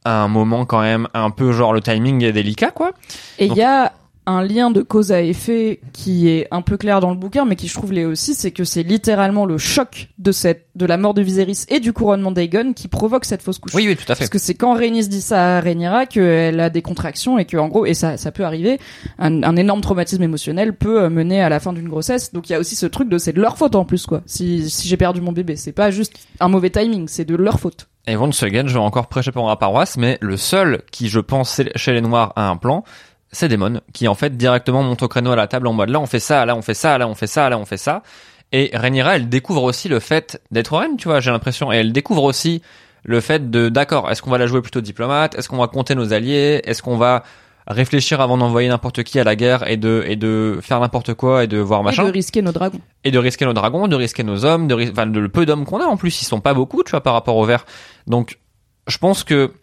à un moment quand même un peu genre le timing est délicat quoi. Et il y a un lien de cause à effet qui est un peu clair dans le bouquin, mais qui je trouve l'est aussi, c'est que c'est littéralement le choc de cette, de la mort de Viserys et du couronnement d'Aegon qui provoque cette fausse couche. Oui oui tout à fait. Parce que c'est quand Rhaenys dit ça à Rhaenyra qu'elle a des contractions et que en gros et ça ça peut arriver un, un énorme traumatisme émotionnel peut euh, mener à la fin d'une grossesse donc il y a aussi ce truc de c'est de leur faute en plus quoi si si j'ai perdu mon bébé c'est pas juste un mauvais timing c'est de leur faute Et Von Segen, je vais encore prêcher pour ma paroisse, mais le seul qui, je pense, chez les Noirs a un plan, c'est Daemon, qui en fait directement monte au créneau à la table en mode là on fait ça, là on fait ça, là on fait ça, là on fait ça. Et Rhaenyra, elle découvre aussi le fait d'être reine, tu vois, j'ai l'impression, et elle découvre aussi le fait de, d'accord, est-ce qu'on va la jouer plutôt diplomate, est-ce qu'on va compter nos alliés, est-ce qu'on va réfléchir avant d'envoyer n'importe qui à la guerre et de et de faire n'importe quoi et de voir machin? et de risquer nos dragons. Et de risquer nos dragons, de risquer nos hommes, de, enfin, de le peu d'hommes qu'on a en plus, ils sont pas beaucoup, tu vois, par rapport au vert. Donc, je pense que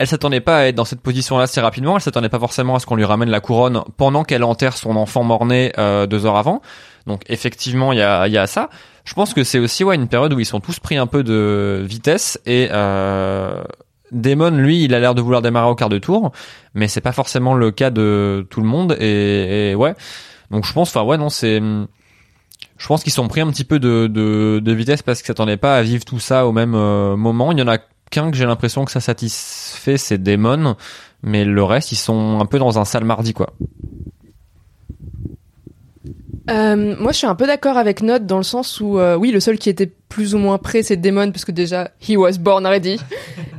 elle s'attendait pas à être dans cette position-là si rapidement. Elle s'attendait pas forcément à ce qu'on lui ramène la couronne pendant qu'elle enterre son enfant mort-né euh, deux heures avant. Donc, effectivement, il y a, y a ça. Je pense que c'est aussi ouais une période où ils sont tous pris un peu de vitesse et euh, Damon, lui, il a l'air de vouloir démarrer au quart de tour, mais c'est pas forcément le cas de tout le monde. Et, et ouais, donc je pense, enfin ouais, non, c'est je pense qu'ils sont pris un petit peu de, de, de vitesse parce qu'ils s'attendaient pas à vivre tout ça au même euh, moment. Il y en a qu'un que j'ai l'impression que ça satisfait, c'est Damon, mais le reste, ils sont un peu dans un sale mardi, quoi. Euh, moi, je suis un peu d'accord avec Note dans le sens où, euh, oui, le seul qui était plus ou moins prêt, c'est Daemon, parce que déjà, he was born ready.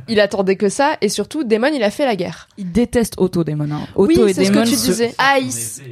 il attendait que ça, et surtout, Daemon, il a fait la guerre. il déteste Otto Daemon hein. Otto Oui, et c'est ce que Daemon tu se disais.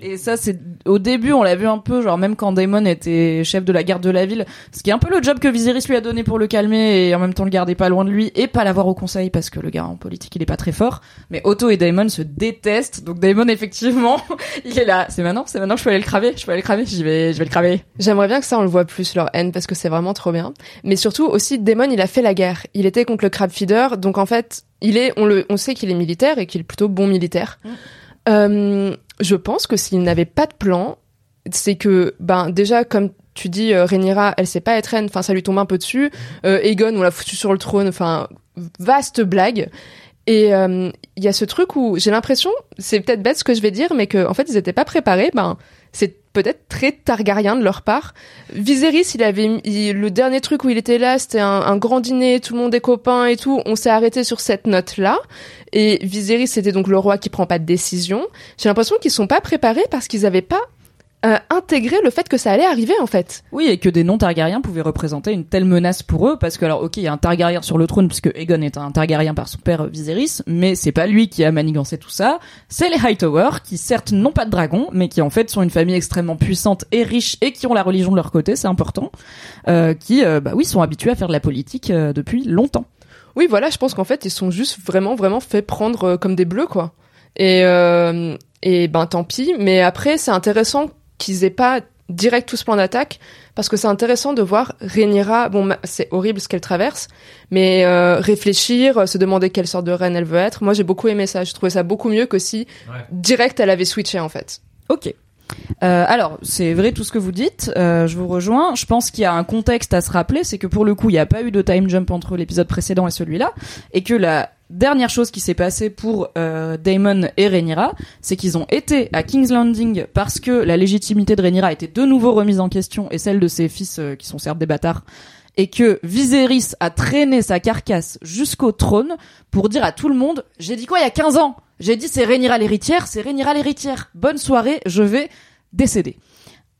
et ça c'est au début on l'a vu un peu genre même quand Daemon était chef de la garde de la ville ce qui est un peu le job que Viserys lui a donné pour le calmer et en même temps le garder pas loin de lui et pas l'avoir au conseil parce que le gars en politique il est pas très fort mais Otto et Daemon se détestent donc Daemon effectivement il est là c'est maintenant c'est maintenant que je peux aller le craver je peux aller le craver j'y vais je vais le craver J'aimerais bien que ça, on le voit plus, leur haine, parce que c'est vraiment trop bien. Mais surtout, aussi, Daemon, il a fait la guerre. Il était contre le crab feeder, donc en fait, il est, on le, on sait qu'il est militaire et qu'il est plutôt bon militaire. Euh, je pense que s'il n'avait pas de plan, c'est que, ben, déjà, comme tu dis, euh, Rhaenyra, elle sait pas être reine, enfin, ça lui tombe un peu dessus. Euh, Aegon, on l'a foutu sur le trône, enfin, vaste blague. Et euh, il y a ce truc où j'ai l'impression, c'est peut-être bête ce que je vais dire, mais que en fait ils étaient pas préparés. Ben c'est peut-être très targaryen de leur part. Viserys, il avait le dernier truc où il était là, c'était un, un grand dîner, tout le monde est copains et tout. On s'est arrêté sur cette note-là. Et Viserys, c'était donc le roi qui prend pas de décision. J'ai l'impression qu'ils sont pas préparés parce qu'ils avaient pas euh, intégré le fait que ça allait arriver en fait. Oui, et que des non-Targaryens pouvaient représenter une telle menace pour eux, parce que alors, ok, il y a un Targaryen sur le trône, puisque Aegon est un Targaryen par son père euh, Viserys, mais c'est pas lui qui a manigancé tout ça, c'est les Hightower, qui certes n'ont pas de dragon, mais qui en fait sont une famille extrêmement puissante et riche, et qui ont la religion de leur côté, c'est important, euh, qui, euh, bah oui, sont habitués à faire de la politique euh, depuis longtemps. Oui, voilà, je pense qu'en fait, ils sont juste vraiment, vraiment fait prendre comme des bleus, quoi. Et, euh, et ben tant pis. Mais après, c'est intéressant qu'ils aient pas direct tout ce plan d'attaque, parce que c'est intéressant de voir Rhaenyra, bon, c'est horrible ce qu'elle traverse, mais euh, réfléchir, euh, se demander quelle sorte de reine elle veut être. Moi, j'ai beaucoup aimé ça. Je trouvais ça beaucoup mieux que si direct elle avait switché, en fait. Ok. Euh, alors, c'est vrai tout ce que vous dites, euh, je vous rejoins. Je pense qu'il y a un contexte à se rappeler, c'est que pour le coup, il n'y a pas eu de time jump entre l'épisode précédent et celui-là, et que la dernière chose qui s'est passée pour euh, Damon et Rhaenyra, c'est qu'ils ont été à King's Landing parce que la légitimité de Rhaenyra été de nouveau remise en question, et celle de ses fils, euh, qui sont certes des bâtards, et que Viserys a traîné sa carcasse jusqu'au trône pour dire à tout le monde j'ai dit quoi il y a 15 ans? J'ai dit c'est Rhaenyra l'héritière c'est Rhaenyra l'héritière. Bonne soirée je vais décéder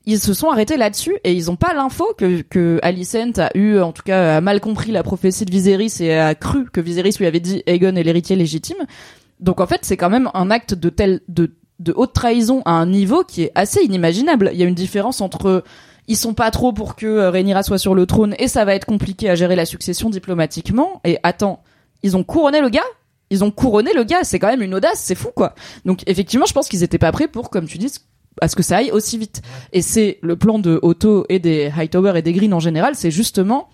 ils se sont arrêtés là-dessus et ils ont pas l'info que, que Alicent a eu, en tout cas, a mal compris la prophétie de Viserys et a cru que Viserys lui avait dit Aegon est l'héritier légitime. Donc en fait, c'est quand même un acte de tel, de, de haute trahison à un niveau qui est assez inimaginable. Il y a une différence entre ils sont pas trop pour que euh, Rhaenyra soit sur le trône et ça va être compliqué à gérer la succession diplomatiquement. Et attends, ils ont couronné le gars? Ils ont couronné le gars, c'est quand même une audace, c'est fou quoi. Donc effectivement, je pense qu'ils étaient pas prêts pour, comme tu dis, à ce que ça aille aussi vite. Et c'est le plan de Otto et des Hightower et des Green en général, c'est justement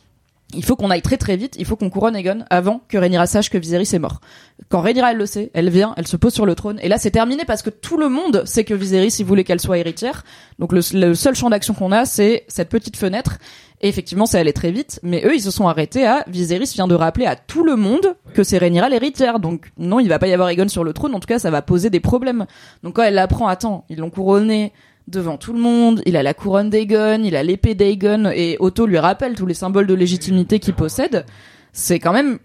il faut qu'on aille très très vite, il faut qu'on couronne Aegon avant que Rhaenyra sache que Viserys est mort. Quand Rhaenyra elle le sait, elle vient, elle se pose sur le trône et là c'est terminé parce que tout le monde sait que Viserys il voulait qu'elle soit héritière. Donc le, seul champ d'action qu'on a c'est cette petite fenêtre et effectivement ça allait très vite mais eux ils se sont arrêtés à Viserys vient de rappeler à tout le monde que c'est Rhaenyra l'héritière. Donc non, il va pas y avoir Aegon sur le trône, en tout cas ça va poser des problèmes. Donc quand elle l'apprend, attends, ils l'ont couronné devant tout le monde, il a la couronne d'Aegon, il a l'épée d'Aegon, et Otto lui rappelle tous les symboles de légitimité qu'il possède, c'est quand même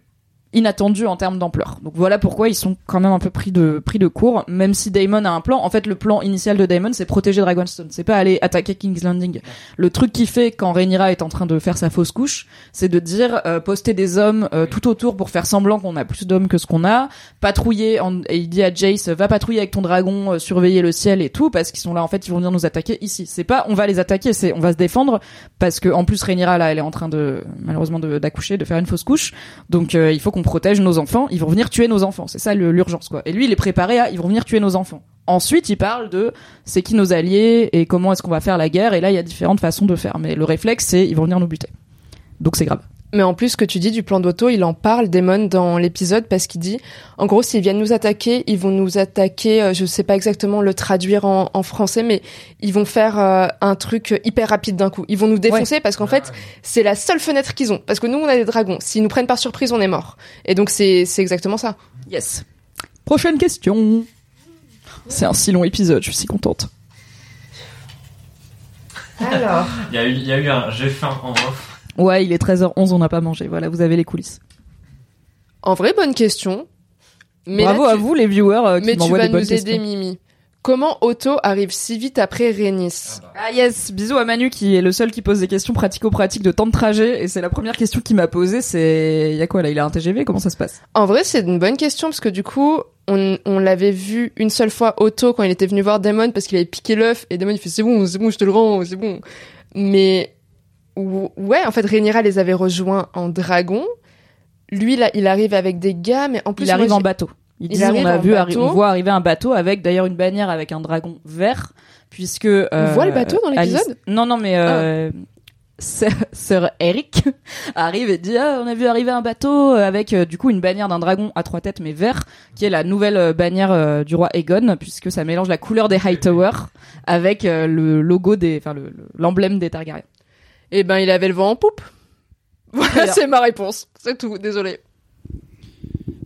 inattendu en termes d'ampleur. Donc voilà pourquoi ils sont quand même un peu pris de pris de court, même si Daemon a un plan. En fait, le plan initial de Daemon, c'est protéger Dragonstone, c'est pas aller attaquer King's Landing. Le truc qui fait quand Rhaenyra est en train de faire sa fausse couche, c'est de dire euh, poster des hommes euh, tout autour pour faire semblant qu'on a plus d'hommes que ce qu'on a, patrouiller en- et il dit à Jace va patrouiller avec ton dragon, euh, surveiller le ciel et tout parce qu'ils sont là en fait, ils vont venir nous attaquer ici. C'est pas on va les attaquer, c'est on va se défendre parce que en plus Rhaenyra là, elle est en train de malheureusement de- d'accoucher, de faire une fausse couche. Donc euh, il faut qu'on protège nos enfants, ils vont venir tuer nos enfants. C'est ça l'urgence quoi. Et lui il est préparé à ils vont venir tuer nos enfants. Ensuite, il parle de c'est qui nos alliés et comment est-ce qu'on va faire la guerre et là il y a différentes façons de faire mais le réflexe c'est ils vont venir nous buter. Donc c'est grave. Mais en plus, ce que tu dis du plan d'Otto, il en parle, Damon, dans l'épisode, parce qu'il dit, en gros, s'ils viennent nous attaquer, ils vont nous attaquer, euh, je sais pas exactement le traduire en, en français, mais ils vont faire euh, un truc hyper rapide d'un coup. Ils vont nous défoncer parce qu'en fait, c'est la seule fenêtre qu'ils ont. Parce que nous, on a des dragons. S'ils nous prennent par surprise, on est mort. Et donc, c'est c'est exactement ça. Yes. Prochaine question. C'est un si long épisode, je suis si contente. Alors. Il y a eu, il y a eu un j'ai faim en off. Ouais, il est 13h11, on n'a pas mangé. Voilà, vous avez les coulisses. En vrai, bonne question. Mais Bravo là, à vous les viewers euh, qui Mais tu vas des bonnes nous aider, questions. Mimi. Comment Otto arrive si vite après Rhaenys Ah yes, bisous à Manu qui est le seul qui pose des questions pratico-pratiques de temps de trajet et c'est la première question qu'il m'a posée, c'est il y a quoi là, il a un TGV, comment ça se passe? En vrai, c'est une bonne question parce que du coup, on, on l'avait vu une seule fois Otto quand il était venu voir Damon parce qu'il avait piqué l'œuf et Damon il fait c'est bon, c'est bon, je te le rends, c'est bon. Mais ou- ouais, en fait, Rhaenyra les avait rejoints en dragon. Lui là, il arrive avec des gars, mais en plus Il moi, arrive en bateau. Il, Il dit on a vu bateau. on voit arriver un bateau avec d'ailleurs une bannière avec un dragon vert puisque euh, voit le bateau dans l'épisode Alice- Non non mais euh, Sir, Sir Eric arrive et dit ah, on a vu arriver un bateau euh, avec euh, du coup une bannière d'un dragon à trois têtes mais vert qui est la nouvelle euh, bannière euh, du roi Aegon puisque ça mélange la couleur des Hightower avec euh, le logo des enfin le- le- l'emblème des Targaryens. Eh ben, il avait le vent en poupe. Voilà, c'est ma réponse. C'est tout. Désolé.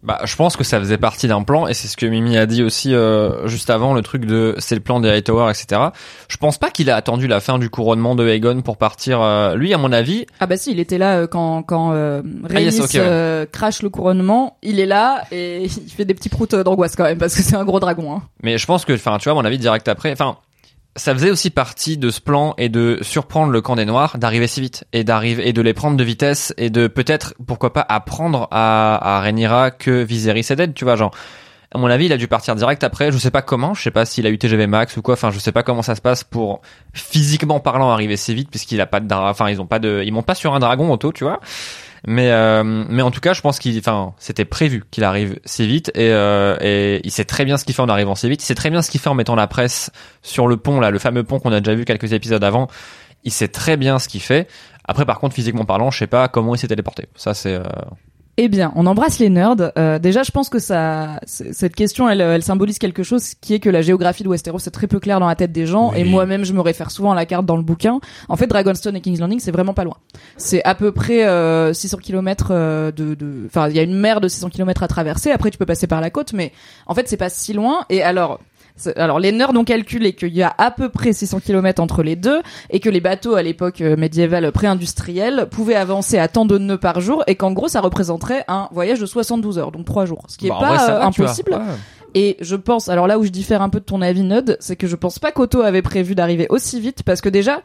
Bah, je pense que ça faisait partie d'un plan et c'est ce que Mimi a dit aussi euh, juste avant le truc de c'est le plan des Hightower etc. Je pense pas qu'il a attendu la fin du couronnement de Aegon pour partir. euh, lui à mon avis, Ah bah si, il était là euh, quand quand euh, Ah, yes, Rhaenys, ouais. euh, crache le couronnement, il est là et il fait des petits proutes euh, d'angoisse quand même parce que c'est un gros dragon. Hein. mais je pense que enfin tu vois à mon avis direct après, enfin ça faisait aussi partie de ce plan et de surprendre le camp des Noirs d'arriver si vite et d'arriver et de les prendre de vitesse et de peut-être pourquoi pas apprendre à à Rhaenyra que Viserys est dead, tu vois genre. À mon avis, il a dû partir direct après. Je sais pas comment. Je sais pas s'il a eu TGV Max ou quoi. Enfin, je sais pas comment ça se passe pour physiquement parlant arriver si vite puisqu'il a pas de enfin ils ont pas de ils montent pas sur un dragon auto, tu vois. Mais euh, mais en tout cas, je pense qu'il enfin c'était prévu qu'il arrive si vite et euh, et il sait très bien ce qu'il fait en arrivant si vite. Il sait très bien ce qu'il fait en mettant la presse sur le pont là, le fameux pont qu'on a déjà vu quelques épisodes avant. Il sait très bien ce qu'il fait. Après, par contre, physiquement parlant, je sais pas comment il s'est téléporté. Ça, c'est euh, Eh bien, on embrasse les nerds. Euh, déjà, je pense que ça, cette question, elle, elle symbolise quelque chose qui est que la géographie de Westeros c'est très peu clair dans la tête des gens. Oui. Et moi-même, je me réfère souvent à la carte dans le bouquin. En fait, Dragonstone et King's Landing, c'est vraiment pas loin. C'est à peu près euh, 600 km de, de, enfin, il y a une mer de 600 km à traverser. Après, tu peux passer par la côte, mais en fait, c'est pas si loin. Et alors. Alors les nerds ont calculé qu'il y a à peu près 600 km entre les deux et que les bateaux à l'époque euh, médiévale pré-industrielle pouvaient avancer à tant de nœuds par jour et qu'en gros ça représenterait un voyage de 72 heures, donc 3 jours, ce qui est bah, pas vrai, euh, va, impossible. Et je pense, alors là où je diffère un peu de ton avis Nod, c'est que je pense pas qu'Otto avait prévu d'arriver aussi vite parce que déjà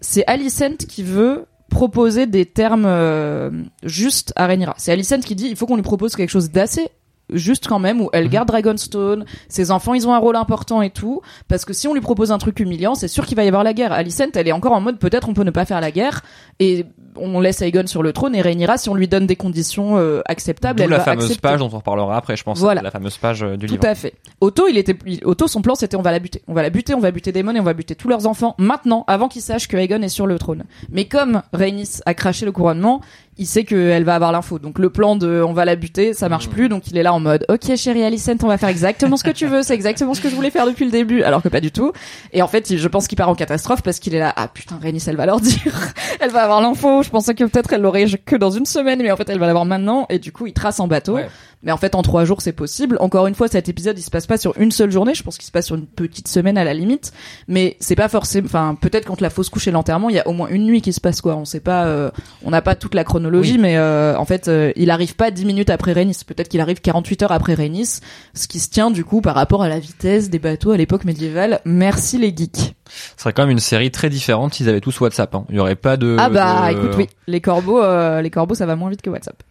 c'est Alicent qui veut proposer des termes euh, justes à Rhaenyra. C'est Alicent qui dit il faut qu'on lui propose quelque chose d'assez juste quand même où elle Mhm. garde Dragonstone, ses enfants ils ont un rôle important et tout parce que si on lui propose un truc humiliant, c'est sûr qu'il va y avoir la guerre. Alicent, elle est encore en mode peut-être on peut ne pas faire la guerre et on laisse Aegon sur le trône et Rhaenyra si on lui donne des conditions euh, acceptables, elle la va fameuse accepter. page dont on reparlera après, je pense. Voilà. La fameuse page euh, du Tout livre. à fait. Otto, il était, il- Otto, son plan, c'était on va la buter. On va la buter, on va buter Daemon et on va buter tous leurs enfants maintenant, avant qu'ils sachent que Aegon est sur le trône. Mais comme Rhaenys a craché le couronnement, il sait qu'elle va avoir l'info. Donc le plan de on va la buter, ça marche plus. Donc il est là en mode ok chérie Alicent, on va faire exactement ce que tu veux. C'est exactement ce que je voulais faire depuis le début. Alors que pas du tout. Et en fait, je pense qu'il part en catastrophe parce qu'il est là ah putain Rhaenys elle va leur dire, elle va avoir l'info. Je pensais que peut-être elle l'aurait que dans une semaine, mais en fait elle va l'avoir maintenant. Et du coup il trace en bateau. Ouais. Mais en fait, en trois jours, c'est possible. Encore une fois, cet épisode, il se passe pas sur une seule journée. Je pense qu'il se passe sur une petite semaine à la limite. Mais c'est pas forcément. Enfin, peut-être quand la fausse couche et l'enterrement, il y a au moins une nuit qui se passe quoi. On sait pas. euh, on n'a pas toute la chronologie, Oui. mais euh, en fait, euh, il arrive pas 10 minutes après Rhaenys. Peut-être qu'il arrive 48 heures après Rhaenys, ce qui se tient du coup par rapport à la vitesse des bateaux à l'époque médiévale. Merci les geeks. Ce serait quand même une série très différente s'ils avaient tous WhatsApp. Hein. Il y aurait pas de. ah bah, de- écoute, oui, les corbeaux, euh, les corbeaux, ça va moins vite que WhatsApp.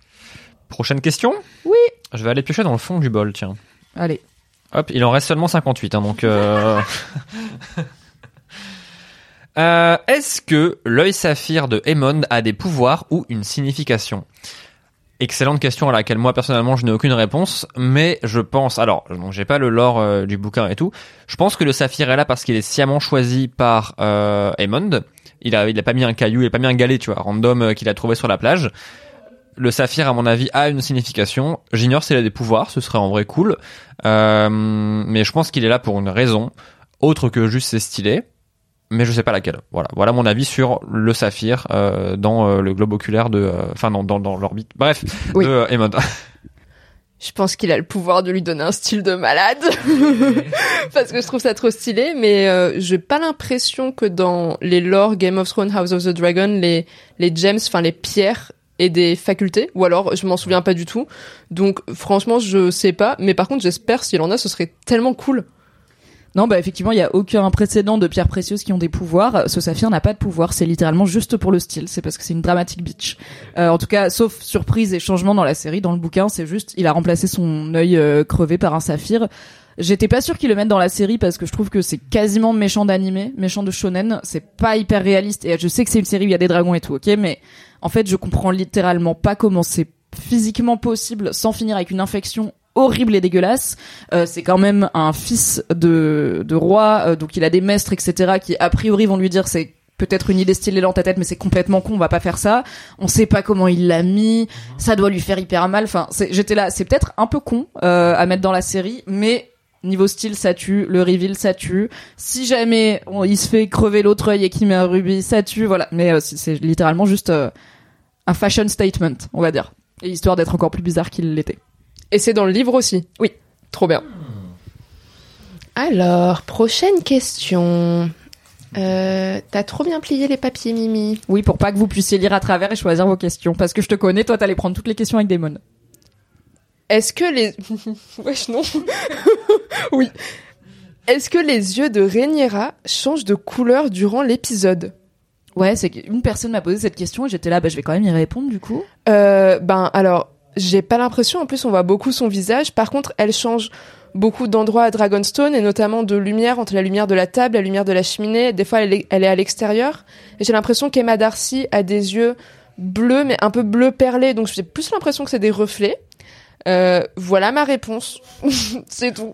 Prochaine question. Oui. Je vais aller piocher dans le fond du bol, tiens. Allez. Hop, il en reste seulement 58, hein, donc. Euh... Euh, Est-ce que l'œil saphir de Aemond a des pouvoirs ou une signification? Excellente question à laquelle moi personnellement je n'ai aucune réponse, mais je pense, alors donc j'ai pas le lore euh, du bouquin et tout, je pense que le saphir est là parce qu'il est sciemment choisi par Aemond. Il a, il a pas mis un caillou, il a pas mis un galet, tu vois, random qu'il a trouvé sur la plage. Le saphir, à mon avis, a une signification. J'ignore s'il a des pouvoirs, ce serait en vrai cool, Euh, mais je pense qu'il est là pour une raison autre que juste c'est stylé mais je sais pas laquelle. Voilà, voilà mon avis sur le saphir euh, dans euh, le globe oculaire de, euh, enfin dans dans, dans l'orbite. Bref, Oui. de euh. Je pense qu'il a le pouvoir de lui donner un style de malade. Parce que je trouve ça trop stylé, mais euh, j'ai pas l'impression que dans les lore Game of Thrones, House of the Dragon, les, les gems, enfin les pierres aient des facultés, ou alors je m'en souviens pas du tout. Donc franchement, je sais pas, mais par contre j'espère s'il en a, ce serait tellement cool. Non, bah effectivement, il y a aucun précédent de pierres précieuses qui ont des pouvoirs. Ce saphir n'a pas de pouvoir. C'est littéralement juste pour le style. C'est parce que c'est une dramatique bitch. Euh, en tout cas, sauf surprise et changement dans la série, dans le bouquin, c'est juste, il a remplacé son œil euh, crevé par un saphir. J'étais pas sûr qu'ils le mettent dans la série parce que je trouve que c'est quasiment méchant d'animé, méchant de shonen. C'est pas hyper réaliste. Et je sais que c'est une série où il y a des dragons et tout, ok, mais en fait, je comprends littéralement pas comment c'est physiquement possible sans finir avec une infection horrible et dégueulasse. Euh, c'est quand même un fils de, de roi, euh, donc il a des maîtres, etc., qui a priori vont lui dire c'est peut-être une idée stylée dans ta tête, mais c'est complètement con, on va pas faire ça. On sait pas comment il l'a mis, ça doit lui faire hyper mal. Enfin, c'est- j'étais là, c'est peut-être un peu con euh, à mettre dans la série, mais niveau style ça tue, le reveal ça tue. Si jamais on- il se fait crever l'autre œil et qu'il met un rubis, ça tue, voilà. Mais euh, c'est c'est littéralement juste euh, un fashion statement, on va dire, et histoire d'être encore plus bizarre qu'il l'était. Et c'est dans le livre aussi. Oui. Trop bien. Alors, prochaine question. Euh, T'as trop bien plié les papiers, Mimi. Oui, pour pas que vous puissiez lire à travers et choisir vos questions. Parce que je te connais, toi, t'allais prendre toutes les questions avec des mônes. Est-ce que les... Wesh, non. oui. Est-ce que les yeux de Rhaenyra changent de couleur durant l'épisode? Ouais, c'est qu'une personne m'a posé cette question et j'étais là, bah, je vais quand même y répondre du coup. euh, Ben, alors, j'ai pas l'impression. En plus, on voit beaucoup son visage. Par contre, elle change beaucoup d'endroits à Dragonstone et notamment de lumière entre la lumière de la table, la lumière de la cheminée. Des fois, elle est, elle est à l'extérieur. J'ai l'impression qu'Emma Darcy a des yeux bleus, mais un peu bleu perlé. Donc, j'ai plus l'impression que c'est des reflets. Euh, voilà ma réponse. c'est tout.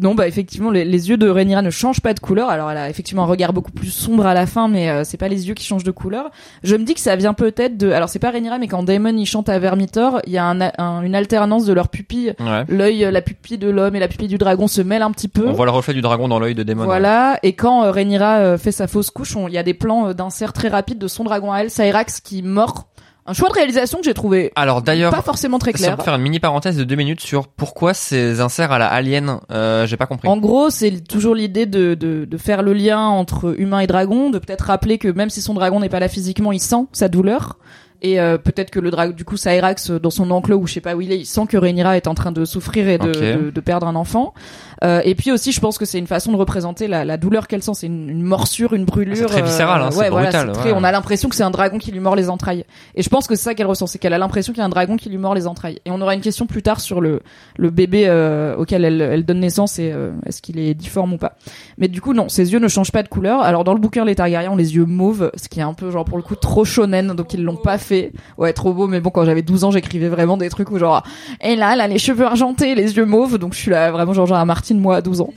Non, bah effectivement, les, les yeux de Rhaenyra ne changent pas de couleur. Alors, elle a effectivement un regard beaucoup plus sombre à la fin, mais euh, c'est pas les yeux qui changent de couleur. Je me dis que ça vient peut-être de. Alors, c'est pas Rhaenyra, mais quand Daemon il chante à Vermithor, il y a un, un- une alternance de leurs pupilles. Ouais. L'œil, la pupille de l'homme et la pupille du dragon se mêlent un petit peu. On voit le reflet du dragon dans l'œil de Daemon. Voilà, et quand euh, Rhaenyra euh, fait sa fausse couche, il y a des plans euh, d'insert très rapides de son dragon à elle, Cyrax, qui mord. Un choix de réalisation que j'ai trouvé Alors d'ailleurs, pas forcément très ça clair. pour faire une mini parenthèse de deux minutes sur pourquoi ces inserts à la alien, euh, j'ai pas compris. En gros, c'est toujours l'idée de, de, de faire le lien entre humain et dragon, de peut-être rappeler que même si son dragon n'est pas là physiquement, il sent sa douleur. Et euh, peut-être que le dragon, du coup, Cyrax, euh, dans son enclos ou je sais pas où il est, il sent que Rhaenyra est en train de souffrir et de, de, de perdre un enfant. Euh, et puis aussi, je pense que c'est une façon de représenter la, la douleur qu'elle sent. C'est une, une morsure, une brûlure. C'est très viscéral, hein, euh, c'est ouais, voilà, brutal, c'est très- ouais. On a l'impression que c'est un dragon qui lui mord les entrailles. Et je pense que c'est ça qu'elle ressent, c'est qu'elle a l'impression qu'il y a un dragon qui lui mord les entrailles. Et on aura une question plus tard sur le, le bébé euh, auquel elle, elle donne naissance et euh, est-ce qu'il est difforme ou pas. Mais du coup, non, ses yeux ne changent pas de couleur. Alors dans le bouquin, les Targaryens ont les yeux mauves, ce qui est un peu genre pour le coup trop shonen, donc ils l'ont pas fait. Ouais, trop beau, mais bon, quand j'avais 12 ans, j'écrivais vraiment des trucs où genre, et là, elle a les cheveux argentés, les yeux mauves, donc je suis là vraiment genre, genre à Martine, moi, à 12 ans.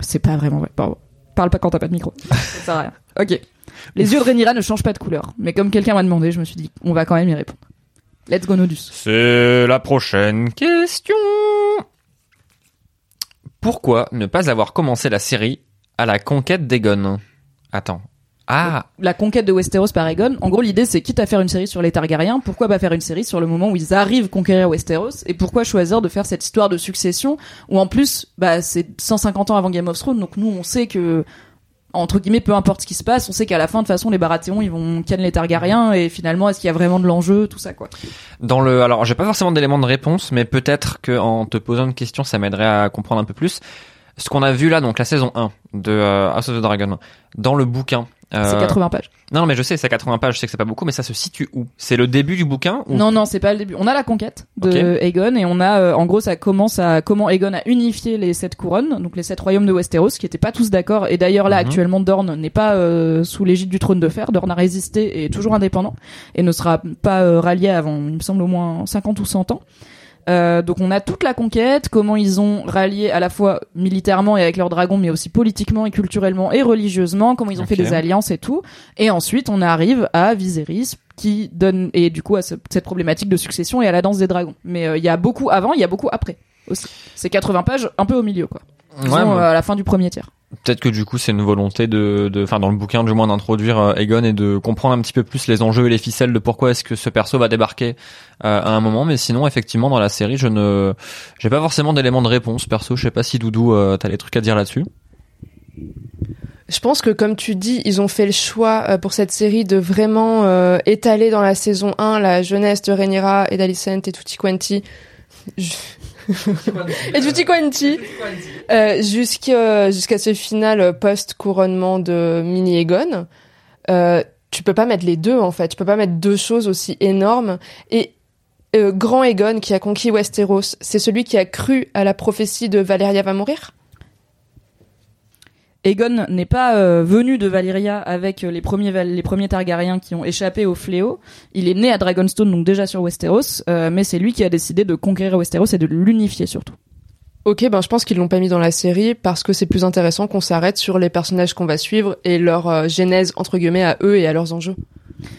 C'est pas vraiment vrai, pardon. Parle pas quand t'as pas de micro. Ça sert à rien. Ok. Les yeux de Rhaenyra ne changent pas de couleur. Mais comme quelqu'un m'a demandé, je me suis dit, on va quand même y répondre. Let's go Nodus. C'est la prochaine question. Pourquoi ne pas avoir commencé la série à la conquête d'Egon? Attends. Ah, La conquête de Westeros par Aegon. En gros, l'idée, c'est quitte à faire une série sur les Targaryens, pourquoi pas faire une série sur le moment où ils arrivent conquérir Westeros et pourquoi choisir de faire cette histoire de succession où en plus, bah, c'est 150 ans avant Game of Thrones, donc nous, on sait que entre guillemets, peu importe ce qui se passe, on sait qu'à la fin, de toute façon, les Baratheons, ils vont ken les Targaryens et finalement, est-ce qu'il y a vraiment de l'enjeu, tout ça, quoi. dans le alors j'ai pas forcément d'éléments de réponse, mais peut-être que en te posant une question, ça m'aiderait à comprendre un peu plus. Ce qu'on a vu là, donc la saison 1 de euh, House of the Dragon, dans le bouquin. Euh, C'est 80 pages. Non, mais je sais, c'est 80 pages, je sais que c'est pas beaucoup, mais ça se situe où? C'est le début du bouquin ou... Non, non, c'est pas le début. On a la conquête de Ok. Aegon et on a, euh, en gros, ça commence à comment Aegon a unifié les sept couronnes, donc les sept royaumes de Westeros, qui étaient pas tous d'accord. Et d'ailleurs là, Mhm. actuellement, Dorne n'est pas euh, sous l'égide du trône de fer. Dorne a résisté et est toujours indépendant et ne sera pas euh, rallié avant, il me semble, au moins 50 ou 100 ans. Euh, donc on a toute la conquête, comment ils ont rallié à la fois militairement et avec leurs dragons, mais aussi politiquement et culturellement et religieusement, comment ils ont fait des alliances et tout. Et ensuite on arrive à Viserys qui donne et du coup à ce- cette problématique de succession et à la danse des dragons. Mais euh, il y a beaucoup avant, il y a beaucoup après aussi. C'est 80 pages, un peu au milieu quoi. Disons, Ouais, mais euh, à la fin du premier tiers. Peut-être que du coup c'est une volonté de, enfin dans le bouquin du moins d'introduire euh, Aegon et de comprendre un petit peu plus les enjeux et les ficelles de pourquoi est-ce que ce perso va débarquer euh, à un moment. Mais sinon effectivement dans la série je ne, j'ai pas forcément d'éléments de réponse perso. Je sais pas si Doudou euh, t'as des trucs à dire là-dessus? Je pense que comme tu dis, ils ont fait le choix euh, pour cette série de vraiment euh, étaler dans la saison 1 la jeunesse de Rhaenyra et d'Alicent et Tutti Quanti. Ju- et Tutti Quanti euh, jusqu'à jusqu'à ce final post couronnement de Mini Aegon. Euh, tu peux pas mettre les deux en fait. Tu peux pas mettre deux choses aussi énormes. Et euh, Grand Aegon qui a conquis Westeros, c'est celui qui a cru à la prophétie de Valyria va mourir? Aegon n'est pas euh, venu de Valyria avec euh, les premiers les premiers Targaryens qui ont échappé au fléau. Il est né à Dragonstone, donc déjà sur Westeros, euh, mais c'est lui qui a décidé de conquérir Westeros et de l'unifier surtout. Ok, ben je pense qu'ils l'ont pas mis dans la série parce que c'est plus intéressant qu'on s'arrête sur les personnages qu'on va suivre et leur euh, genèse entre guillemets à eux et à leurs enjeux.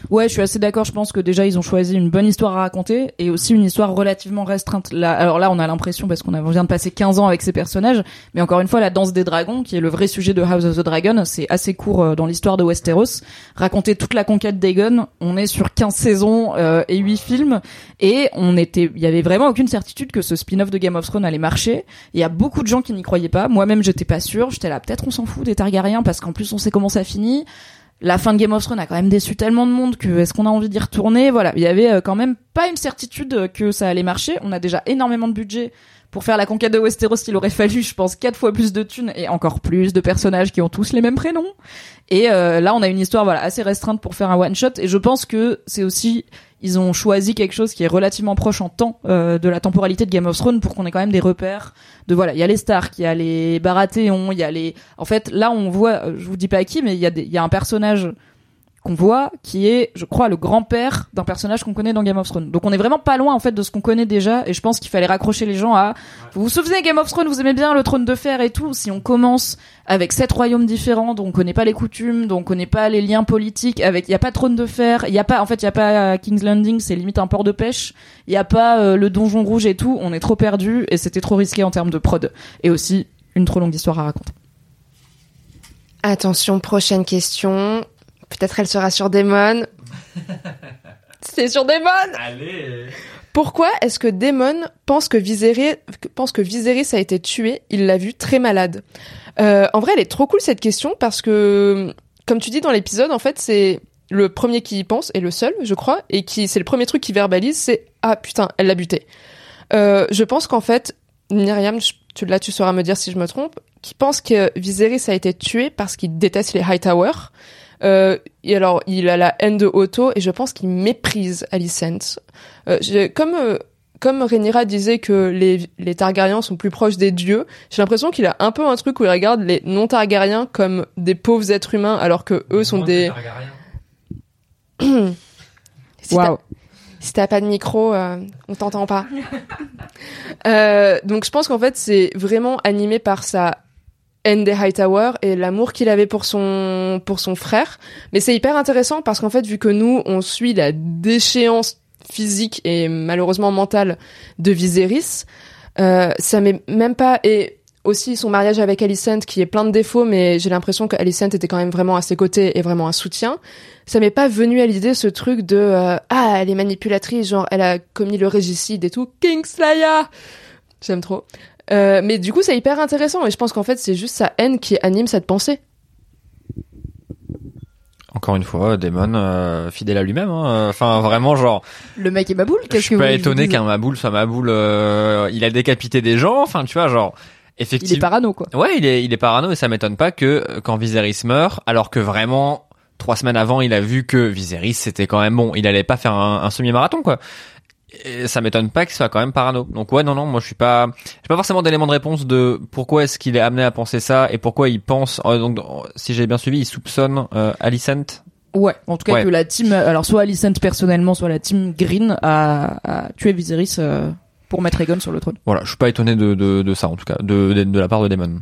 Ouais, je suis assez d'accord. Je pense que déjà ils ont choisi une bonne histoire à raconter et aussi une histoire relativement restreinte. Alors là, on a l'impression parce qu'on vient de passer 15 ans avec ces personnages, mais encore une fois, la danse des dragons, qui est le vrai sujet de House of the Dragon, c'est assez court euh, dans l'histoire de Westeros. Raconter toute la conquête d'Aegon, on est sur 15 saisons euh, et 8 films et on était, il y avait vraiment aucune certitude que ce spin-off de Game of Thrones allait marcher. Il y a beaucoup de gens qui n'y croyaient pas. Moi-même, j'étais pas sûre. J'étais là, peut-être on s'en fout des Targaryens parce qu'en plus on sait comment ça finit la fin de Game of Thrones a quand même déçu tellement de monde que est-ce qu'on a envie d'y retourner? Voilà, il y avait euh, quand même pas une certitude euh, que ça allait marcher. On a déjà énormément de budget pour faire la conquête de Westeros. Il aurait fallu, je pense, quatre fois plus de thunes et encore plus de personnages qui ont tous les mêmes prénoms. Et euh, là, on a une histoire voilà assez restreinte pour faire un one shot. Et je pense que c'est aussi ils ont choisi quelque chose qui est relativement proche en temps euh, de la temporalité de Game of Thrones pour qu'on ait quand même des repères de voilà il y a les Stark il y a les Baratheons il y a les en fait là on voit euh, je vous dis pas à qui mais il y a des, il y a un personnage qu'on voit qui est je crois le grand-père d'un personnage qu'on connaît dans Game of Thrones. Donc on est vraiment pas loin en fait de ce qu'on connaît déjà et je pense qu'il fallait raccrocher les gens à vous vous souvenez Game of Thrones vous aimez bien le trône de fer et tout. Si on commence avec sept royaumes différents dont on connaît pas les coutumes dont on connaît pas les liens politiques avec il y a pas de trône de fer il y a pas en fait il y a pas euh, King's Landing c'est limite un port de pêche. Il y a pas euh, le donjon rouge et tout on est trop perdu et c'était trop risqué en termes de prod. Et aussi une trop longue histoire à raconter. Attention, prochaine question. Peut-être elle sera sur Daemon. C'est sur Daemon Allez. Pourquoi est-ce que Daemon pense que Viserys, pense que Viserys a été tué? Il l'a vu très malade. Euh, en vrai, elle est trop cool cette question parce que, comme tu dis dans l'épisode, en fait, c'est le premier qui y pense et le seul, je crois, et qui c'est le premier truc qui verbalise, c'est ah putain, elle l'a buté. Euh, je pense qu'en fait, Myriam, tu, là tu sauras me dire si je me trompe, qui pense que Viserys a été tué parce qu'il déteste les Hightower. Euh, et alors, il a la haine de Otto et je pense qu'il méprise Alicent. Euh, comme euh, comme Rhaenyra disait que les, les Targaryens sont plus proches des dieux, j'ai l'impression qu'il a un peu un truc où il regarde les non-Targaryens comme des pauvres êtres humains alors que eux sont des... Si t'as- si t'as pas de micro, euh, on t'entend pas. Euh, donc je pense qu'en fait c'est vraiment animé par sa haine des Hightower et l'amour qu'il avait pour son pour son frère. Mais c'est hyper intéressant parce qu'en fait, vu que nous, on suit la déchéance physique et malheureusement mentale de Viserys, euh, ça m'est même pas et aussi son mariage avec Alicent qui est plein de défauts mais j'ai l'impression que Alicent était quand même vraiment à ses côtés et vraiment un soutien. Ça m'est pas venu à l'idée ce truc de euh, ah elle est manipulatrice genre elle a commis le régicide et tout. Kingslayer! J'aime trop euh, mais du coup c'est hyper intéressant et je pense qu'en fait c'est juste sa haine qui anime cette pensée Encore une fois, Damon euh, fidèle à lui-même. hein. Enfin, vraiment, genre, Le mec est ma boule. je Qu'est-ce que suis vous pas je vous étonné dise qu'un Maboul soit Maboul. euh, il a décapité des gens. Enfin, tu vois, genre, Il est effectivement. parano quoi. Ouais, il est, il est parano et ça m'étonne pas que euh, quand Viserys meurt, alors que vraiment trois semaines avant, il a vu que Viserys c'était quand même bon, il allait pas faire un, un semi-marathon quoi. Et ça m'étonne pas qu'il soit quand même parano. Donc ouais, non, non, moi je suis pas, j'ai pas forcément d'éléments de réponse de pourquoi est-ce qu'il est amené à penser ça et pourquoi il pense. euh, donc si j'ai bien suivi, il soupçonne euh, Alicent. Ouais, en tout cas Ouais. que la team, alors soit Alicent personnellement, soit la team Green a, a tué Viserys euh, pour mettre Aegon sur le trône. Voilà, je suis pas étonné de, de, de ça en tout cas, de, de, de la part de Daemon.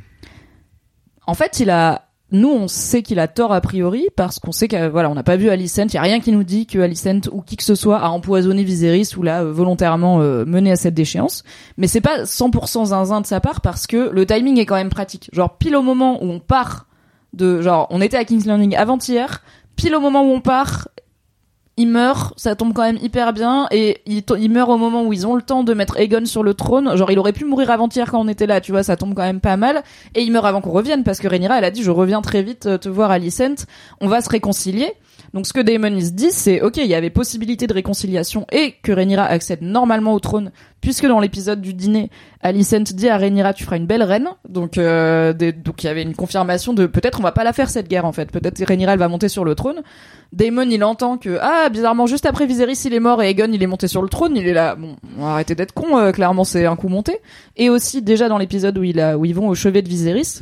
En fait, il a, nous on sait qu'il a tort a priori parce qu'on sait que voilà, on n'a pas vu Alicent, il y a rien qui nous dit que Alicent ou qui que ce soit a empoisonné Viserys ou l'a euh, volontairement euh, mené à cette déchéance, mais c'est pas 100% zinzin de sa part parce que le timing est quand même pratique. Genre pile au moment où on part de genre on était à King's Landing avant-hier, pile au moment où on part, il meurt, ça tombe quand même hyper bien et il, meurt au moment où ils ont le temps de mettre Aegon sur le trône. Genre il aurait pu mourir avant-hier quand on était là, tu vois, ça tombe quand même pas mal et il meurt avant qu'on revienne parce que Rhaenyra elle a dit je reviens très vite euh, te voir Alicent, on va se réconcilier. Donc ce que Daemon il se dit c'est OK, il y avait possibilité de réconciliation et que Rhaenyra accède normalement au trône puisque dans l'épisode du dîner Alicent dit à Rhaenyra tu feras une belle reine. Donc euh, donc il y avait une confirmation de peut-être on va pas la faire cette guerre en fait. Peut-être Rhaenyra elle va monter sur le trône. Daemon il entend que ah bizarrement juste après Viserys il est mort et Aegon il est monté sur le trône, il est là bon, arrêter d'être con euh, clairement c'est un coup monté. Et aussi déjà dans l'épisode où il a où ils vont au chevet de Viserys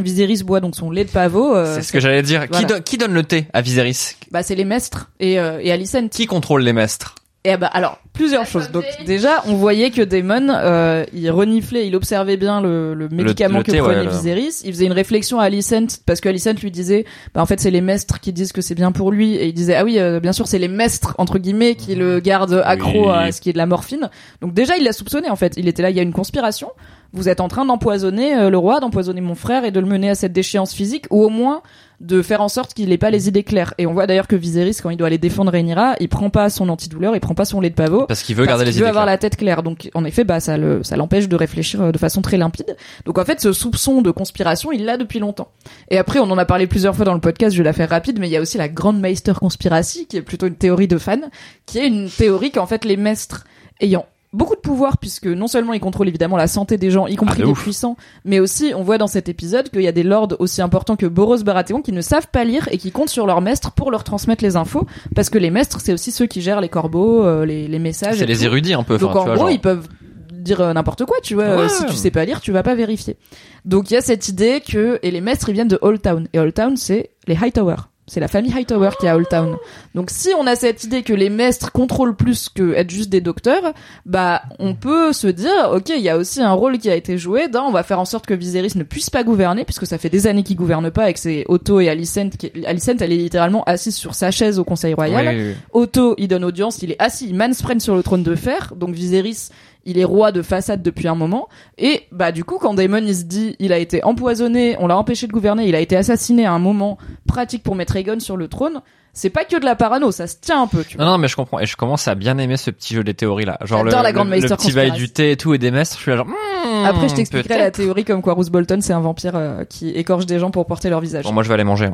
Viserys boit donc son lait de pavot. euh, C'est ce que j'allais dire. Qui, voilà. do- qui donne le thé à Viserys? Bah c'est les maîtres et euh, et Alicent. Qui contrôle les maîtres? Et bah alors plusieurs choses. Donc déjà on voyait que Daemon euh, il reniflait, il observait bien le, le médicament le que thé, prenait ouais, Viserys. Il faisait une réflexion à Alicent parce que Alicent lui disait bah en fait c'est les maîtres qui disent que c'est bien pour lui et il disait ah oui euh, bien sûr c'est les maîtres entre guillemets qui le gardent accro Oui. à ce qui est de la morphine. Donc déjà il l'a soupçonné en fait. Il était là il y a une conspiration. Vous êtes en train d'empoisonner euh, le roi, d'empoisonner mon frère et de le mener à cette déchéance physique ou au moins de faire en sorte qu'il ait pas les idées claires. Et on voit d'ailleurs que Viserys, quand il doit aller défendre Rhaenyra, il prend pas son antidouleur, il prend pas son lait de pavot. Parce qu'il veut parce garder les qu'il idées veut avoir claires. la tête claire. Donc, en effet, bah, ça le, ça l'empêche de réfléchir euh, de façon très limpide. Donc, en fait, ce soupçon de conspiration, il l'a depuis longtemps. Et après, on en a parlé plusieurs fois dans le podcast, je vais la faire rapide, mais il y a aussi la Grande Meister Conspiracy, qui est plutôt une théorie de fan, qui est une théorie qu'en fait, les maîtres ayant beaucoup de pouvoir puisque non seulement ils contrôlent évidemment la santé des gens, y compris Ah, de des ouf. puissants, mais aussi on voit dans cet épisode qu'il y a des lords aussi importants que Boros Baratheon qui ne savent pas lire et qui comptent sur leurs maîtres pour leur transmettre les infos parce que les maîtres c'est aussi ceux qui gèrent les corbeaux, euh, les, les messages. C'est les tout. érudits un peu. Donc en gros genre. ils peuvent dire euh, n'importe quoi, tu vois. euh, si tu sais pas lire, tu vas pas vérifier. Donc il y a cette idée que et les maîtres ils viennent de Old Town et Old Town c'est les Hightower. C'est la famille Hightower qui est à Old Town. Donc si on a cette idée que les maîtres contrôlent plus que être juste des docteurs, bah on peut se dire ok il y a aussi un rôle qui a été joué dans on va faire en sorte que Viserys ne puisse pas gouverner puisque ça fait des années qu'il gouverne pas et que c'est Otto et Alicent qui Alicent elle est littéralement assise sur sa chaise au Conseil royal. Oui, oui, oui. Otto, il donne audience, il est assis, il manspread sur le trône de fer, donc Viserys, il est roi de façade depuis un moment, et bah du coup quand Daemon il se dit, il a été empoisonné, on l'a empêché de gouverner, il a été assassiné à un moment pratique pour mettre Aegon sur le trône, c'est pas que de la parano, ça se tient un peu, tu vois. Non, non, mais je comprends. Et je commence à bien aimer ce petit jeu des théories là. Genre le, la le- grande le, Meister petit bail du thé et tout et des mestres. Je suis là genre. hmm, Après je t'expliquerai la théorie comme quoi Bruce Bolton c'est un vampire euh, qui écorche des gens pour porter leur visage. Bon, moi je vais aller manger.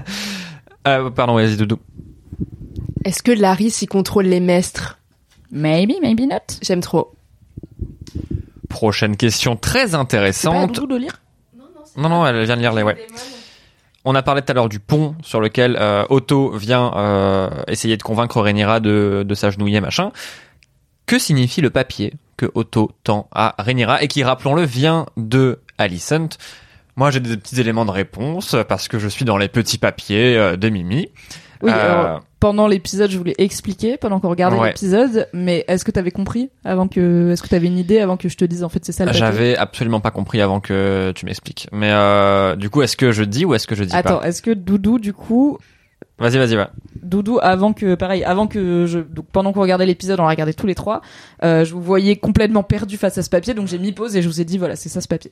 euh, pardon, vas-y, Doudou. Est-ce que Larry s'y contrôle les maîtres Maybe, maybe not. J'aime trop. Prochaine question très pas intéressante. Doudou de lire Non, non, elle vient de lire les ouais. On a parlé tout à l'heure du pont sur lequel euh, Otto vient euh, essayer de convaincre Rhaenyra de, de s'agenouiller, machin. Que signifie le papier que Otto tend à Rhaenyra et qui, rappelons-le, vient de Alicent? Moi, j'ai des petits éléments de réponse parce que je suis dans les petits papiers euh, de Mimi. Oui, Euh, alors, pendant l'épisode, je voulais expliquer pendant qu'on regardait Ouais. l'épisode, mais est-ce que t'avais compris avant que, est-ce que t'avais une idée avant que je te dise en fait c'est ça le papier J'avais absolument pas compris avant que tu m'expliques. Mais euh, du coup, est-ce que je dis ou est-ce que je dis Attends, pas est-ce que Doudou du coup, Vas-y, vas-y, va. Doudou avant que pareil, avant que je, donc pendant qu'on regardait l'épisode, on l'a regardé tous les trois, euh, je vous voyais complètement perdu face à ce papier, donc j'ai mis pause et je vous ai dit voilà c'est ça ce papier.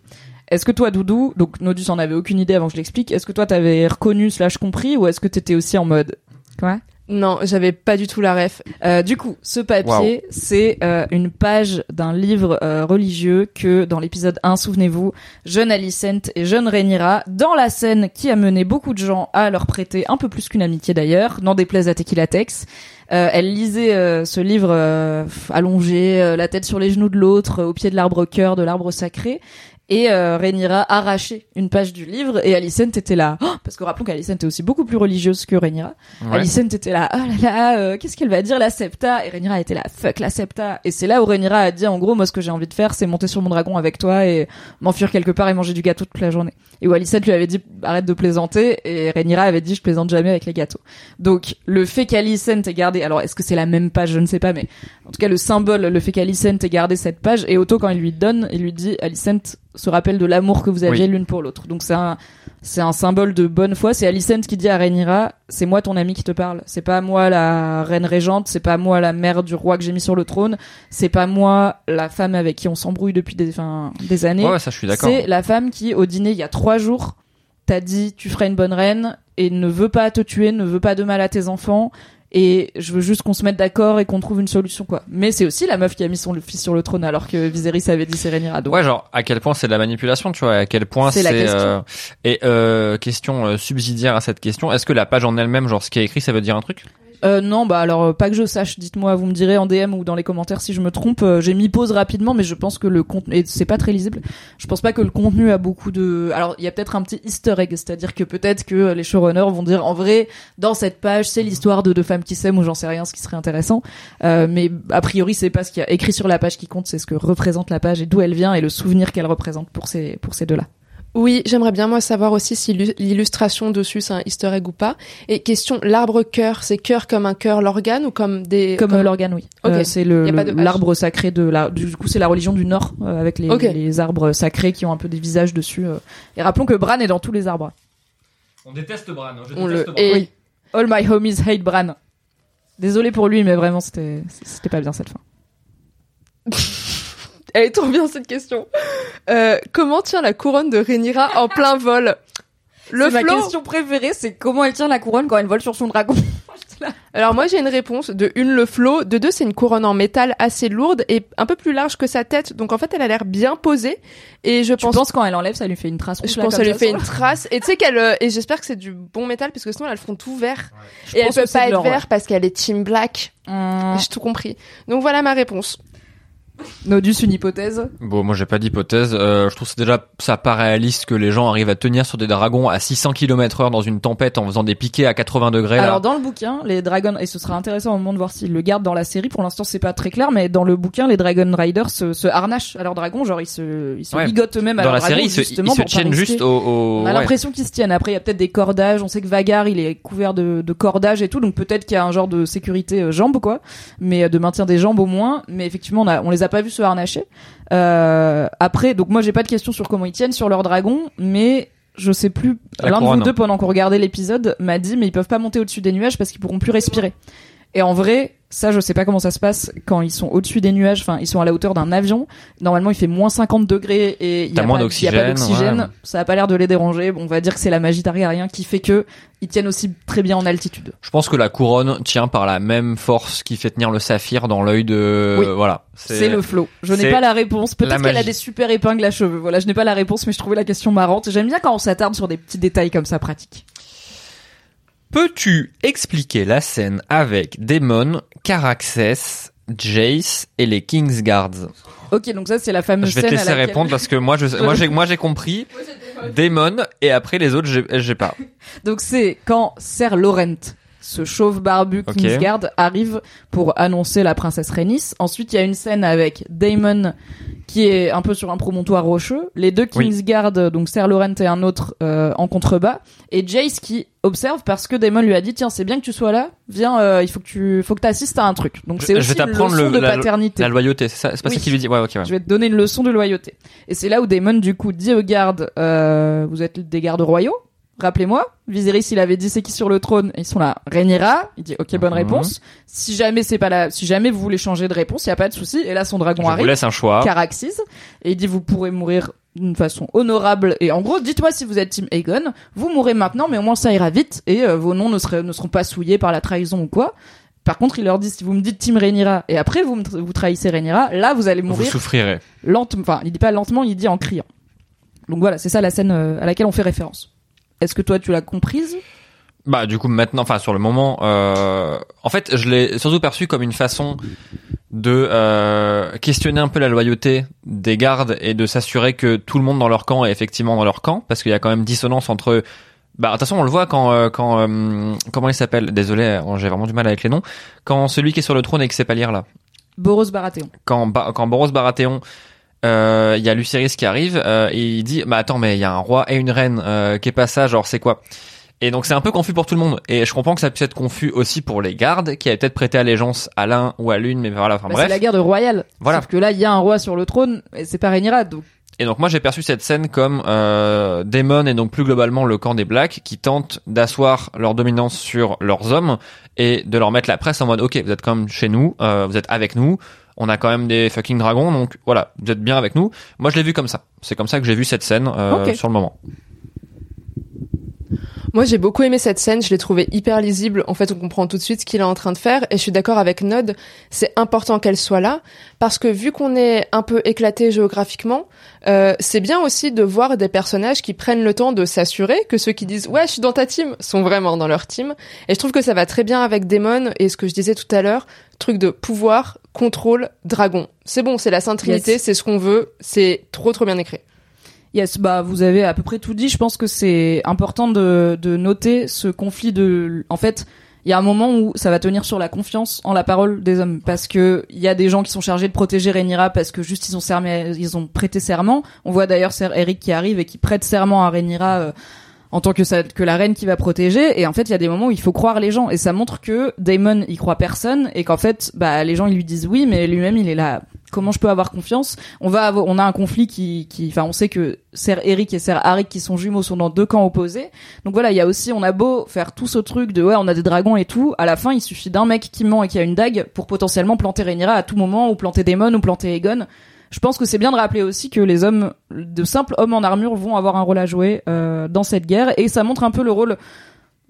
Est-ce que toi Doudou, donc Nodus en avait aucune idée avant que je l'explique, est-ce que toi t'avais reconnu slash compris ou est-ce que t'étais aussi en mode? Quoi Non, j'avais pas du tout la ref. Euh, du coup, ce papier, c'est euh, une page d'un livre euh, religieux que, dans l'épisode 1, souvenez-vous, jeune Alicent et jeune Rhaenyra, dans la scène qui a mené beaucoup de gens à leur prêter un peu plus qu'une amitié d'ailleurs, n'en déplaise à Tequila Tex, euh, elle lisait euh, ce livre euh, allongé, euh, la tête sur les genoux de l'autre, au pied de l'arbre cœur, de l'arbre sacré, et euh, Rhaenyra arrachait une page du livre et Alicent était là Oh parce que rappelons qu'Alicent est aussi beaucoup plus religieuse que Rhaenyra Ouais. Alicent était là, oh là là, euh, qu'est-ce qu'elle va dire la Septa? Et Rhaenyra était là, fuck la Septa. Et c'est là où Rhaenyra a dit, en gros, moi ce que j'ai envie de faire, c'est monter sur mon dragon avec toi et m'enfuir quelque part et manger du gâteau toute la journée. Et où Alicent lui avait dit, arrête de plaisanter, et Rhaenyra avait dit, je plaisante jamais avec les gâteaux. Donc le fait qu'Alicent ait gardé, alors est-ce que c'est la même page, je ne sais pas, mais en tout cas le symbole, le fait qu'Alicent ait gardé cette page, et Otto quand il lui donne, il lui dit, Alicent se rappelle de l'amour que vous aviez Oui. l'une pour l'autre. Donc c'est un c'est un symbole de bonne foi. C'est Alicent qui dit à Rhaenyra, c'est moi ton ami qui te parle. C'est pas moi la reine régente, c'est pas moi la mère du roi que j'ai mis sur le trône, c'est pas moi la femme avec qui on s'embrouille depuis des, enfin, des années. Ouais, ouais, ça, je suis d'accord. C'est la femme qui, au dîner, il y a trois jours, t'a dit tu feras une bonne reine et ne veut pas te tuer, ne veut pas de mal à tes enfants. Et je veux juste qu'on se mette d'accord et qu'on trouve une solution, quoi. Mais c'est aussi la meuf qui a mis son fils sur le trône alors que Viserys avait dit Rhaenyra. Donc, Ouais, genre à quel point c'est de la manipulation, tu vois, à quel point C'est euh, et euh, question euh, subsidiaire à cette question, est-ce que la page en elle-même, genre ce qui est écrit, ça veut dire un truc? Euh, non, bah alors euh, pas que je sache. Dites-moi, vous me direz en DM ou dans les commentaires si je me trompe. Euh, J'ai mis pause rapidement, mais je pense que le contenu et c'est pas très lisible. Je pense pas que le contenu a beaucoup de. Alors il y a peut-être un petit Easter egg, c'est-à-dire que peut-être que les showrunners vont dire en vrai dans cette page c'est l'histoire de deux femmes qui s'aiment ou j'en sais rien, ce qui serait intéressant. Euh, mais a priori c'est pas ce qu'il y a écrit sur la page qui compte, c'est ce que représente la page et d'où elle vient et le souvenir qu'elle représente pour ces pour ces deux-là. Oui, j'aimerais bien moi savoir aussi si l'u- l'illustration dessus c'est un easter egg ou pas. Et question, l'arbre cœur, c'est cœur comme un cœur l'organe ou comme des... Comme l'organe, oui. Euh, c'est le l'arbre sacré de la. Du coup, c'est la religion du Nord euh, avec les, les arbres sacrés qui ont un peu des visages dessus. euh. Et rappelons que Bran est dans tous les arbres. On déteste Bran, je On le hait. Oui. All my homies hate Bran. Désolé pour lui, mais vraiment, c'était c'était pas bien cette fin. Elle est trop bien cette question. Euh, comment tient la couronne de Rhaenyra en plein vol? Le ma question préférée, c'est comment elle tient la couronne quand elle vole sur son dragon. Alors moi j'ai une réponse. De une le flot, de deux c'est une couronne en métal assez lourde et un peu plus large que sa tête. Donc en fait elle a l'air bien posée et je Tu pense penses quand elle enlève, ça lui fait une trace je là, pense ça lui ça, fait une trace et tu sais qu'elle euh, et j'espère que c'est du bon métal parce que sinon elle a le front tout vert et elle pense peut pas être vert parce qu'elle est team black. Hum, J'ai tout compris. Donc voilà ma réponse. Nodus, une hypothèse. Bon, moi j'ai pas d'hypothèse. Euh, je trouve que déjà ça pas réaliste que les gens arrivent à tenir sur des dragons à 600 km heure dans une tempête en faisant des piquets à 80 degrés. là. Alors dans le bouquin, les Dragon et ce sera intéressant au moment de voir s'ils le gardent dans la série. Pour l'instant, c'est pas très clair, mais dans le bouquin, les Dragon Riders se, se harnachent à leurs dragons, genre ils se ils se Ouais. ligotent eux-mêmes à dans leurs la série, dragons, ils se, justement ils se tiennent juste au. au- On a ouais. l'impression qu'ils se tiennent. Après, il y a peut-être des cordages. On sait que Vagar, il est couvert de, de cordages et tout, donc peut-être qu'il y a un genre de sécurité euh, jambes, quoi, mais euh, de maintien des jambes au moins. Mais effectivement, on, a, on les a pas vus se harnacher. Euh, après, donc moi, j'ai pas de questions sur comment ils tiennent sur leur dragon, mais je sais plus. L'un de vous deux, pendant qu'on regardait l'épisode, m'a dit, mais ils peuvent pas monter au-dessus des nuages parce qu'ils pourront plus respirer. Et en vrai, ça, je sais pas comment ça se passe quand ils sont au-dessus des nuages. Enfin, ils sont à la hauteur d'un avion. Normalement, il fait moins 50 degrés et il y a moins pas- il y a pas d'oxygène, ouais. Ça a pas l'air de les déranger. Bon, on va dire que c'est la magie Targaryen qui fait que ils tiennent aussi très bien en altitude. Je pense que la couronne tient par la même force qui fait tenir le saphir dans l'œil de. Oui. Voilà. C'est le flow. Je n'ai pas la réponse. Peut-être qu'elle a des super épingles à cheveux. Voilà, je n'ai pas la réponse, mais je trouvais la question marrante. J'aime bien quand on s'attarde sur des petits détails comme ça pratiques. Peux-tu expliquer la scène avec Daemon, Caraxes, Jace et les Kingsguards Ok, donc ça c'est la fameuse Je vais te scène laisser laquelle- répondre parce que moi, je, moi, j'ai, moi, j'ai compris. Daemon et après les autres, j'ai, j'ai pas. Donc c'est quand Ser Laurent, ce chauve barbu. Kingsguard, arrive pour annoncer la princesse Rhaenys. Ensuite, il y a une scène avec Daemon qui est un peu sur un promontoire rocheux. Les deux. Kingsguard, donc Ser Laurent et un autre euh, en contrebas, et Jace qui observe parce que Daemon lui a dit tiens c'est bien que tu sois là, viens, euh, il faut que tu faut que t'assistes à un truc. Donc c'est Je- aussi une t'apprendre leçon le- de la- paternité. La loyauté, c'est ça, c'est pas Oui. ça qu'il lui dit. Ouais, ok, ouais. Je vais te donner une leçon de loyauté. Et c'est là où Daemon, du coup, dit aux gardes, euh, vous êtes des gardes royaux Rappelez-moi, Viserys, il avait dit c'est qui sur le trône? Et Ils sont là. Rhaenyra, il dit ok, bonne Mhm. réponse. Si jamais c'est pas la, si jamais vous voulez changer de réponse, il y a pas de souci. Et là, son dragon Je vous arrive, laisse un choix. Caraxes, et il dit vous pourrez mourir d'une façon honorable. Et en gros, dites-moi si vous êtes Team Aegon, vous mourrez maintenant, mais au moins ça ira vite et euh, vos noms ne, seraient, ne seront pas souillés par la trahison ou quoi. Par contre, il leur dit si vous me dites Team Rhaenyra et après vous me vous trahissez Rhaenyra, là vous allez Vous mourir souffrirez. lentement. Enfin, il dit pas lentement, il dit en criant. Donc voilà, c'est ça la scène euh, à laquelle on fait référence. Est-ce que toi tu l'as comprise? Bah du coup maintenant, enfin sur le moment, euh, en fait je l'ai surtout perçu comme une façon de euh, questionner un peu la loyauté des gardes et de s'assurer que tout le monde dans leur camp est effectivement dans leur camp, parce qu'il y a quand même dissonance entre bah de toute façon on le voit quand euh, quand euh, comment il s'appelle? Désolé, euh, j'ai vraiment du mal avec les noms. Quand celui qui est sur le trône et qui sait pas lire là, Boros Baratheon. quand ba quand Boros Baratheon euh, il y a Lucerys qui arrive euh, et il dit bah attends mais il y a un roi et une reine euh, qui est pas ça genre c'est quoi? Et donc c'est un peu confus pour tout le monde et je comprends que ça puisse être confus aussi pour les gardes qui avaient peut-être prêté allégeance à l'un ou à l'une mais voilà enfin Bah, bref c'est la guerre de royale. Voilà. Sauf que là, il y a un roi sur le trône et c'est pas Rhaenyra. Donc et donc moi j'ai perçu cette scène comme euh, Daemon et donc plus globalement le camp des Blacks qui tentent d'asseoir leur dominance sur leurs hommes et de leur mettre la presse en mode ok vous êtes quand même chez nous euh, vous êtes avec nous on a quand même des fucking dragons donc voilà vous êtes bien avec nous. Moi je l'ai vu comme ça. C'est comme ça que j'ai vu cette scène euh, sur le moment Moi, j'ai beaucoup aimé cette scène. Je l'ai trouvée hyper lisible. En fait, on comprend tout de suite ce qu'il est en train de faire. Et je suis d'accord avec Nod. C'est important qu'elle soit là parce que vu qu'on est un peu éclaté géographiquement, euh, c'est bien aussi de voir des personnages qui prennent le temps de s'assurer que ceux qui disent ouais, je suis dans ta team sont vraiment dans leur team. Et je trouve que ça va très bien avec Daemon et ce que je disais tout à l'heure, truc de pouvoir, contrôle, dragon. C'est bon, c'est la Sainte Trinité, Yes. c'est ce qu'on veut. C'est trop trop bien écrit. Yes, bah vous avez à peu près tout dit. Je pense que c'est important de, de noter ce conflit de. En fait, il y a un moment où ça va tenir sur la confiance en la parole des hommes, parce que il y a des gens qui sont chargés de protéger Rhaenyra parce que juste ils ont sermé, ils ont prêté serment. On voit d'ailleurs Eric qui arrive et qui prête serment à Rhaenyra. euh, en tant que, ça, que la reine qui va protéger et en fait il y a des moments où il faut croire les gens et ça montre que Daemon il croit personne et qu'en fait bah les gens ils lui disent oui mais lui-même il est là comment je peux avoir confiance. On va avoir, on a un conflit qui qui enfin on sait que Ser Eric et Ser Arik qui sont jumeaux sont dans deux camps opposés. Donc voilà il y a aussi on a beau faire tout ce truc de ouais on a des dragons et tout à la fin il suffit d'un mec qui ment et qui a une dague pour potentiellement planter Rhaenyra à tout moment ou planter Daemon ou planter Aegon. Je pense que c'est bien de rappeler aussi que les hommes de simples hommes en armure vont avoir un rôle à jouer euh, dans cette guerre. Et ça montre un peu le rôle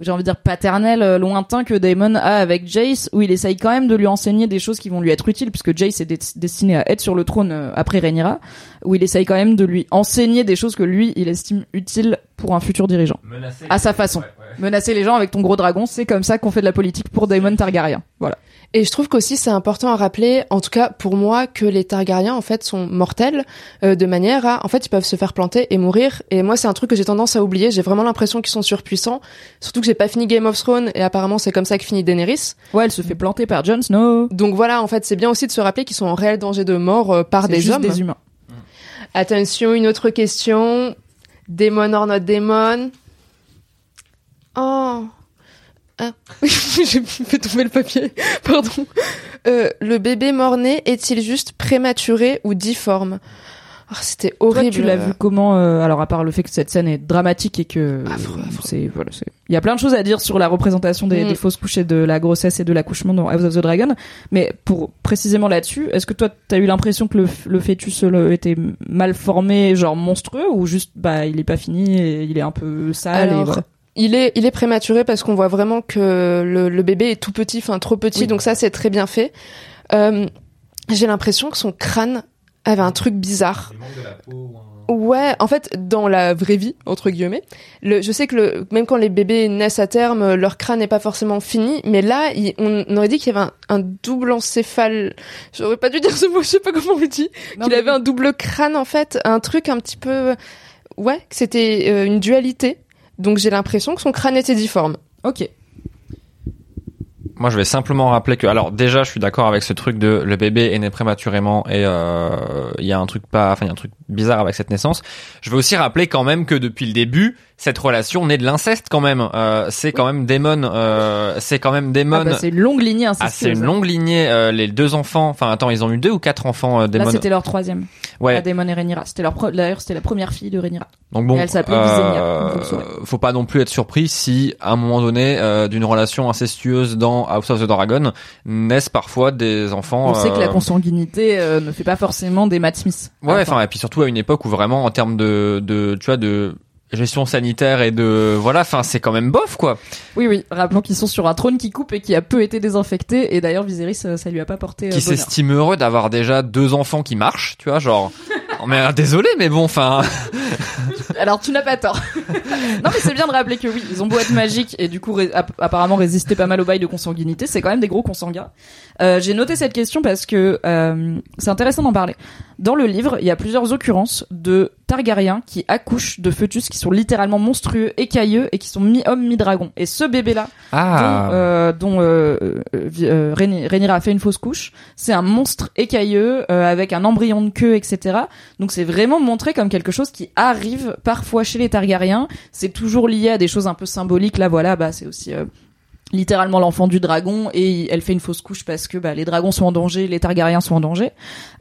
j'ai envie de dire paternel euh, lointain que Daemon a avec Jace où il essaye quand même de lui enseigner des choses qui vont lui être utiles puisque Jace est destiné à être sur le trône euh, après Rhaenyra où il essaye quand même de lui enseigner des choses que lui il estime utiles pour un futur dirigeant. À sa façon menacer les gens avec ton gros dragon c'est comme ça qu'on fait de la politique pour Daemon Targaryen voilà Et je trouve qu'aussi c'est important à rappeler, en tout cas pour moi, que les Targaryens en fait sont mortels euh, de manière à, en fait, ils peuvent se faire planter et mourir. Et moi, c'est un truc que j'ai tendance à oublier. J'ai vraiment l'impression qu'ils sont surpuissants. Surtout que j'ai pas fini Game of Thrones et apparemment c'est comme ça que finit Daenerys. ouais elle se fait planter par Jon Snow Donc voilà, en fait, c'est bien aussi de se rappeler qu'ils sont en réel danger de mort euh, par des juste hommes. des humains Attention, une autre question. Démon or not démon Oh. Ah. J'ai fait tomber le papier. Pardon. Euh, le bébé mort-né est-il juste prématuré ou difforme? Ah, C'était Toi, horrible. tu l'as vu comment euh, Alors à part le fait que cette scène est dramatique et que Affreux, affreux. c'est voilà, il y a plein de choses à dire sur la représentation des, Mm. des fausses couches et de la grossesse et de l'accouchement dans House of the Dragon. Mais pour précisément là-dessus, est-ce que toi t'as eu l'impression que le, fœtus le- était mal formé, genre monstrueux, ou juste bah il est pas fini et il est un peu sale et voilà? Il est, il est prématuré parce qu'on voit vraiment que le, le bébé est tout petit, enfin trop petit, Oui. donc ça c'est très bien fait. Euh, J'ai l'impression que son crâne avait un truc bizarre. Ouais, en fait, dans la vraie vie, entre guillemets, le, je sais que le, même quand les bébés naissent à terme, leur crâne n'est pas forcément fini, mais là, il- on, on aurait dit qu'il y avait un, un double encéphale. J'aurais pas dû dire ce mot, je sais pas comment on le dit. Qu'il avait un double crâne, en fait, un truc un petit peu, ouais, que c'était euh, une dualité. Donc j'ai l'impression que son crâne était difforme. Ok. Moi, je vais simplement rappeler que, alors déjà, je suis d'accord avec ce truc de le bébé est né prématurément et euh, il y a un truc pas, enfin, il y a un truc bizarre avec cette naissance. Je veux aussi rappeler quand même que depuis le début, cette relation naît de l'inceste quand même. Euh, c'est quand même Damon, euh, c'est quand même Damon. Ah bah, c'est une longue lignée Ah, c'est incestueuse. une longue lignée. euh, les deux enfants, enfin, attends, ils ont eu deux ou quatre enfants, euh, Là, Damon. c'était leur troisième. Ouais. La Daemon et Rhaenyra. C'était leur D'ailleurs, c'était la première fille de Rhaenyra. Donc bon, Et elle s'appelait saurez. faut pas non plus être surpris si, à un moment donné, euh, d'une relation incestueuse dans House of the Dragon, naissent parfois des enfants. On sait que la euh, consanguinité euh, ne fait pas forcément des Matt Smith. Ouais, enfin, et puis surtout à une époque où vraiment, en termes de, de, tu vois, de gestion sanitaire et de, voilà, enfin, c'est quand même bof, quoi. Oui, oui. Rappelons qu'ils sont sur un trône qui coupe et qui a peu été désinfecté. Et d'ailleurs, Viserys, euh, ça lui a pas porté euh, Qui s'estime heureux d'avoir déjà deux enfants qui marchent, tu vois, genre. Oh, mais euh, désolé, mais bon, enfin. Alors, tu n'as pas tort. non, mais c'est bien de rappeler que oui, ils ont beau être magiques et du coup, ré- apparemment résister pas mal au bail de consanguinité. C'est quand même des gros consanguins. Euh, J'ai noté cette question parce que euh, c'est intéressant d'en parler. Dans le livre, il y a plusieurs occurrences de Targaryens qui accouchent de fœtus qui sont littéralement monstrueux, écailleux et qui sont mi-homme, mi-dragon. Et ce bébé-là, Ah. dont, euh, dont euh, euh, euh, Rhaeny- Rhaenyra a fait une fausse couche. C'est un monstre écailleux euh, avec un embryon de queue, etc. Donc c'est vraiment montré comme quelque chose qui arrive parfois chez les Targaryens. C'est toujours lié à des choses un peu symboliques. Là, voilà, bah c'est aussi euh, littéralement l'enfant du dragon et elle fait une fausse couche parce que bah, les dragons sont en danger, les Targaryens sont en danger.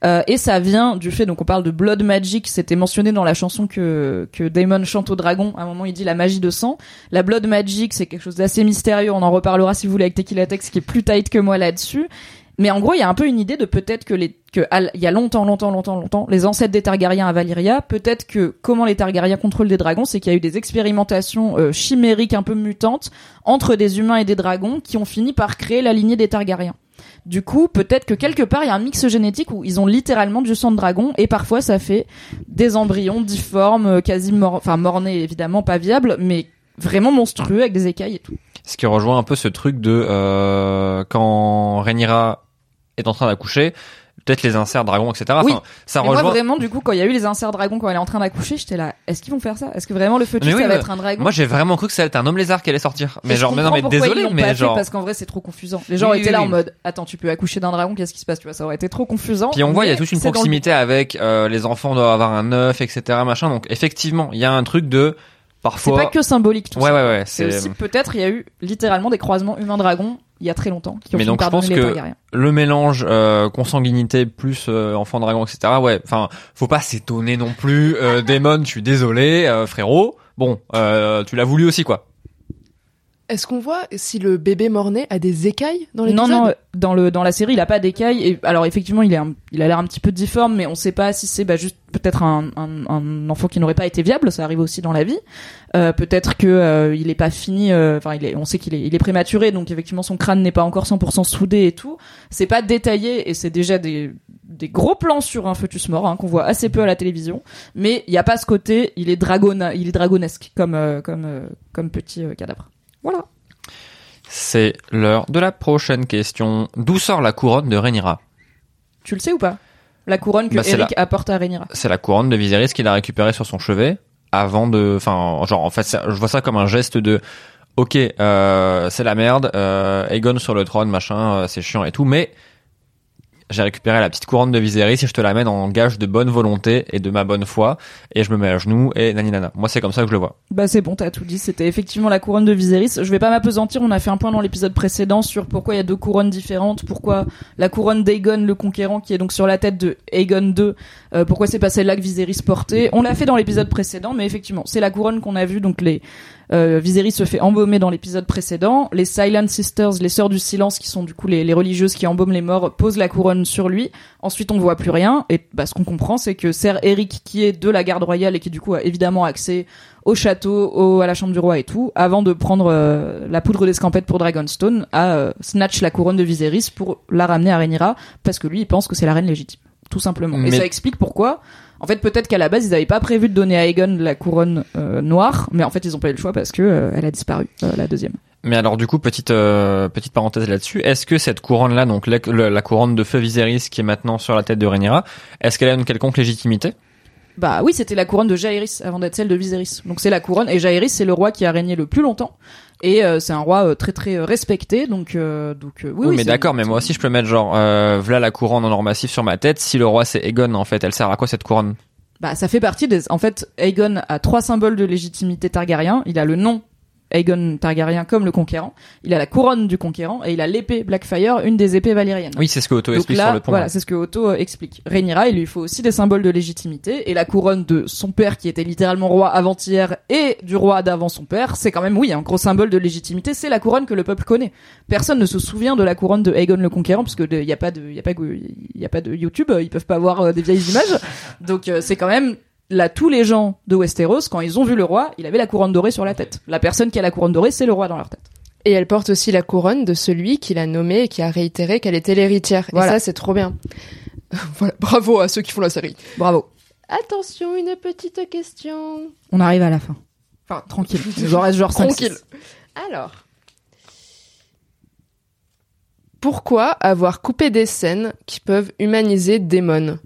Euh, et ça vient du fait, donc on parle de blood magic, c'était mentionné dans la chanson que, que Daemon chante au dragon, à un moment il dit la magie de sang. La blood magic c'est quelque chose d'assez mystérieux, on en reparlera si vous voulez avec Tequila Tex qui est plus tight que moi là-dessus. Mais en gros, il y a un peu une idée de peut-être que les que il y a longtemps, longtemps, longtemps, longtemps, les ancêtres des Targaryens à Valyria, peut-être que comment les Targaryens contrôlent des dragons, c'est qu'il y a eu des expérimentations euh, chimériques un peu mutantes entre des humains et des dragons qui ont fini par créer la lignée des Targaryens. Du coup, peut-être que quelque part il y a un mix génétique où ils ont littéralement du sang de dragon et parfois ça fait des embryons difformes, euh, quasi mor enfin mornés évidemment, pas viables, mais vraiment monstrueux avec des écailles et tout. Ce qui rejoint un peu ce truc de euh, quand Rhaenyra est en train d'accoucher, peut-être les inserts dragons, etc. Enfin, Oui. ça Mais rejoint. moi vraiment du coup quand il y a eu les inserts dragons quand elle est en train d'accoucher, j'étais là, est-ce qu'ils vont faire ça? Est-ce que vraiment le fœtus oui, ça va être un dragon? Moi, j'ai vraiment cru que ça allait être un homme lézard qui allait sortir. Mais genre, mais non, mais désolé, mais genre. parce qu'en vrai c'est trop confusant. Les gens Oui, étaient là en mode attends tu peux accoucher d'un dragon qu'est-ce qui se passe? Tu vois ça aurait été trop confusant. Puis on voit, il y a toute une le proximité avec euh, les enfants doivent avoir un œuf, etc. Machin. Donc effectivement, il y a un truc de C'est parfois. pas que symbolique tout Ouais, ça. ouais, ouais. C'est C'est aussi peut-être il y a eu littéralement des croisements humains-dragons il y a très longtemps qui ont Mais donc, je pense que- le mélange euh, consanguinité plus euh, enfant dragon, etc. Ouais. Enfin, faut pas s'étonner non plus. Euh, je suis désolé, euh, frérot. Bon, euh, tu l'as voulu aussi, quoi. Est-ce qu'on voit si le bébé mort-né a des écailles dans l'épisode Non, non, dans le dans la série, il a pas d'écailles. Et alors effectivement, il est un- il a l'air un petit peu difforme, mais on sait pas si c'est bah, juste peut-être un, un, un enfant qui n'aurait pas été viable. Ça arrive aussi dans la vie. Euh, peut-être que euh, il est pas fini. euh, Enfin, il est, on sait qu'il est, il est prématuré, donc effectivement son crâne n'est pas encore 100% soudé et tout. C'est pas détaillé et c'est déjà des des gros plans sur un fœtus mort hein, qu'on voit assez peu à la télévision. Mais il y a pas ce côté. Il est dragona, il est dragonesque comme euh, comme euh, comme petit euh, cadavre. Voilà. C'est l'heure de la prochaine question. D'où sort la couronne de Rhaenyra? Tu le sais ou pas? La couronne que Bah, Eric apporte à Rhaenyra. C'est la couronne de Viserys qu'il a récupérée sur son chevet avant de, enfin, genre en fait, ça- je vois ça comme un geste de, ok, euh, c'est la merde, euh, Aegon sur le trône, machin, euh, c'est chiant et tout, mais j'ai récupéré la petite couronne de Viserys et je te l'amène en gage de bonne volonté et de ma bonne foi et je me mets à genoux et nani nana. Moi, c'est comme ça que je le vois. Bah c'est bon, t'as tout dit. C'était effectivement la couronne de Viserys. Je vais pas m'apesantir. On a fait un point dans l'épisode précédent sur pourquoi il y a deux couronnes différentes. Pourquoi la couronne d'Aegon le Conquérant, qui est donc sur la tête de Aegon II, euh, pourquoi c'est pas celle-là que Viserys portait. On l'a fait dans l'épisode précédent, mais effectivement, c'est la couronne qu'on a vue. Donc les euh, Viserys se fait embaumer dans l'épisode précédent. Les Silent Sisters, les sœurs du silence, qui sont du coup les, les religieuses qui embaument les morts, posent la couronne sur lui. Ensuite, on voit plus rien. Et bah, ce qu'on comprend, c'est que Ser Eric, qui est de la garde royale et qui du coup a évidemment accès au château, au, à la chambre du roi et tout, avant de prendre euh, la poudre d'escampette pour Dragonstone, a euh, snatch la couronne de Viserys pour la ramener à Rhaenyra, parce que lui, il pense que c'est la reine légitime, tout simplement. Et ça explique pourquoi. En fait, peut-être qu'à la base, ils n'avaient pas prévu de donner à Aegon la couronne euh, noire, mais en fait, ils ont pas eu le choix parce que euh, elle a disparu, euh, la deuxième. Mais alors du coup, petite euh, petite parenthèse là-dessus, est-ce que cette couronne là, donc la couronne de feu Viserys qui est maintenant sur la tête de Rhaenyra, est-ce qu'elle a une quelconque légitimité? Bah oui, c'était la couronne de Jaehaerys avant d'être celle de Viserys. Donc c'est la couronne et Jaehaerys c'est le roi qui a régné le plus longtemps Et euh, c'est un roi euh, très très euh, respecté, donc euh, donc euh, oui, Oui, oui, mais d'accord, mais moi aussi je peux mettre genre euh, voilà la couronne en or massif sur ma tête. Si le roi c'est Aegon en fait, elle sert à quoi cette couronne? Bah, ça fait partie des. En fait, Aegon a trois symboles de légitimité Targaryen. Il a le nom Aegon Targaryen comme le conquérant. Il a la couronne du conquérant et il a l'épée Blackfire, une des épées valériennes. Oui, c'est ce que Otto Donc explique là, sur le pont. voilà, c'est ce que Otto euh, explique. Rhaenyra, il lui faut aussi des symboles de légitimité et la couronne de son père qui était littéralement roi avant-hier et du roi d'avant son père, c'est quand même oui un gros symbole de légitimité. C'est la couronne que le peuple connaît. Personne ne se souvient de la couronne de Aegon le Conquérant parce que il y a pas de, y a pas, y a pas de YouTube, euh, ils peuvent pas voir euh, des vieilles images. Donc euh, c'est quand même là tous les gens de Westeros quand ils ont vu le roi, il avait la couronne dorée sur la tête. La personne qui a la couronne dorée, c'est le roi dans leur tête. Et elle porte aussi la couronne de celui qui l'a nommée et qui a réitéré qu'elle était l'héritière. Voilà. Et ça, c'est trop bien. voilà, bravo à ceux qui font la série. Bravo. Attention, une petite question. On arrive à la fin. Enfin tranquille. Il nous en reste genre 5 Tranquille. Alors. Pourquoi avoir coupé des scènes qui peuvent humaniser Daemon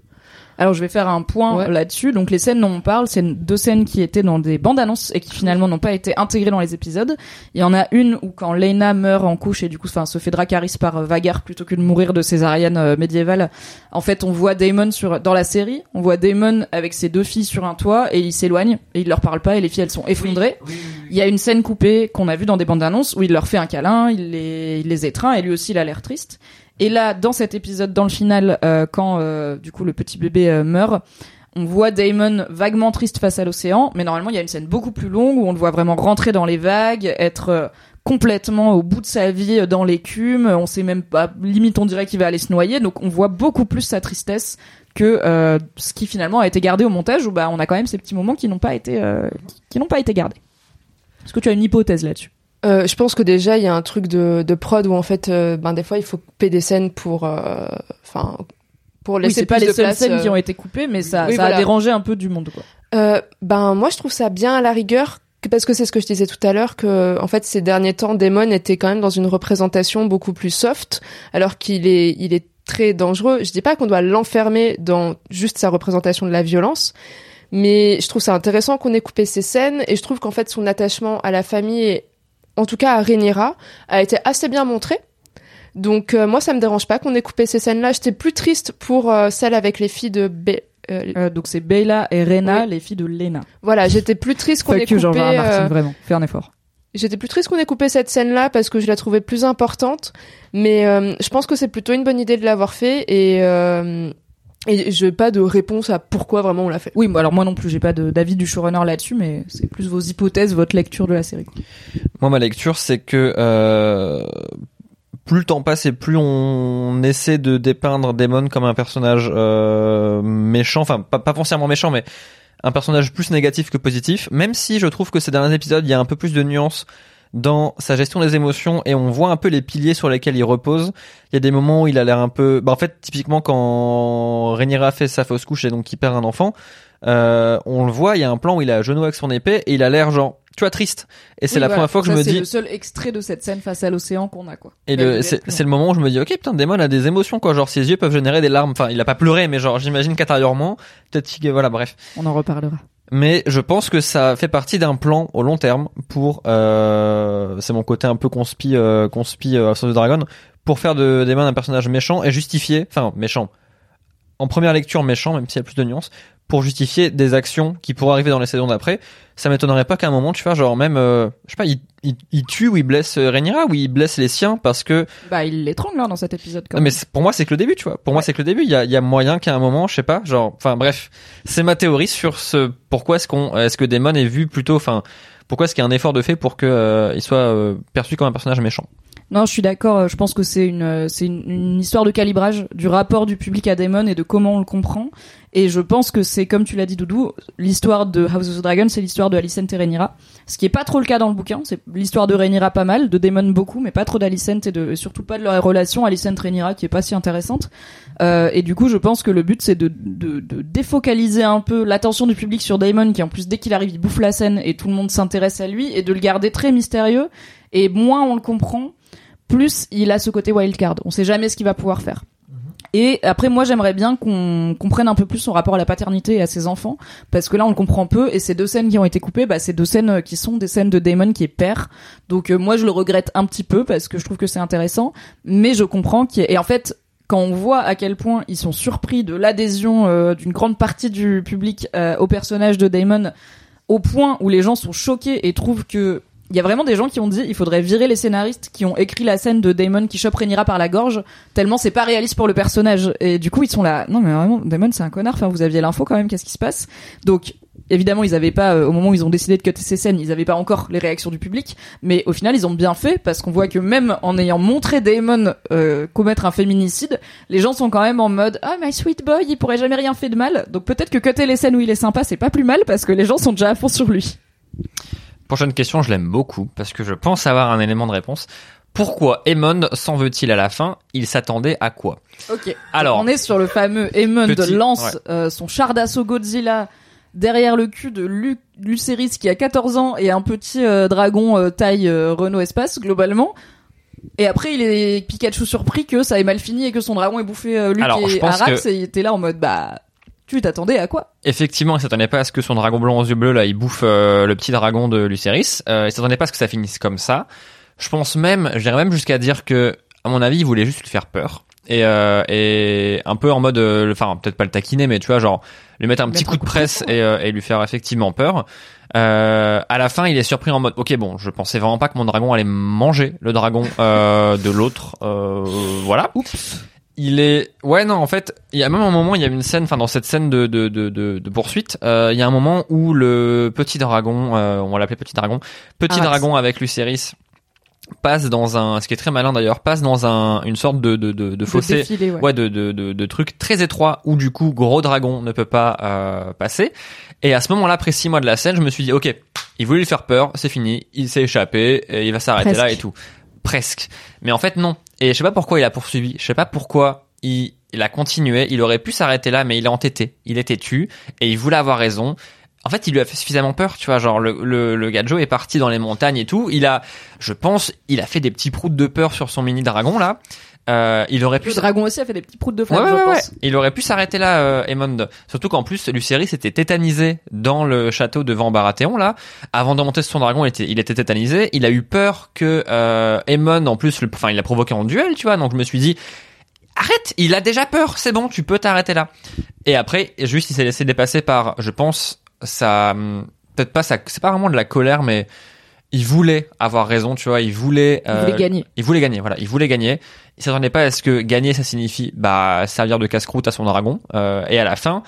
Alors je vais faire un point Ouais. là-dessus. Donc les scènes dont on parle, c'est deux scènes qui étaient dans des bandes annonces et qui finalement n'ont pas été intégrées dans les épisodes. Il y en a une où quand Lena meurt en couche et du coup enfin se fait Dracarys par euh, Vagar plutôt que de mourir de césarienne euh, médiévale. En fait, on voit Daemon sur dans la série, on voit Daemon avec ses deux filles sur un toit et il s'éloigne et il leur parle pas et les filles elles sont effondrées. Il y a une scène coupée qu'on a vue dans des bandes annonces où il leur fait un câlin, il les, il les étreint et lui aussi il a l'air triste. Et là, dans cet épisode, dans le final, euh, quand euh, du coup le petit bébé euh, meurt, on voit Damon vaguement triste face à l'océan, mais normalement il y a une scène beaucoup plus longue où on le voit vraiment rentrer dans les vagues, être complètement au bout de sa vie dans l'écume. On sait même pas, limite on dirait qu'il va aller se noyer. Donc on voit beaucoup plus sa tristesse que ce qui finalement a été gardé au montage où bah on a quand même ces petits moments qui n'ont pas été qui n'ont pas été gardés. Est-ce que tu as une hypothèse là-dessus? Euh, je pense que déjà il y a un truc de, de prod où en fait, euh, ben des fois il faut couper des scènes pour, euh, enfin, pour Oui, laisser c'est pas les seules place, scènes euh, qui ont été coupées, mais ça, Oui, ça a dérangé un peu du monde quoi. Euh, ben moi je trouve ça bien à la rigueur parce que c'est ce que je disais tout à l'heure que en fait ces derniers temps Damon était quand même dans une représentation beaucoup plus soft alors qu'il est il est très dangereux. Je dis pas qu'on doit l'enfermer dans juste sa représentation de la violence, mais je trouve ça intéressant qu'on ait coupé ces scènes et je trouve qu'en fait son attachement à la famille en tout cas à Rhaenyra a été assez bien montré. Donc euh, moi ça me dérange pas qu'on ait coupé ces scènes-là. J'étais plus triste pour euh, celle avec les filles de Be- euh, Euh, donc c'est Bella et Rena, les filles de Lena. voilà, j'étais plus triste qu'on ait coupé. Martin, euh, vraiment. Fais un effort. J'étais plus triste qu'on ait coupé cette scène-là parce que je la trouvais plus importante. Mais euh, je pense que c'est plutôt une bonne idée de l'avoir fait et euh, et je pas de réponse à pourquoi vraiment on l'a fait. Oui, moi, alors moi non plus, j'ai pas de- d'avis du showrunner là-dessus, mais c'est plus vos hypothèses, votre lecture de la série. Moi, ma lecture, c'est que euh, plus le temps passe et plus on essaie de dépeindre Damon comme un personnage euh, méchant, enfin pas, pas foncièrement méchant, mais un personnage plus négatif que positif. Même si je trouve que ces derniers épisodes, il y a un peu plus de nuances dans sa gestion des émotions et on voit un peu les piliers sur lesquels il repose. Il y a des moments où il a l'air un peu, bah en fait typiquement quand Rhaenyra fait sa fausse couche et donc il perd un enfant, euh, on le voit, il y a un plan où il est à genoux avec son épée et il a l'air genre, tu vois, triste. Et c'est Oui, la voilà. première fois que Ça, je me c'est dis, le seul extrait de cette scène face à l'océan qu'on a, quoi. et le, c'est, c'est le moment où je me dis, ok, putain, Damon a des émotions, quoi. Genre, ses yeux peuvent générer des larmes. Enfin, il a pas pleuré, mais genre, j'imagine qu'intérieurement, peut-être voilà, bref. On en reparlera. Mais je pense que ça fait partie d'un plan au long terme pour, euh, c'est mon côté un peu conspi, euh, conspi, euh, House of the Dragon, pour faire de Damon un personnage méchant et justifier, enfin, méchant. En première lecture, méchant, même s'il y a plus de nuances, pour justifier des actions qui pourraient arriver dans les saisons d'après. Ça m'étonnerait pas qu'à un moment, tu vois, genre même, euh, je sais pas, il, il, il tue ou il blesse Rhaenyra ou il blesse les siens parce que Bah, il l'étrangle, hein, dans cet épisode, quand non, mais pour moi, c'est que le début, tu vois. Pour moi, c'est que le début. Il y a, y a moyen qu'à un moment, je sais pas, genre, enfin, bref, c'est ma théorie sur ce pourquoi est-ce qu'on, est-ce que Damon est vu plutôt, enfin, pourquoi est-ce qu'il y a un effort de fait pour que euh, il soit euh, perçu comme un personnage méchant. Non, je suis d'accord. euh, Je pense que c'est une, euh, c'est une, une histoire de calibrage du rapport du public à Damon et de comment on le comprend. Et je pense que c'est, comme tu l'as dit, Doudou, l'histoire de House of the Dragon, c'est l'histoire de Alicent et Rhaenyra. Ce qui est pas trop le cas dans le bouquin. C'est l'histoire de Rhaenyra pas mal, de Damon beaucoup, mais pas trop d'Alicent et, de, et surtout pas de leur relation Alicent-Rhaenyra qui est pas si intéressante. Euh, et du coup, je pense que le but, c'est de, de, de défocaliser un peu l'attention du public sur Damon, qui en plus, dès qu'il arrive, il bouffe la scène et tout le monde s'intéresse à lui, et de le garder très mystérieux. Et moins on le comprend, plus il a ce côté wildcard. On sait jamais ce qu'il va pouvoir faire. Et après, moi, j'aimerais bien qu'on comprenne un peu plus son rapport à la paternité et à ses enfants, parce que là, on le comprend peu. Et ces deux scènes qui ont été coupées, bah, c'est deux scènes euh, qui sont des scènes de Damon qui est père. Donc euh, moi, je le regrette un petit peu parce que je trouve que c'est intéressant, mais je comprends qu'il y ait- et en fait. Quand on voit à quel point ils sont surpris de l'adhésion euh, d'une grande partie du public euh, au personnage de Damon, au point où les gens sont choqués et trouvent que il y a vraiment des gens qui ont dit il faudrait virer les scénaristes qui ont écrit la scène de Damon qui chope Rhaenyra par la gorge tellement c'est pas réaliste pour le personnage. Et du coup ils sont là non mais vraiment Damon c'est un connard. Enfin vous aviez l'info quand même qu'est-ce qui se passe? Donc évidemment ils avaient pas euh, au moment où ils ont décidé de cutter ces scènes ils avaient pas encore les réactions du public. Mais au final ils ont bien fait parce qu'on voit que même en ayant montré Damon euh, commettre un féminicide les gens sont quand même en mode ah my sweet boy il pourrait jamais rien fait de mal. Donc peut-être que cutter les scènes où il est sympa c'est pas plus mal parce que les gens sont déjà à fond sur lui Prochaine question, je l'aime beaucoup parce que je pense avoir un élément de réponse. Pourquoi Aemon s'en veut-il à la fin? Il s'attendait à quoi? Ok. Alors, on est sur le fameux Aemon Petit- lance ouais. euh, son char d'assaut Godzilla derrière le cul de Lu Lucerys qui a 14 ans et un petit euh, dragon euh, taille Renault Espace globalement. Et après, il est Pikachu surpris que ça ait mal fini et que son dragon ait bouffé Luke Alors, et Arax que- et il était là en mode bah tu t'attendais à quoi Effectivement, il s'attendait pas à ce que son dragon blanc aux yeux bleus là, il bouffe euh, le petit dragon de Lucerys. Euh, il s'attendait pas à ce que ça finisse comme ça. Je pense même, je dirais même jusqu'à dire que, à mon avis, il voulait juste lui faire peur et euh, et un peu en mode, euh, enfin peut-être pas le taquiner, mais tu vois genre lui mettre un petit Mettre coup de coup de presse et, euh, et lui faire effectivement peur. Euh, à la fin, il est surpris en mode, ok bon, je pensais vraiment pas que mon dragon allait manger le dragon euh, de l'autre. Euh, voilà. Oups. Il est ouais non en fait il y a même un moment il y a une scène enfin dans cette scène de de de, de, de poursuite euh, il y a un moment où le petit dragon euh, on va l'appeler petit dragon petit Arax. dragon avec Lucerys passe dans un ce qui est très malin d'ailleurs passe dans un une sorte de de de, de fossé. défilé, ouais. ouais de, de, de, de trucs très étroits où du coup gros dragon ne peut pas euh, passer. Et à ce moment-là après six mois de la scène je me suis dit ok il voulait lui faire peur c'est fini il s'est échappé et il va s'arrêter là et tout. Presque. Mais en fait non et je sais pas pourquoi il a poursuivi. Je sais pas pourquoi il a continué. Il aurait pu s'arrêter là mais il est entêté. Il est têtu et il voulait avoir raison. En fait, il lui a fait suffisamment peur, tu vois, genre le, le, le est parti dans les montagnes et tout. Il a, je pense, il a fait des petits proutes de peur sur son mini dragon là. Euh, il aurait pu Le dragon aussi a fait des petits proutes de Ouais, flamme, ouais, je ouais, ouais. pense. Il aurait pu s'arrêter là, euh, Aemond. Surtout qu'en plus, Lucerys était tétanisé dans le château devant Baratheon, là. Avant de monter sur son dragon, il était, il était tétanisé. Il a eu peur que euh, en plus, le- enfin, il l'a provoqué en duel, tu vois. Donc je me suis dit, arrête, il a déjà peur, c'est bon, tu peux t'arrêter là. Et après, juste, il s'est laissé dépasser par, je pense, ça, hum, peut-être pas ça, c'est pas vraiment de la colère, mais il voulait avoir raison, tu vois. Il voulait, Il voulait euh, gagner. il voulait gagner, voilà. Il voulait gagner. Il s'attendait pas à ce que gagner, ça signifie bah servir de casse-croûte à son dragon. Euh, et à la fin,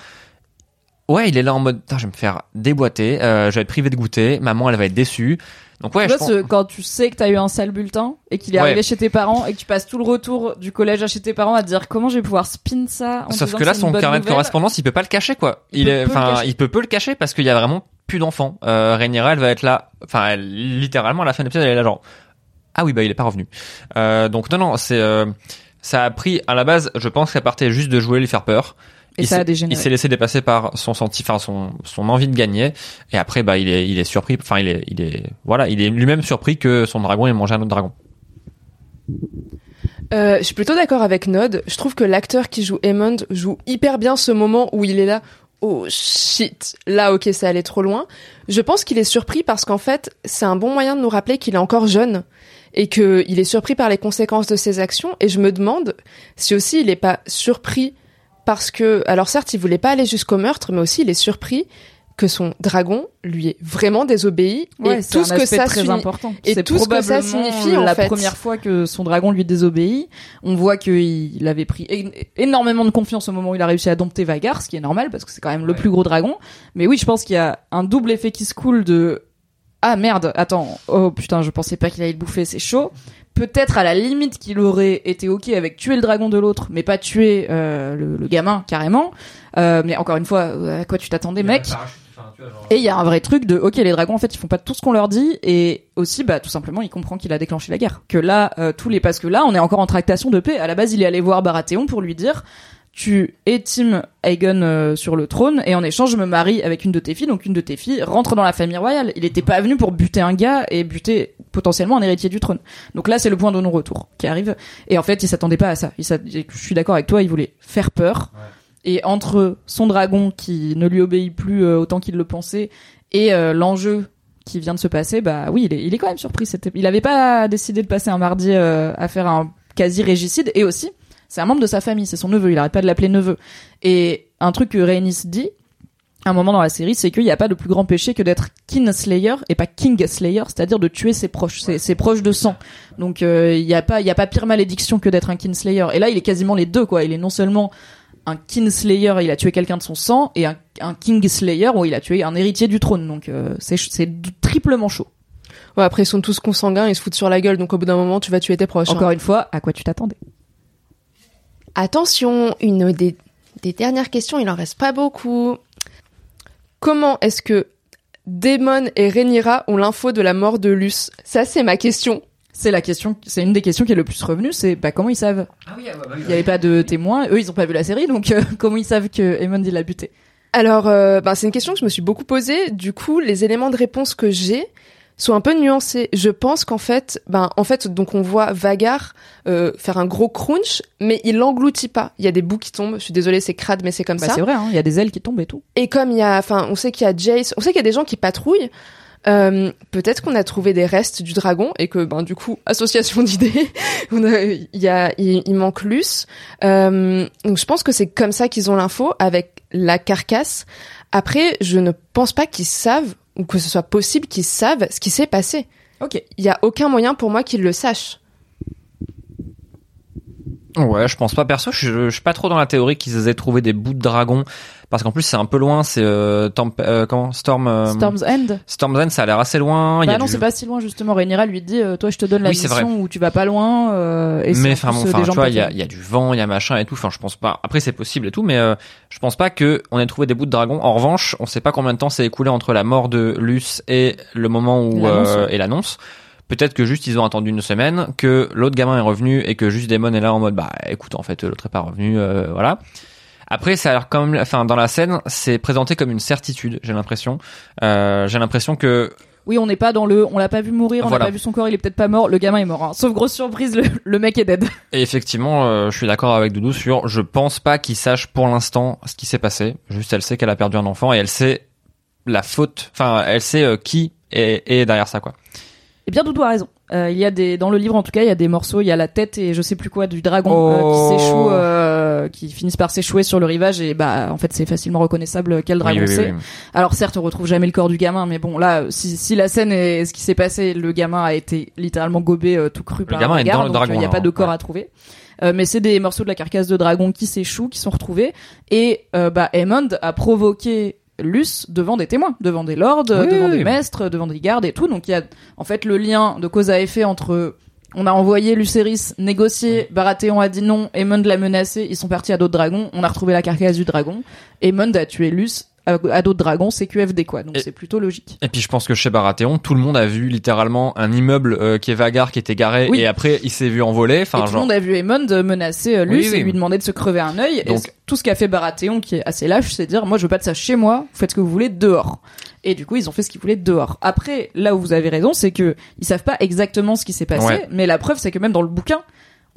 ouais, il est là en mode, je vais me faire déboîter. Euh, je vais être privé de goûter. Maman, elle va être déçue. Donc ouais, tu je vois, pense- ce- quand tu sais que t'as eu un sale bulletin et qu'il est Ouais. arrivé chez tes parents et que tu passes tout le retour du collège à chez tes parents à te dire comment je vais pouvoir spin ça. En Sauf que là, son carnet de correspondance, il peut pas le cacher, quoi. Il Il, peut est, enfin, il peut peu le cacher parce qu'il y a vraiment plus d'enfants. Euh, Rhaenyra, elle va être là, enfin, elle- littéralement, à la fin de l'épisode, elle est là genre, ah oui, bah, il est pas revenu. Euh, donc non, non, c'est, euh, ça a pris, à la base, je pense qu'elle partait juste de jouer, lui faire peur. Et il ça a s'est- dégénéré. Il s'est laissé dépasser par son senti, enfin son son envie de gagner. Et après, bah il est il est surpris. Enfin il est il est voilà, il est lui-même surpris que son dragon ait mangé un autre dragon. Euh, je suis plutôt d'accord avec Nod. Je trouve que l'acteur qui joue Aemond joue hyper bien ce moment où il est là. Oh shit, là ok ça allait trop loin. Je pense qu'il est surpris parce qu'en fait c'est un bon moyen de nous rappeler qu'il est encore jeune et que il est surpris par les conséquences de ses actions. Et je me demande si aussi il est pas surpris parce que alors certes il voulait pas aller jusqu'au meurtre, mais aussi il est surpris que son dragon lui est vraiment désobéi Ouais, et c'est tout ce que ça très signifie- important. et C'est tout ce que ça probablement signifie en la fait. première fois que son dragon lui désobéit. On voit qu'il avait pris énormément de confiance au moment où il a réussi à dompter Vagar, ce qui est normal parce que c'est quand même le plus gros dragon. Mais oui, je pense qu'il y a un double effet qui se coule de ah merde, attends, oh putain, je pensais pas qu'il allait le bouffer, c'est chaud. Peut-être à la limite qu'il aurait été ok avec tuer le dragon de l'autre, mais pas tuer euh, le, le gamin carrément. Euh, mais encore une fois, à quoi tu t'attendais, mec? Et il y a un vrai truc de ok les dragons en fait ils font pas tout ce qu'on leur dit et aussi bah tout simplement il comprend qu'il a déclenché la guerre. Que là euh, tous les parce que là on est encore en tractation de paix. À la base il est allé voir Baratheon pour lui dire tu es Aegon euh, sur le trône et en échange je me marie avec une de tes filles. Donc une de tes filles rentre dans la famille royale. Il était pas venu pour buter un gars et buter potentiellement un héritier du trône. Donc là c'est le point de non retour qui arrive. Et en fait il s'attendait pas à ça. Il je suis d'accord avec toi il voulait faire peur et entre son dragon qui ne lui obéit plus euh, autant qu'il le pensait et euh, l'enjeu qui vient de se passer bah oui il est, il est quand même surpris il avait pas décidé de passer un mardi euh, à faire un quasi régicide et aussi c'est un membre de sa famille, c'est son neveu, il arrête pas de l'appeler neveu. Et un truc que Rhaenys dit, à un moment dans la série, c'est qu'il n'y a pas de plus grand péché que d'être Kinslayer et pas Kingslayer, c'est-à-dire de tuer ses proches, ses, ses proches de sang. Donc il n'y a pas, il y a pas pire malédiction que d'être un Kinslayer. Et là, il est quasiment les deux, quoi. Il est non seulement un Kinslayer, il a tué quelqu'un de son sang, et un, un Kingslayer où il a tué un héritier du trône. Donc euh, c'est c'est triplement chaud. Ouais, après, ils sont tous consanguins, ils se foutent sur la gueule, donc au bout d'un moment, tu vas tuer tes proches. hein. Encore une fois, à quoi tu t'attendais? Attention, une des, des dernières questions, il en reste pas beaucoup. Comment est-ce que Daemon et Rhaenyra ont l'info de la mort de Luce? Ça, c'est ma question. C'est la question, c'est une des questions qui est le plus revenue, c'est bah comment ils savent? Il y avait pas de témoins, eux ils ont pas vu la série, donc euh, comment ils savent que Aemond il l'a buté? Alors, euh, ben, c'est une question que je me suis beaucoup posée. Du coup, les éléments de réponse que j'ai sont un peu nuancés. Je pense qu'en fait, ben, en fait, donc on voit Vagar euh, faire un gros crunch, mais il l'engloutit pas. Il y a des bouts qui tombent. Je suis désolée, c'est crade, mais c'est comme Bah ça. c'est vrai, hein, il y a des ailes qui tombent et tout. Et comme il y a, enfin, on sait qu'il y a Jace, on sait qu'il y a des gens qui patrouillent. Euh, peut-être qu'on a trouvé des restes du dragon et que, ben, du coup, association d'idées, il y a, il, manque Luce. Euh, donc je pense que c'est comme ça qu'ils ont l'info avec la carcasse. Après, je ne pense pas qu'ils savent ou que ce soit possible qu'ils savent ce qui s'est passé. Ok. Il y a aucun moyen pour moi qu'ils le sachent. Ouais, je pense pas perso. Je, je, je suis pas trop dans la théorie qu'ils aient trouvé des bouts de dragon parce qu'en plus c'est un peu loin. C'est euh, euh, comment Storm. euh, Storm's End Storm's End, ça a l'air assez loin. il y Bah a non, du- c'est pas si loin justement. Rhaenyra lui dit, euh, toi je te donne la Oui, mission où tu vas pas loin. euh, et mais en enfin, bon, euh, tu vois, il y a, y a du vent, il y a machin et tout. Enfin, je pense pas. Après, c'est possible et tout, mais euh, je pense pas que on ait trouvé des bouts de dragon. En revanche, on sait pas combien de temps s'est écoulé entre la mort de Luce et le moment où euh, et l'annonce. Peut-être que juste ils ont attendu une semaine, que l'autre gamin est revenu et que juste Damon est là en mode bah écoute en fait l'autre est pas revenu, euh, voilà. Après, ça a l'air quand même, enfin dans la scène, c'est présenté comme une certitude. J'ai l'impression, euh, j'ai l'impression que Oui, on n'est pas dans le, on l'a pas vu mourir, on n'a Voilà. pas vu son corps, il est peut-être pas mort. Le gamin est mort. hein. Sauf grosse surprise, le, le mec est dead. Et effectivement, euh, je suis d'accord avec Doudou sur. Je pense pas qu'il sache pour l'instant ce qui s'est passé. Juste, elle sait qu'elle a perdu un enfant et elle sait la faute. Enfin, elle sait euh, qui est, est derrière ça, quoi. Eh bien, Doudou a raison. Euh, il y a des, dans le livre en tout cas, il y a des morceaux, il y a la tête et je sais plus quoi du dragon euh, Oh. qui s'échoue, euh, qui finissent par s'échouer sur le rivage et bah en fait c'est facilement reconnaissable quel dragon Oui, oui, oui, c'est. oui. Alors certes, on retrouve jamais le corps du gamin, mais bon là, si, si la scène est ce qui s'est passé, le gamin a été littéralement gobé euh, tout cru par gamin un est regard, dans le donc, dragon, euh, Il n'y a pas de hein, corps ouais. à trouver. Euh, mais c'est des morceaux de la carcasse de dragon qui s'échouent, qui sont retrouvés. Et bah a provoqué Luce devant des témoins, devant des lords, devant des maîtres, devant des gardes et tout. Donc il y a en fait le lien de cause à effet entre on a envoyé Lucerys négocier, Baratheon a dit non, Aemond l'a menacé, ils sont partis à d'autres dragons, on a retrouvé la carcasse du dragon, Aemond a tué Luce à, d'autres dragons, c'est QFD quoi, donc Et- c'est plutôt logique. Et puis je pense que chez Baratheon, tout le monde a vu littéralement un immeuble euh, qui est Vagar, qui était garé, Oui. et après il s'est vu envoler. Enfin, et tout le monde a vu Aemond menacer euh, Luce Oui, oui. et lui demander de se crever un œil. Et Donc- c- tout ce qu'a fait Baratheon, qui est assez lâche, c'est dire moi je veux pas de ça chez moi, vous faites ce que vous voulez dehors. Et du coup ils ont fait ce qu'ils voulaient dehors. Après là où vous avez raison, c'est que ils savent pas exactement ce qui s'est passé, Ouais. mais la preuve c'est que même dans le bouquin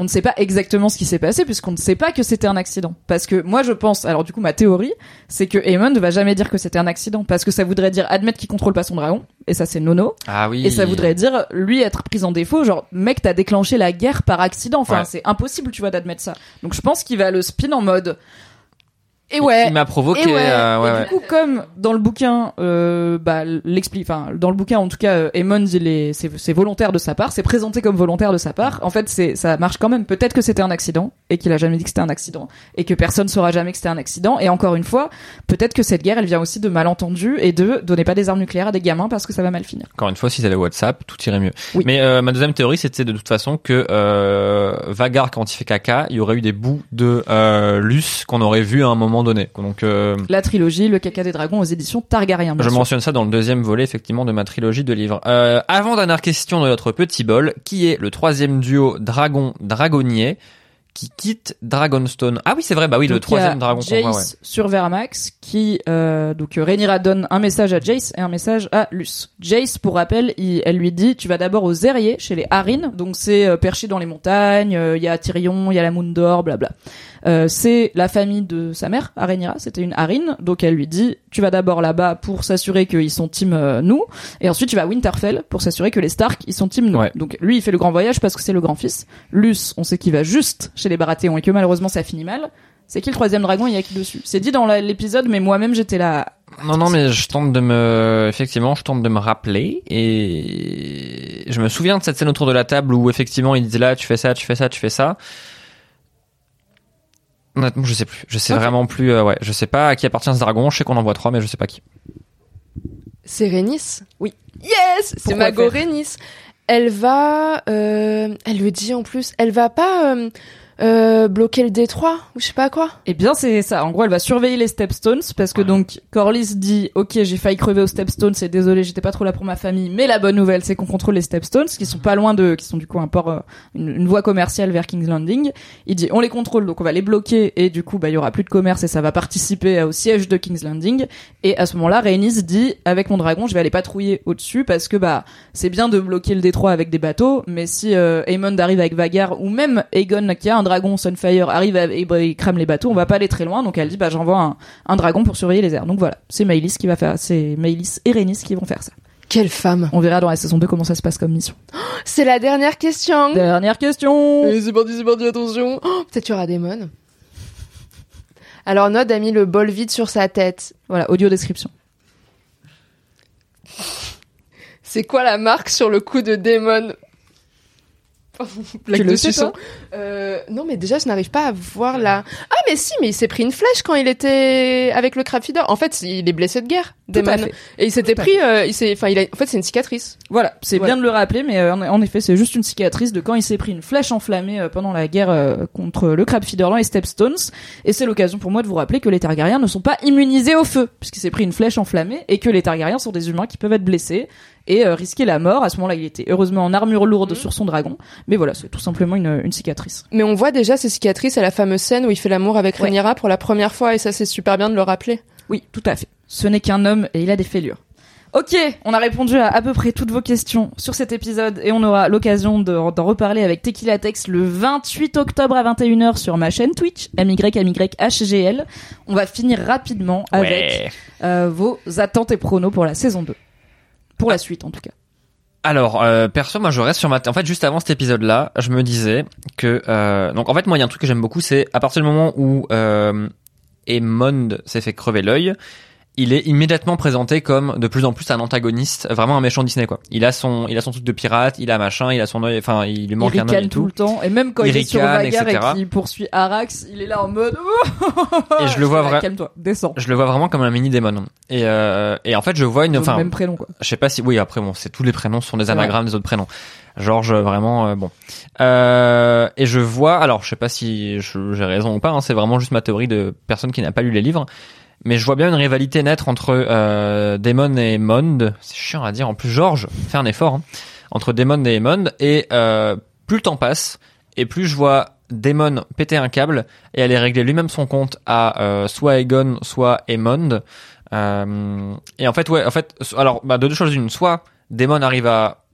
on ne sait pas exactement ce qui s'est passé puisqu'on ne sait pas que c'était un accident. Parce que moi je pense, alors du coup ma théorie, c'est que Aemon ne va jamais dire que c'était un accident parce que ça voudrait dire admettre qu'il contrôle pas son dragon et ça c'est nono. Ah oui. Et ça voudrait dire lui être pris en défaut, genre mec t'as déclenché la guerre par accident. Enfin Ouais. c'est impossible tu vois d'admettre ça. Donc je pense qu'il va le spin en mode. Et ouais. Il m'a provoqué. Et ouais. euh, ouais, Et du coup, comme dans le bouquin, euh, bah, l'explique, enfin, dans le bouquin, en tout cas, euh, Aemon, il est, c'est, volontaire de sa part, c'est présenté comme volontaire de sa part. En fait, c'est, ça marche quand même. Peut-être que c'était un accident et qu'il a jamais dit que c'était un accident et que personne saura jamais que c'était un accident. Et encore une fois, peut-être que cette guerre, elle vient aussi de malentendus et de donner pas des armes nucléaires à des gamins parce que ça va mal finir. Encore une fois, s'ils avaient WhatsApp, tout irait mieux. Oui. Mais euh, ma deuxième théorie, c'était de toute façon que euh, Vagar, quand il fait caca, il y aurait eu des bouts de euh, Luce qu'on aurait vu à un moment donné. Donc, euh, La trilogie, le caca des dragons aux éditions Targaryen. je sûr. mentionne ça dans le deuxième volet, effectivement, de ma trilogie de livres. Euh, avant dernière question de notre petit bol, qui est le troisième duo dragon-dragonnier qui quitte Dragonstone. Ah oui, c'est vrai, bah oui, le Donc, troisième dragon Jace voit, ouais. sur Vermax qui euh, donc euh, Rhaenyra donne un message à Jace et un message à Luce. Jace pour rappel, il- elle lui dit tu vas d'abord aux Aériers chez les Harines, donc c'est euh, perché dans les montagnes, euh, il y a Tyrion, il y a la Moondor, blabla. Euh, c'est la famille de sa mère, Rhaenyra, c'était une Harine, donc elle lui dit tu vas d'abord là-bas pour s'assurer qu'ils sont team euh, nous et ensuite tu vas à Winterfell pour s'assurer que les Stark ils sont team nous. Ouais. Donc lui il fait le grand voyage parce que c'est le grand-fils. Luce, on sait qu'il va juste chez les Baratheons et que malheureusement ça finit mal. C'est qui le troisième dragon Il y a qui dessus? C'est dit dans l'épisode, mais moi-même j'étais là. Non, non, mais je tente de me, effectivement, je tente de me rappeler et je me souviens de cette scène autour de la table où effectivement il disait là, tu fais ça, tu fais ça, tu fais ça. Honnêtement, je sais plus. Je sais vraiment plus. euh, ouais, je sais pas à qui appartient ce dragon. Je sais qu'on en voit trois, mais je sais pas qui. C'est Rhaenys Oui. Yes C'est Mago Rhaenys. Elle va... euh, elle le dit en plus. Elle va pas euh, euh, bloquer le détroit ou je sais pas quoi. Eh bien c'est ça. En gros, elle va surveiller les Stepstones parce que donc Corlys dit ok j'ai failli crever aux Stepstones, c'est désolé j'étais pas trop là pour ma famille, mais la bonne nouvelle c'est qu'on contrôle les Stepstones qui sont pas loin de, qui sont du coup un port, euh, une, une voie commerciale vers King's Landing. Il dit on les contrôle donc on va les bloquer et du coup bah il y aura plus de commerce et ça va participer au siège de King's Landing. Et à ce moment-là, Rhaenys dit avec mon dragon je vais aller patrouiller au-dessus parce que bah c'est bien de bloquer le détroit avec des bateaux, mais si euh, Aemond arrive avec Vagar ou même Aegon qui a un dragon Sunfire arrive à- et, bah, il crame les bateaux, on va pas aller très loin. Donc elle dit bah j'envoie un, un dragon pour surveiller les airs. Donc voilà, c'est Maëlys qui va faire, c'est Maëlys et Rhaenys qui vont faire ça. Quelle femme On verra dans la saison 2 comment ça se passe comme mission. C'est la dernière question Dernière question. Et c'est parti, c'est parti, attention Oh, Peut-être qu'il y aura des mônes. Alors Nod a mis le bol vide sur sa tête. Voilà, audio description. C'est quoi la marque sur le cou de Daemon Blague Tu le sais, toi Euh, Non, mais déjà, je n'arrive pas à voir la... Ah, mais si, mais il s'est pris une flèche quand il était avec le crab feeder. En fait, il est blessé de guerre, fait. Et il s'était pris... euh, il s'est... Enfin, il a... En fait, c'est une cicatrice. Voilà, c'est Voilà. bien de le rappeler, mais euh, en, effet, c'est juste une cicatrice de quand il s'est pris une flèche enflammée euh, pendant la guerre euh, contre le Crab Feederland et Stepstones. Et c'est l'occasion pour moi de vous rappeler que les Targaryens ne sont pas immunisés au feu, puisqu'il s'est pris une flèche enflammée, et que les Targaryens sont des humains qui peuvent être blessés et euh, risquer la mort. À ce moment-là, il était heureusement en armure lourde sur son dragon, mais voilà, c'est tout simplement une, une cicatrice. Mais on voit déjà ces cicatrices à la fameuse scène où il fait l'amour avec Ouais. Rhaenyra pour la première fois, et ça, c'est super bien de le rappeler. Oui, tout à fait. Ce n'est qu'un homme et il a des fêlures. Ok, on a répondu à à peu près toutes vos questions sur cet épisode et on aura l'occasion de- d'en reparler avec Tequila Tex le 28 octobre à 21h sur ma chaîne Twitch, MYMYHGL. On va finir rapidement avec euh, vos attentes et pronos pour la saison 2. Pour la suite en tout cas. Alors, euh, perso, moi, je reste sur ma. En fait, juste avant cet épisode-là, je me disais que. Euh... Donc, en fait, moi, il y a un truc que j'aime beaucoup, c'est à partir du moment où euh, Aemond s'est fait crever l'œil, il est immédiatement présenté comme de plus en plus un antagoniste, vraiment un méchant Disney, quoi. Il a son, il a son truc de pirate, il a machin, il a son œil, enfin, il lui manque il un œil et tout tout. le temps et même quand Il il, est sur Vagar et qu'il poursuit Arax, il est là en mode Et je le vois vrai. vrai- Calme-toi, descends. Je le vois vraiment comme un mini démon. Et, euh, et en fait, je vois une, enfin, même prénom quoi. je sais pas si oui après bon c'est tous les prénoms sont des anagrammes des autres prénoms Georges vraiment euh, bon euh, et je vois alors je sais pas si j'ai raison ou pas hein, c'est vraiment juste ma théorie de personne qui n'a pas lu les livres mais je vois bien une rivalité naître entre euh, et Mond. C'est chiant à dire. En plus Georges fait un effort hein, entre Daemon et Mond. Et euh, plus le temps passe et plus je vois Daemon péter un câble et aller régler lui-même son compte à euh, soit Aegon soit Aemond. Euh, et en fait, ouais, en fait, alors, bah, de deux choses une. Soit Daemon arrive à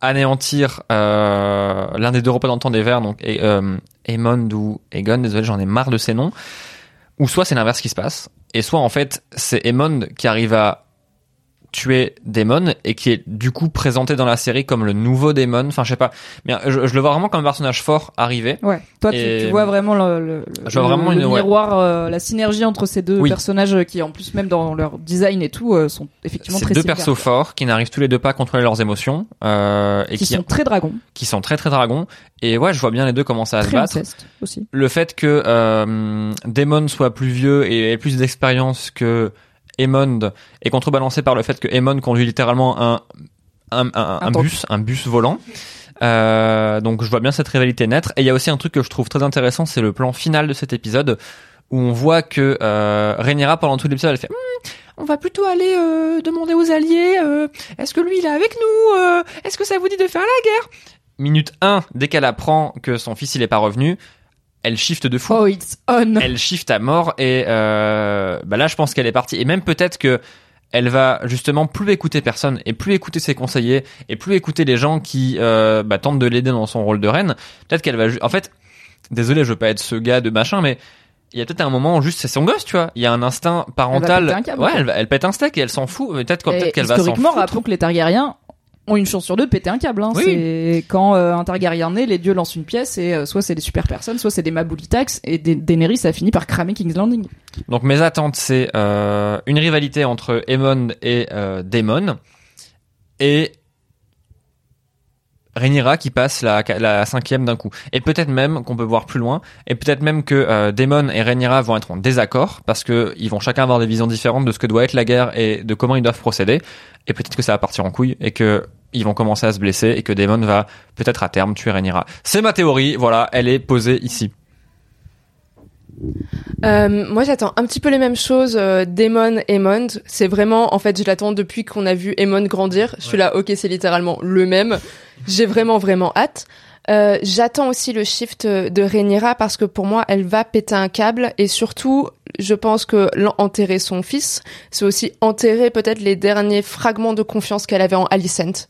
anéantir l'un des deux représentants des Verts, donc Aemond ou Aegon, désolé, j'en ai marre de ces noms. Ou soit c'est l'inverse qui se passe. Et soit en fait, c'est Aemond qui arrive à tuer Daemon et qui est du coup présenté dans la série comme le nouveau Daemon. Enfin, je sais pas. Mais je, je le vois vraiment comme un personnage fort arriver. Ouais. Toi, tu, Et- tu vois vraiment le, le, Je vois vraiment le une- miroir, euh, la synergie entre ces deux Oui. personnages qui, en plus, même dans leur design et tout, euh, sont effectivement C'est très deux similaires. persos forts qui n'arrivent tous les deux pas à contrôler leurs émotions euh, et qui qui, sont très dragons, qui sont très très dragons. Et ouais, je vois bien les deux commencer à se très battre. inceste aussi. le fait que euh, Daemon soit plus vieux et ait plus d'expérience que Aemond est contrebalancé par le fait que Aemond conduit littéralement un un, bus un bus volant. Euh, donc je vois bien cette rivalité naître. Et il y a aussi un truc que je trouve très intéressant c'est le plan final de cet épisode où on voit que euh, Rhaenyra pendant tout l'épisode elle fait Hmm, on va plutôt aller euh, demander aux alliés euh, est-ce que lui il est avec nous est-ce que ça vous dit de faire la guerre? Minute 1 dès qu'elle apprend que son fils il est pas revenu elle shift de fou. Oh, it's on. Elle shift à mort et euh, bah là je pense qu'elle est partie et même peut-être que elle va justement plus écouter personne et plus écouter ses conseillers et plus écouter les gens qui euh, bah, tentent de l'aider dans son rôle de reine. Peut-être qu'elle va en fait désolé je veux pas être ce gars de machin mais il y a peut-être un moment juste c'est son gosse tu vois il y a un instinct parental péter un câble, ouais elle, va- elle pète un steak et elle s'en fout peut-être qu'elle va s'en historiquement, foutre. rappelons que les Targaryens ont une chance sur deux de péter un câble. Hein. Oui. C'est quand euh, un Targaryen naît, les dieux lancent une pièce et euh, soit c'est des super personnes, soit c'est des Maboulitax et Da- Daenerys a fini par cramer King's Landing. Donc mes attentes, c'est euh, une rivalité entre Aemon et euh, Daemon et Rhaenyra qui passe la, la cinquième d'un coup. Et peut-être même qu'on peut voir plus loin, et peut-être même que euh, Daemon et Rhaenyra vont être en désaccord parce que ils vont chacun avoir des visions différentes de ce que doit être la guerre et de comment ils doivent procéder. Et peut-être que ça va partir en couille et que ils vont commencer à se blesser et que Daemon va peut-être à terme tuer Rhaenyra. C'est ma théorie, voilà, elle est posée ici. Euh, moi, j'attends un petit peu les mêmes choses. Euh, Daemon, Aemond, c'est vraiment, en fait, je l'attends depuis qu'on a vu Aemon grandir. Je suis là, ok, c'est littéralement le même. J'ai vraiment, vraiment hâte. Euh, j'attends aussi le shift de Rhaenyra parce que pour moi, elle va péter un câble et surtout, je pense que enterrer son fils, c'est aussi enterrer peut-être les derniers fragments de confiance qu'elle avait en Alicent.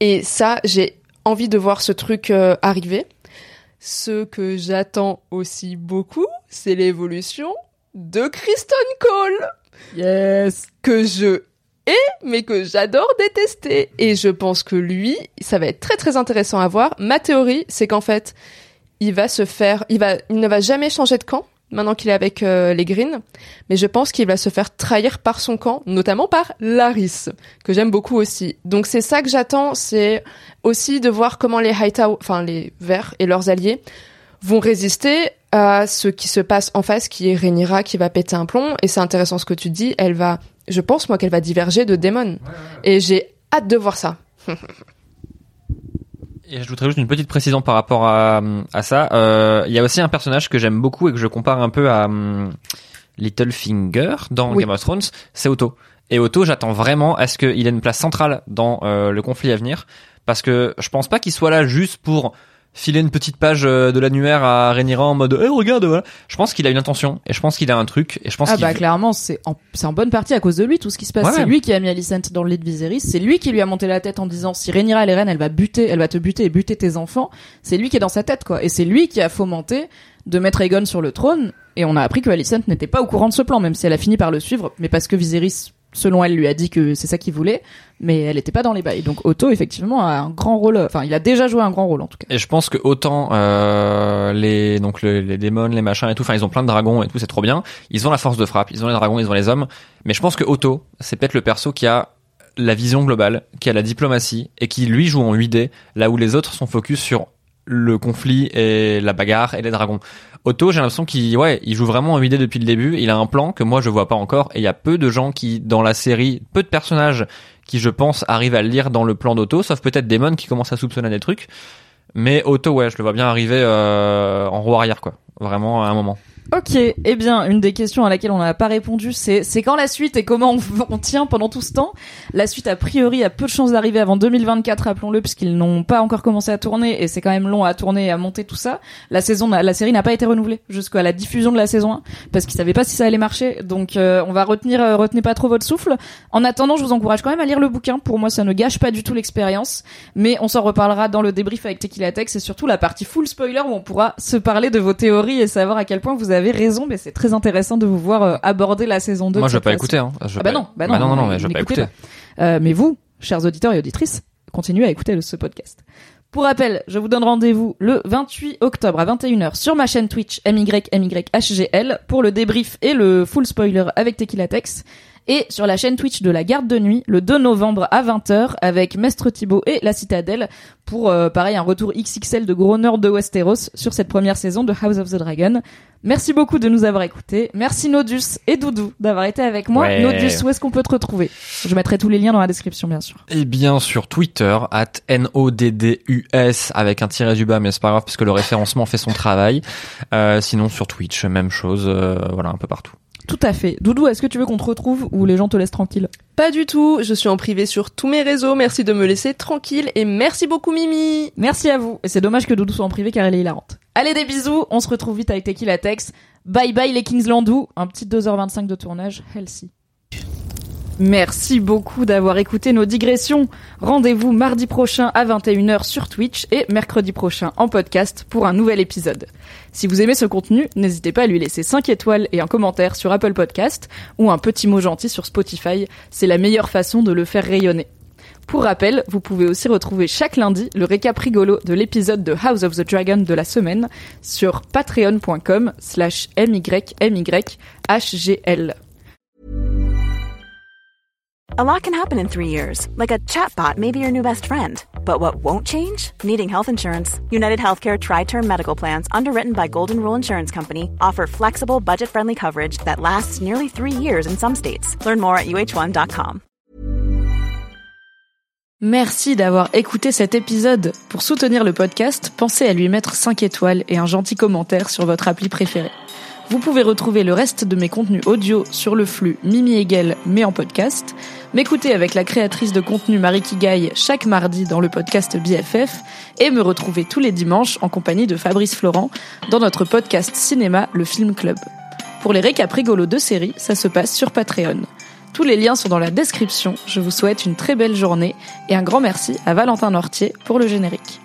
Et ça, j'ai envie de voir ce truc euh, arriver. Ce que j'attends aussi beaucoup, c'est l'évolution de Kristen Cole, Yes. que je hais, mais que j'adore détester. Et je pense que lui, ça va être très très intéressant à voir. Ma théorie, c'est qu'en fait, il va se faire, il va, il ne va jamais changer de camp maintenant qu'il est avec euh, les Greens, mais je pense qu'il va se faire trahir par son camp, notamment par Laris, que j'aime beaucoup aussi. Donc c'est ça que j'attends, c'est aussi de voir comment les Hightower, enfin les Verts et leurs alliés vont résister à ce qui se passe en face, qui est Rhaenyra qui va péter un plomb. Et c'est intéressant ce que tu dis. Elle va, je pense moi qu'elle va diverger de Daemon. Et j'ai hâte de voir ça. Et j'ajouterais juste une petite précision par rapport à, à ça. Euh, Il y a aussi un personnage que j'aime beaucoup et que je compare un peu à hum, Littlefinger dans Oui. Game of Thrones, c'est Otto. Et Otto, j'attends vraiment à ce qu'il ait une place centrale dans euh, le conflit à venir, parce que je pense pas qu'il soit là juste pour filer une petite page euh, de l'annuaire à Rhaenyra en mode Eh regarde voilà je pense qu'il a une intention et je pense qu'il a un truc et je pense Ah bah clairement, c'est en, c'est en bonne partie à cause de lui tout ce qui se passe. Ouais, c'est ouais. lui qui a mis Alicent dans le lit de Viserys, c'est lui qui lui a monté la tête en disant si Rhaenyra elle est reine, elle va buter, elle va te buter et buter tes enfants. C'est lui qui est dans sa tête quoi. Et c'est lui qui a fomenté de mettre Aegon sur le trône. Et on a appris que Alicent n'était pas au courant de ce plan, même si elle a fini par le suivre, mais parce que Viserys, selon elle, lui a dit que c'est ça qu'il voulait, mais elle n'était pas dans les bails. Donc Otto effectivement a un grand rôle. Enfin, il a déjà joué un grand rôle en tout cas. Et je pense que autant euh, les donc le- les démons, les machins et tout, enfin ils ont plein de dragons et tout, c'est trop bien. Ils ont la force de frappe, ils ont les dragons, ils ont les hommes. Mais je pense que Otto, c'est peut-être le perso qui a la vision globale, qui a la diplomatie et qui lui joue en 8D, là où les autres sont focus sur le conflit et la bagarre et les dragons. Otto, j'ai l'impression qu'il ouais, il joue vraiment en 8D depuis le début. Il a un plan que moi je vois pas encore et il y a peu de gens qui dans la série, peu de personnages qui je pense arrivent à le lire dans le plan d'Otto, sauf peut-être Damon qui commence à soupçonner des trucs. Mais Otto, ouais, je le vois bien arriver euh, en roue arrière, quoi. Vraiment à un moment. Ok, eh bien, une des questions à laquelle on n'a pas répondu, c'est c'est quand la suite et comment on, tient pendant tout ce temps? La suite, a priori, a peu de chances d'arriver avant 2024, rappelons-le, puisqu'ils n'ont pas encore commencé à tourner et c'est quand même long à tourner et à monter tout ça. La saison, la série n'a pas été renouvelée jusqu'à la diffusion de la saison 1 parce qu'ils savaient pas si ça allait marcher. Donc, euh, on va retenir, euh, retenez pas trop votre souffle. En attendant, je vous encourage quand même à lire le bouquin. Pour moi, ça ne gâche pas du tout l'expérience, mais on s'en reparlera dans le débrief avec Tequila Tex et surtout la partie full spoiler où on pourra se parler de vos théories et savoir à quel point vous avez raison. Mais c'est très intéressant de vous voir euh, aborder la saison 2. Moi, je vais pas façon. écouter, hein. Je Ah bah pas- non, bah non, non, non, mais mais je vais pas écouter. Euh, mais vous, chers auditeurs et auditrices, continuez à écouter le- ce podcast. Pour rappel, je vous donne rendez-vous le 28 octobre à 21h sur ma chaîne Twitch MYMYHGL pour le débrief et le full spoiler avec Tequila Tex et sur la chaîne Twitch de la garde de nuit le 2 novembre à 20h avec Mestre Thibaut et la Citadelle pour euh, pareil un retour XXL de gros nerds de Westeros sur cette première saison de House of the Dragon. Merci beaucoup de nous avoir écoutés. Merci Nodus et Doudou d'avoir été avec moi. Ouais. Nodus, où est-ce qu'on peut te retrouver? Je mettrai tous les liens dans la description bien sûr. Et bien sur Twitter, at N-O-D-D-U-S avec un tiret du bas, mais c'est pas grave parce que le référencement fait son travail. Euh, sinon sur Twitch, même chose, euh, voilà, un peu partout. Tout à fait. Doudou, est-ce que tu veux qu'on te retrouve ou les gens te laissent tranquille Pas du tout. Je suis en privé sur tous mes réseaux. Merci de me laisser tranquille et merci beaucoup Mimi. Merci à vous. Et c'est dommage que Doudou soit en privé car elle est hilarante. Allez, des bisous. On se retrouve vite avec Tequila Tex. Bye bye les Kingslandou. Un petit 2h25 de tournage. Healthy. Merci beaucoup d'avoir écouté nos digressions. Rendez-vous mardi prochain à 21h sur Twitch et mercredi prochain en podcast pour un nouvel épisode. Si vous aimez ce contenu, n'hésitez pas à lui laisser 5 étoiles et un commentaire sur Apple Podcast ou un petit mot gentil sur Spotify. C'est la meilleure façon de le faire rayonner. Pour rappel, vous pouvez aussi retrouver chaque lundi le récap rigolo de l'épisode de House of the Dragon de la semaine sur patreon.com slash mymyhgl. A lot can happen in three years, like a chatbot may be your new best friend. But what won't change? Needing health insurance. United Healthcare Tri Term Medical Plans, underwritten by Golden Rule Insurance Company, offer flexible, budget friendly coverage that lasts nearly three years in some states. Learn more at uh1.com. Merci d'avoir écouté cet épisode. Pour soutenir le podcast, pensez à lui mettre 5 étoiles et un gentil commentaire sur votre appli préférée. Vous pouvez retrouver le reste de mes contenus audio sur le flux Mimi Hegel, mais en podcast, m'écouter avec la créatrice de contenu Marie Kigaille chaque mardi dans le podcast BFF, et me retrouver tous les dimanches en compagnie de Fabrice Florent dans notre podcast cinéma Le Film Club. Pour les récaps rigolos de séries, ça se passe sur Patreon. Tous les liens sont dans la description. Je vous souhaite une très belle journée et un grand merci à Valentin Nortier pour le générique.